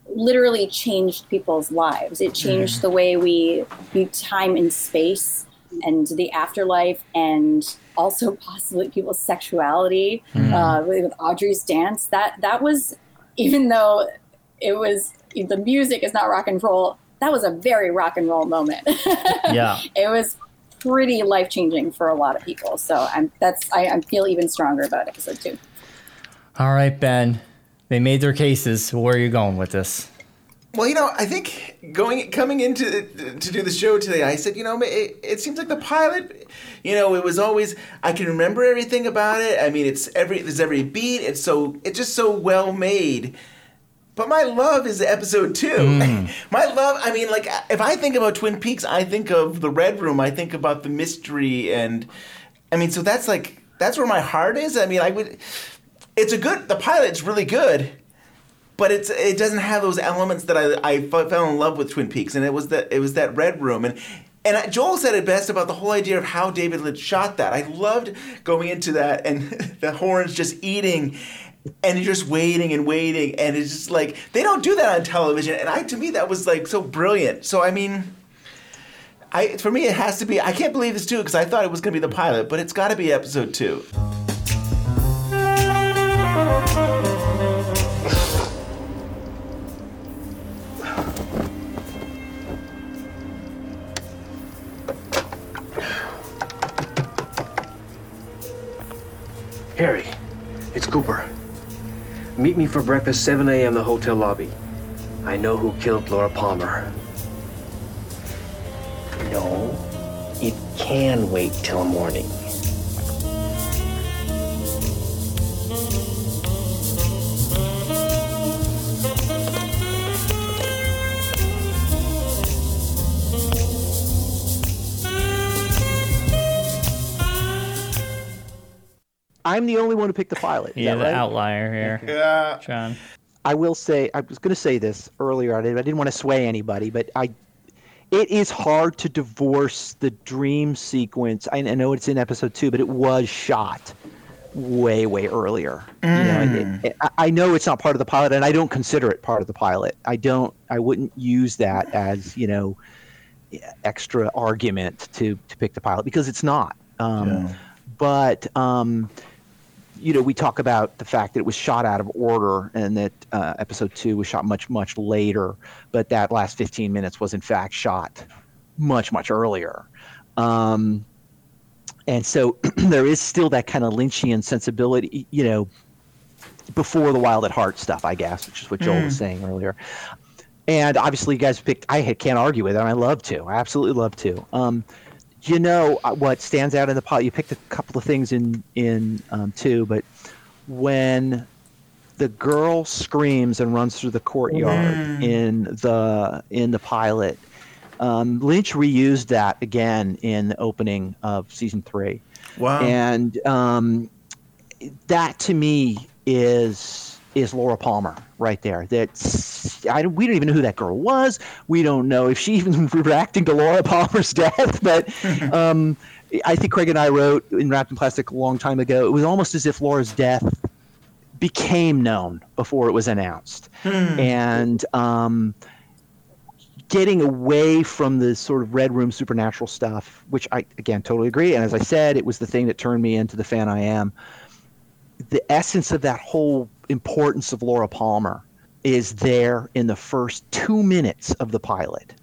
literally changed people's lives. It changed the way we view time and space, and the afterlife, and also possibly people's sexuality. Mm. Uh, with Audrey's dance, that that was even though it was the music is not rock and roll. That was a very rock and roll moment. Yeah. it was pretty life changing for a lot of people. So I'm that's I, I feel even stronger about episode two. All right, Ben. They made their cases. Where are you going with this? Well, you know, I think going coming into to do the show today, I said, you know, it, it seems like the pilot, you know, it was always I can remember everything about it. I mean, it's every there's every beat. It's so it's just so well made. But my love is episode two. Mm. my love, I mean, like if I think about Twin Peaks, I think of the Red Room. I think about the mystery, and I mean, so that's like that's where my heart is. I mean, I would. It's a good. The pilot's really good but it's it doesn't have those elements that I, I fell in love with Twin Peaks, and it was that it was that red room, and and Joel said it best about the whole idea of how David Lynch shot that. I loved going into that and the Hornes just eating. And you're just waiting and waiting, and it's just like they don't do that on television. And I, to me, that was like so brilliant. So I mean, I for me, it has to be. I can't believe this too because I thought it was going to be the pilot, but it's got to be episode two. Meet me for breakfast 7 a.m. the hotel lobby. I know who killed Laura Palmer. No, it can wait till morning. I'm the only one who picked the pilot. Is You're that the right? outlier here. Yeah. John. I will say I was going to say this earlier. I didn't, want to sway anybody, but I it is hard to divorce the dream sequence. I, I know it's in episode two, but it was shot way way earlier. You know, and it- I- I know it's not part of the pilot, and I don't consider it part of the pilot. I don't. I wouldn't use that as you know extra argument to to pick the pilot because it's not. Um, But um, you know, we talk about the fact that it was shot out of order and that uh, episode two was shot much, much later, but that last 15 minutes was in fact shot much, much earlier. Um, and so there is still that kind of Lynchian sensibility, you know, before the Wild at Heart stuff, I guess, which is what Joel was Mm. saying earlier. And obviously, you guys picked, I can't argue with it, and I love to. I absolutely love to. Um, you know uh, what stands out in the pot? You picked a couple of things in in um, two, but when the girl screams and runs through the courtyard Mm. in the in the pilot, um, Lynch reused that again in the opening of season three. Wow. And um, that to me is is Laura Palmer right there. That I we don't even know who that girl was. We don't know if she even reacting to Laura Palmer's death. But um, I think Craig and I wrote in Wrapped in Plastic a long time ago. It was almost as if Laura's death became known before it was announced, Hmm. and um, getting away from the sort of red room supernatural stuff, which I again totally agree. And as I said, it was the thing that turned me into the fan I am. The essence of that whole importance of Laura Palmer is there in the first two minutes of the pilot.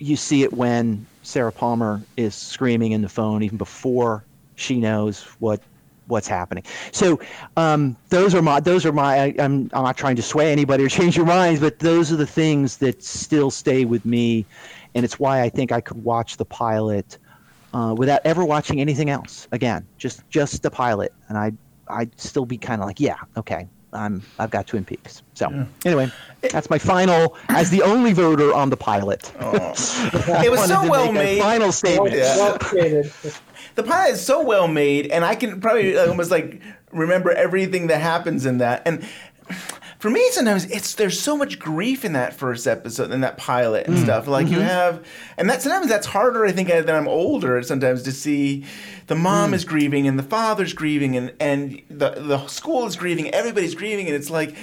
You see it when Sarah Palmer is screaming in the phone, even before she knows what what's happening. So um, those are my those are my. I, I'm I'm not trying to sway anybody or change your minds, but those are the things that still stay with me, and it's why I think I could watch the pilot uh, without ever watching anything else again. Just just the pilot, and I I'd still be kind of like, yeah, okay, I'm I've got Twin Peaks. So anyway, that's my final as the only voter on the pilot. Oh. It was so well made. Final statement. Yeah. The pilot is so well made, and I can probably almost like remember everything that happens in that. And for me, sometimes it's there's so much grief in that first episode, in that pilot and Mm. stuff. Like you Mhm. have, and that sometimes that's harder. I think as I'm older, sometimes to see the mom Mm. is grieving and the father's grieving and and the the school is grieving, everybody's grieving, and it's like.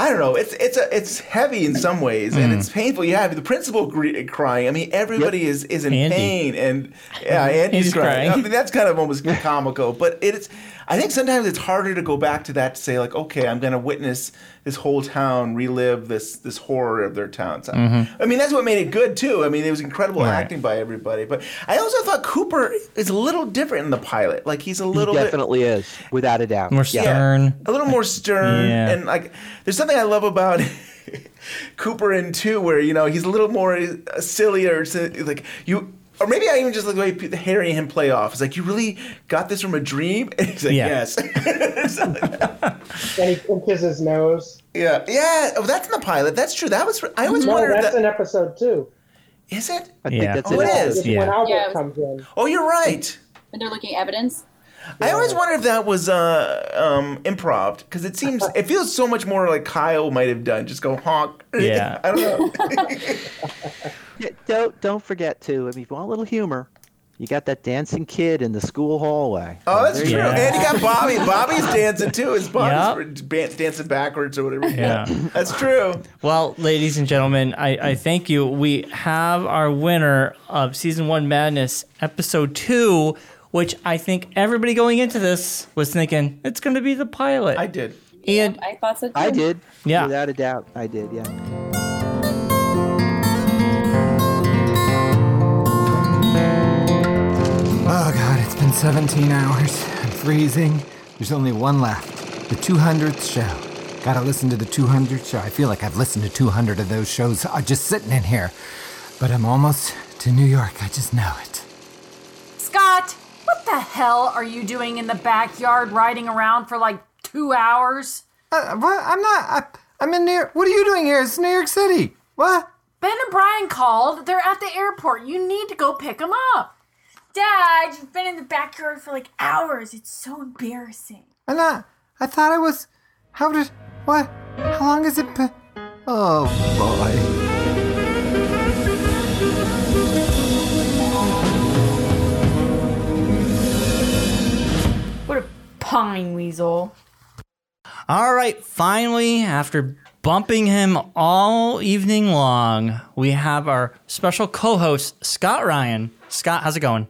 I don't know. It's it's a it's heavy in some ways, and Mm. it's painful. You have the principal gr- crying. I mean, everybody is is in Andy. pain, and yeah, Andy's He's crying. crying. I mean, that's kind of almost comical, but it's. I think sometimes it's harder to go back to that to say like, okay, I'm going to witness this whole town relive this this horror of their town. So, Mhm. I mean, that's what made it good too. I mean, it was incredible Right. acting by everybody. But I also thought Cooper is a little different in the pilot. Like he's a He little bit definitely is, without a doubt. More Yeah. stern. a little more stern Yeah. and like there's something I love about Cooper in two where you know he's a little more uh, sillier so, like you or maybe I even just like the way Harry and him play off. It's like you really got this from a dream. And he's like, Yeah. yes, and he pinches his nose. yeah, yeah. Oh, that's in the pilot. That's true. That was. I always no, wondered. that's That, in episode two. is it? I think Yeah. that's Oh, it. it is. It's when Yeah. Albert Yeah, it was- comes in. Oh, you're right. When they're looking at evidence. I always wondered if that was uh, um, improv because it seems it feels so much more like Kyle might have done. Just go honk. Yeah. I don't know. Yeah, don't don't forget to. I mean, if you want a little humor, you got that dancing kid in the school hallway. Oh, that's There true. you go. And you got Bobby. Bobby's dancing too. His Bobby's Yep. dancing backwards or whatever. Yeah. that's true. Well, ladies and gentlemen, I, I thank you. We have our winner of season one madness, episode two, which I think everybody going into this was thinking it's going to be the pilot. I did. And I thought so too. I did. Yeah. Without a doubt, I did. Yeah. Oh god, it's been 17 hours. I'm freezing. There's only one left. The 200th show. Gotta listen to the 200th show. I feel like I've listened to 200 of those shows uh, just sitting in here. But I'm almost to New York. I just know it. Scott, what the hell are you doing in the backyard riding around for like two hours? Uh, what? I'm not. I, I'm in New York. What are you doing here? It's New York City. What? Ben and Brian called. They're at the airport. You need to go pick them up. Dad, you've been in the backyard for like hours. It's so embarrassing. I'm not. I thought I was. How did. What? How long has it been? Oh boy. Pine weasel. all right, finally, after bumping him all evening long, we have our special co host, Scott Ryan. Scott, how's it going?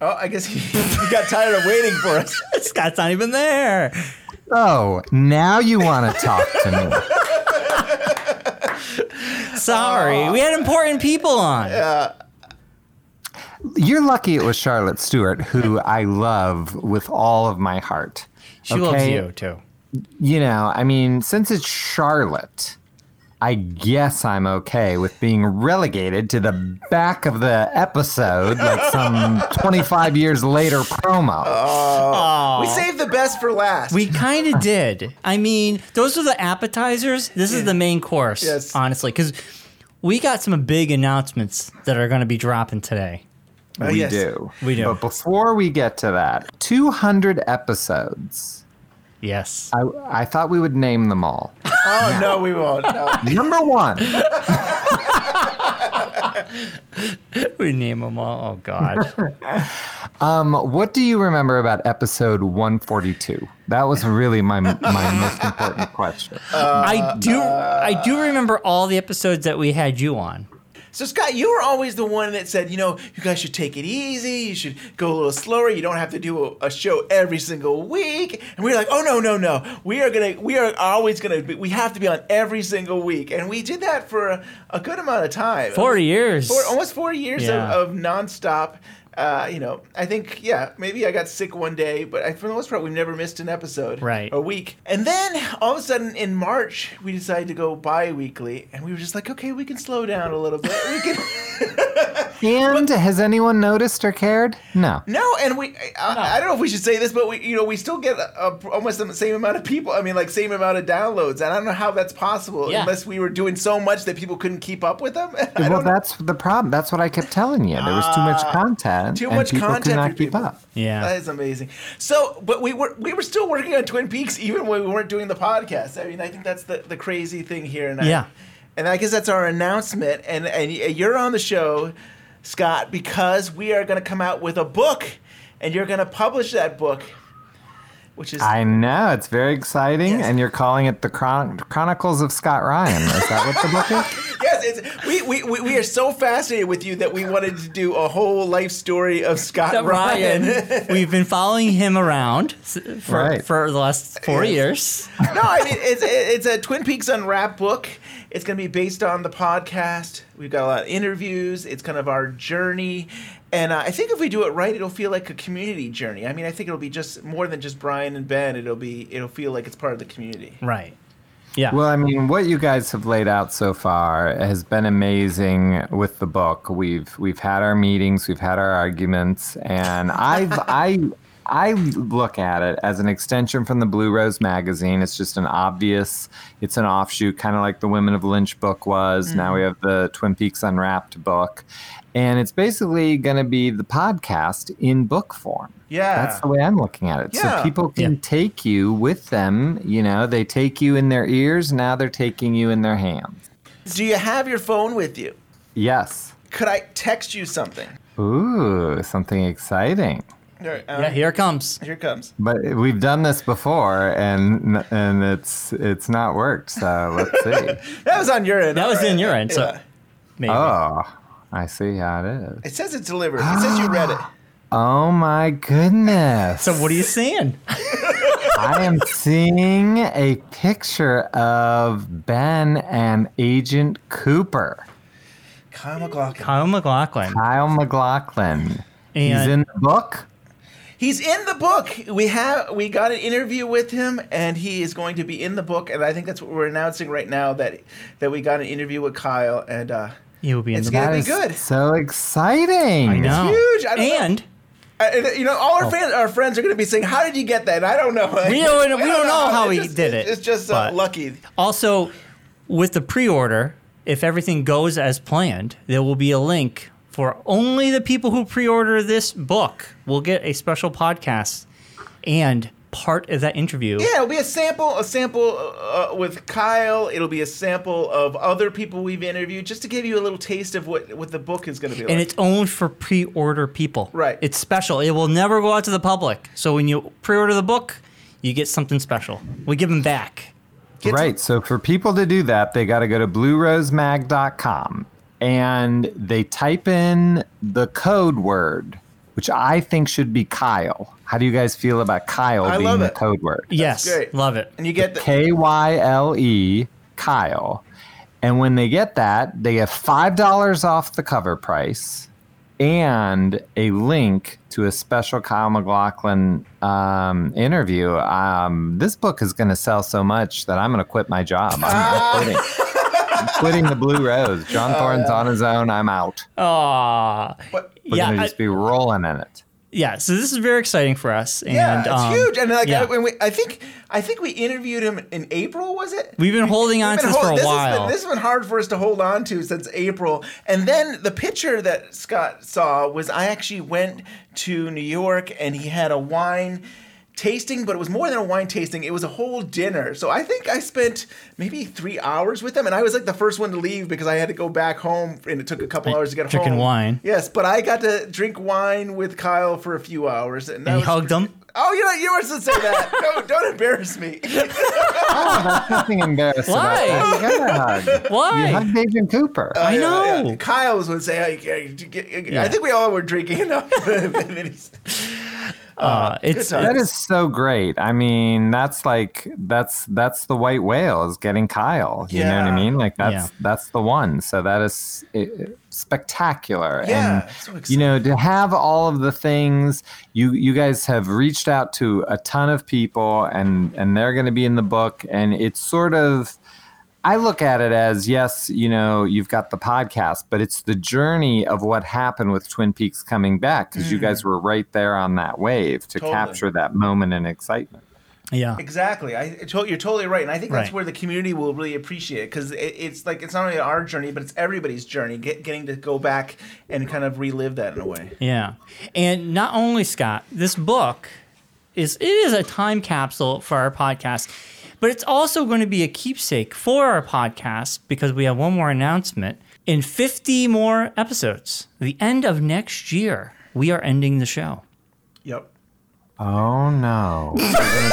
Oh, I guess he, he got tired of waiting for us. Scott's not even there. Oh, now you want to talk to me. Sorry, we had important people on. You're lucky it was Charlotte Stewart, who I love with all of my heart. She loves you too. You know, I mean, since it's Charlotte, I guess I'm okay with being relegated to the back of the episode, like some 25 years later promo. Oh, we saved the best for last. We kind of did. I mean, those are the appetizers. This is the main course, Yes. honestly, because we got some big announcements that are going to be dropping today. Uh, we yes. do. We do. But before we get to that, 200 episodes. Yes. I, I thought we would name them all. Oh no, we won't. No. Number one. we name them all. Oh God. Um, what do you remember about episode 142? That was really my my most important question. I do. I do remember all the episodes that we had you on. So Scott, you were always the one that said, you know, you guys should take it easy. You should go a little slower. You don't have to do a, a show every single week. And we were like, oh no, no, no. We are gonna, we are always gonna, be, we have to be on every single week. And we did that for a, a good amount of time. Four years. Four, almost four years Yeah. of, of nonstop. Uh, you know, I think, yeah, maybe I got sick one day, but I, for the most part, we've never missed an episode. Right. A week. And then all of a sudden in March, we decided to go bi weekly. And we were just like, okay, we can slow down a little bit. We can. And has anyone noticed or cared? No. No, and we, I, I don't know if we should say this, but we, you know, we still get a, a, almost the same amount of people. I mean, like same amount of downloads, and I don't know how that's possible Yeah. unless we were doing so much that people couldn't keep up with them. Well, that's the problem. That's what I kept telling you. There was too much Ah, content, too and much people content could keep people. up. Yeah. That is amazing. So, but we were we were still working on Twin Peaks even when we weren't doing the podcast. I mean, I think that's the, the crazy thing here. And I, Yeah. and I guess that's our announcement. And and you're on the show, Scott, because we are going to come out with a book, and you're going to publish that book, which is I know it's very exciting, and you're calling it the Chron- Chronicles of Scott Ryan. Is that what the book is? yes, it's, we, we, we, we are so fascinated with you that we wanted to do a whole life story of Scott That Ryan. Ryan, we've been following him around for, Right. for the last four years. no, I mean it's it's a Twin Peaks Unwrapped book. It's going to be based on the podcast. We've got a lot of interviews. It's kind of our journey, and uh, I think if we do it right, it'll feel like a community journey. I mean, I think it'll be just more than just Brian and Ben. It'll be it'll feel like it's part of the community. Right. Yeah. Well, I mean, what you guys have laid out so far has been amazing with the book. We've we've had our meetings, we've had our arguments, and I've I I look at it as an extension from the Blue Rose magazine. It's just an obvious, it's an offshoot, kind of like the Women of Lynch book was. Now we mm-hmm. have the Twin Peaks Unwrapped book. And it's basically going to be the podcast in book form. Yeah. That's the way I'm looking at it. Yeah. So people can take you with them. You know, they take you in their ears. Now they're taking you in their hands. Do you have your phone with you? Yes. Could I text you something? Ooh, something exciting. All right, Yeah, um, here it comes. Here it comes. But we've done this before, and and it's it's not worked. So let's see. That was on your end. That was in your end, so Yeah. maybe. Oh, I see how it is. It says it's delivered. It says you read it. Oh my goodness! So what are you seeing? I am seeing a picture of Ben and Agent Cooper. Kyle MacLachlan. Kyle MacLachlan. Kyle MacLachlan. He's in the book. He's in the book. We have we got an interview with him, and he is going to be in the book. And I think that's what we're announcing right now that that we got an interview with Kyle, and uh, He will be in it's the gonna be good. So exciting! I know. Huge. I don't know. and Uh, and, you know, all our Oh. fans, our friends are going to be saying, "How did you get that?" And I don't know. we don't, we don't know how he just- did it. It's just uh, lucky. Also, with the pre-order, if everything goes as planned, there will be a link for only the people who pre-order this book will get a special podcast and part of that interview. Yeah, it'll be a sample, a sample uh, with Kyle. It'll be a sample of other people we've interviewed, just to give you a little taste of what what the book is going to be like. And it's only for pre-order people. Right. It's special. It will never go out to the public. So when you pre-order the book, you get something special. We give them back. right. So for people to do that, they got to go to bluerosemag.com and they type in the code word, which I think should be Kyle. How do you guys feel about Kyle I being love the it. code word? Yes, great. love it. and you get the K Y L E, Kyle. And when they get that, they get $5 off the cover price and a link to a special Kyle MacLachlan um, interview. Um, this book is going to sell so much that I'm going to quit my job. I'm quitting. I'm quitting the Blue Rose. John Oh, Thorne's on his own. I'm out. Aw. We're yeah, going to I- just be rolling in it. yeah. So this is very exciting for us. And, yeah, it's um, huge. And like, yeah. I, we, I think, I think we interviewed him in April. Was it? We've been holding on to been this for a has while. been, this has been hard for us to hold on to since April. And then the picture that Scott saw was I actually went to New York and he had a wine tasting, but it was more than a wine tasting. It was a whole dinner. So I think I spent maybe three hours with him, and I was like the first one to leave because I had to go back home, and it took a couple hours to get Drinking home. wine. Yes, but I got to drink wine with Kyle for a few hours, and, that and you was hugged them. Oh, you know, you were supposed to say that. don't, don't embarrass me. Oh, that's nothing embarrassing Why? about that. You hug. Why? You hugged Agent Cooper. Oh, I yeah, know. yeah. Kyle's would say, "Hey, yeah, you get- Yeah. I think we all were drinking enough. And Uh, it's, good That times. is so great. I mean, that's like that's that's the white whale is getting Kyle. You know what I mean? Like that's Yeah. that's the one. So that is uh, spectacular. Yeah, and so you know to have all of the things you you guys have reached out to a ton of people and and they're going to be in the book and it's sort of I look at it as yes, you know, you've got the podcast, but it's the journey of what happened with Twin Peaks coming back because you guys were right there on that wave to Mm. Totally. capture that moment and excitement. yeah. Exactly. I to- you're totally right, and I think that's Right. where the community will really appreciate it because it, it's like it's not only our journey, but it's everybody's journey. Get, getting to go back and kind of relive that in a way. Yeah. And not only Scott, this book is it is a time capsule for our podcast, but it's also going to be a keepsake for our podcast because we have one more announcement. In 50 more episodes, the end of next year, we are ending the show. Yep. Oh no. We're gonna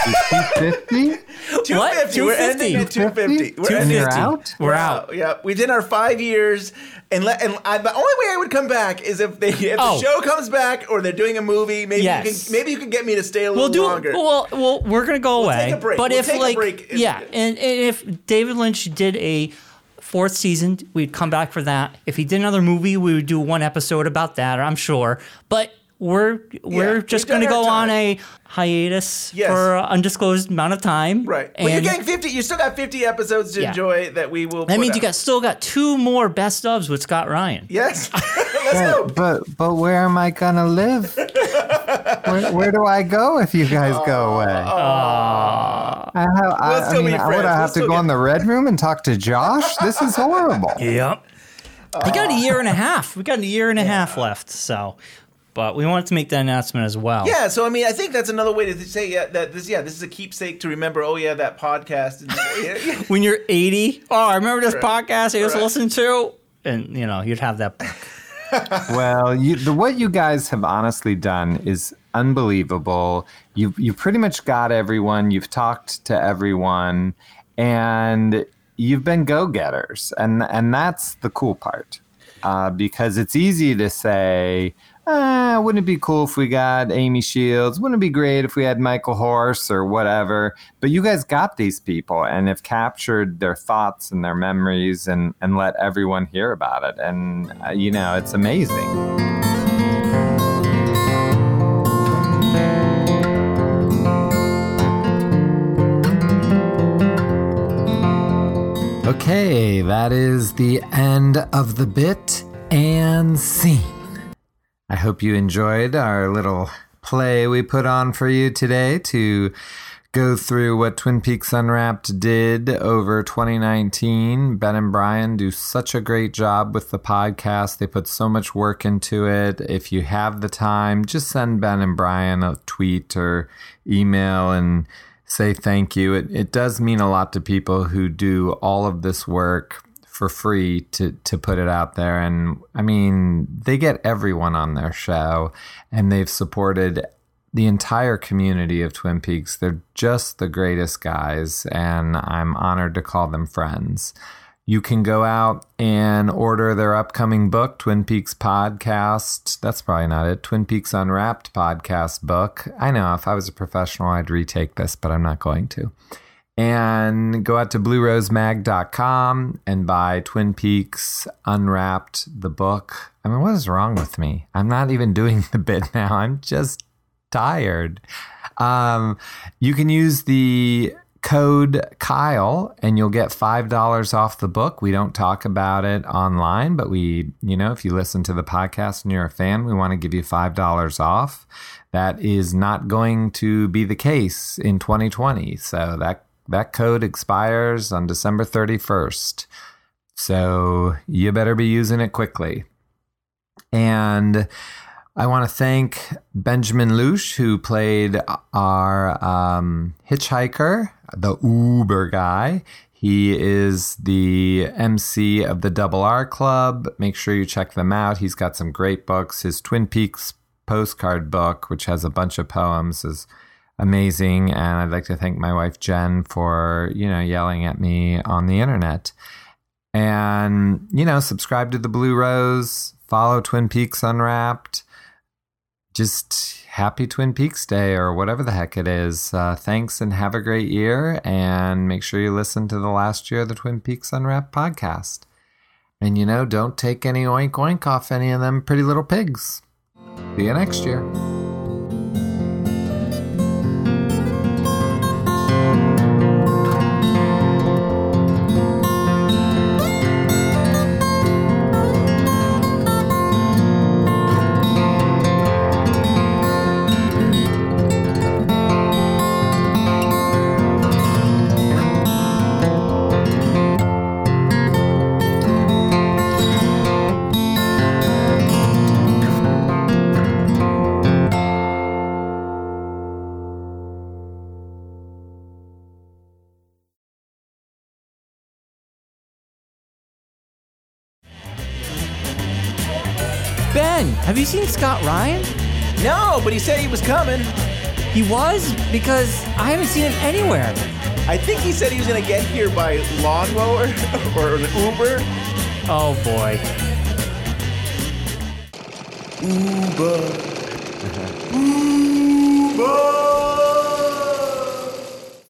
250? 250. We're ending at 250. We're ending out? We're out. Yeah, we did our five years, and let and I, the only way I would come back is if they if Oh. the show comes back or they're doing a movie. Maybe you can maybe you can get me to stay a little We'll little do. longer. Well, well, we're gonna go We'll away. take a break. But We'll if take a like, break. yeah, and, and if David Lynch did a fourth season, we'd come back for that. If he did another movie, we would do one episode about that. I'm sure. But we're we're Yeah, just gonna go our on a hiatus Yes. for an undisclosed amount of time. right. Well, you're getting 50. You still got 50 episodes to Yeah. enjoy that we will. that put means you got still got two more best ofs with Scott Ryan. Yes. But, but but where am I gonna live? where, where do I go if you guys go away? I, have, I, We'll I still mean, be would friends. I We'll have to still go in the red room and talk to Josh? This is horrible. Yep. We got a year and a half. We got a year and a half left. So, but we wanted to make that announcement as well. Yeah, so I mean, I think that's another way to say yeah, that this yeah, this is a keepsake to remember. Oh yeah, that podcast. And, yeah, yeah. when you're 80, oh, I remember this Right. podcast I used to Right. listen to, and you know, you'd have that. well, you, the what you guys have honestly done is unbelievable. You you pretty much got everyone. You've talked to everyone, and you've been go getters, and and that's the cool part. Uh, because it's easy to say, ah, wouldn't it be cool if we got Amy Shields? Wouldn't it be great if we had Michael Horse or whatever? But you guys got these people and have captured their thoughts and their memories and, and let everyone hear about it. And, uh, you know, it's amazing. Okay, that is the end of the bit and scene. I hope you enjoyed our little play we put on for you today to go through what Twin Peaks Unwrapped did over 2019. Ben and Brian do such a great job with the podcast. They put so much work into it. If you have the time, just send Ben and Brian a tweet or email and say thank you. It, it does mean a lot to people who do all of this work for free to to put it out there and I mean they get everyone on their show and they've supported the entire community of Twin Peaks. They're just the greatest guys and I'm honored to call them friends. You can go out and order their upcoming book, Twin Peaks Podcast. That's probably not it. Twin Peaks Unwrapped podcast book. I know if I was a professional, I'd retake this, but I'm not going to and go out to bluerosemag.com and buy Twin Peaks Unwrapped, the book. I mean, what is wrong with me? I'm not even doing the bit now. I'm just tired. Um, you can use the code Kyle and you'll get $5 off the book. We don't talk about it online, but we, you know, if you listen to the podcast and you're a fan, we want to give you $5 off. That is not going to be the case in 2020. So that that code expires on December 31st. So you better be using it quickly. And I want to thank Benjamin Louche, who played our um, hitchhiker, the Uber guy. He is the MC of the Double R Club. Make sure you check them out. He's got some great books. His Twin Peaks postcard book, which has a bunch of poems, is amazing. And I'd like to thank my wife Jen for, you know, yelling at me on the internet. And, you know, subscribe to the Blue Rose, follow Twin Peaks Unwrapped. Just happy Twin Peaks Day or whatever the heck it is. Uh, thanks and have a great year. And make sure you listen to the last year of the Twin Peaks Unwrapped podcast. And, you know, don't take any oink oink off any of them pretty little pigs. See you next year. Have you seen Scott Ryan? No, but he said he was coming. He was because I haven't seen him anywhere. I think he said he was going to get here by lawnmower or an Uber. Oh boy. Uber. Uber.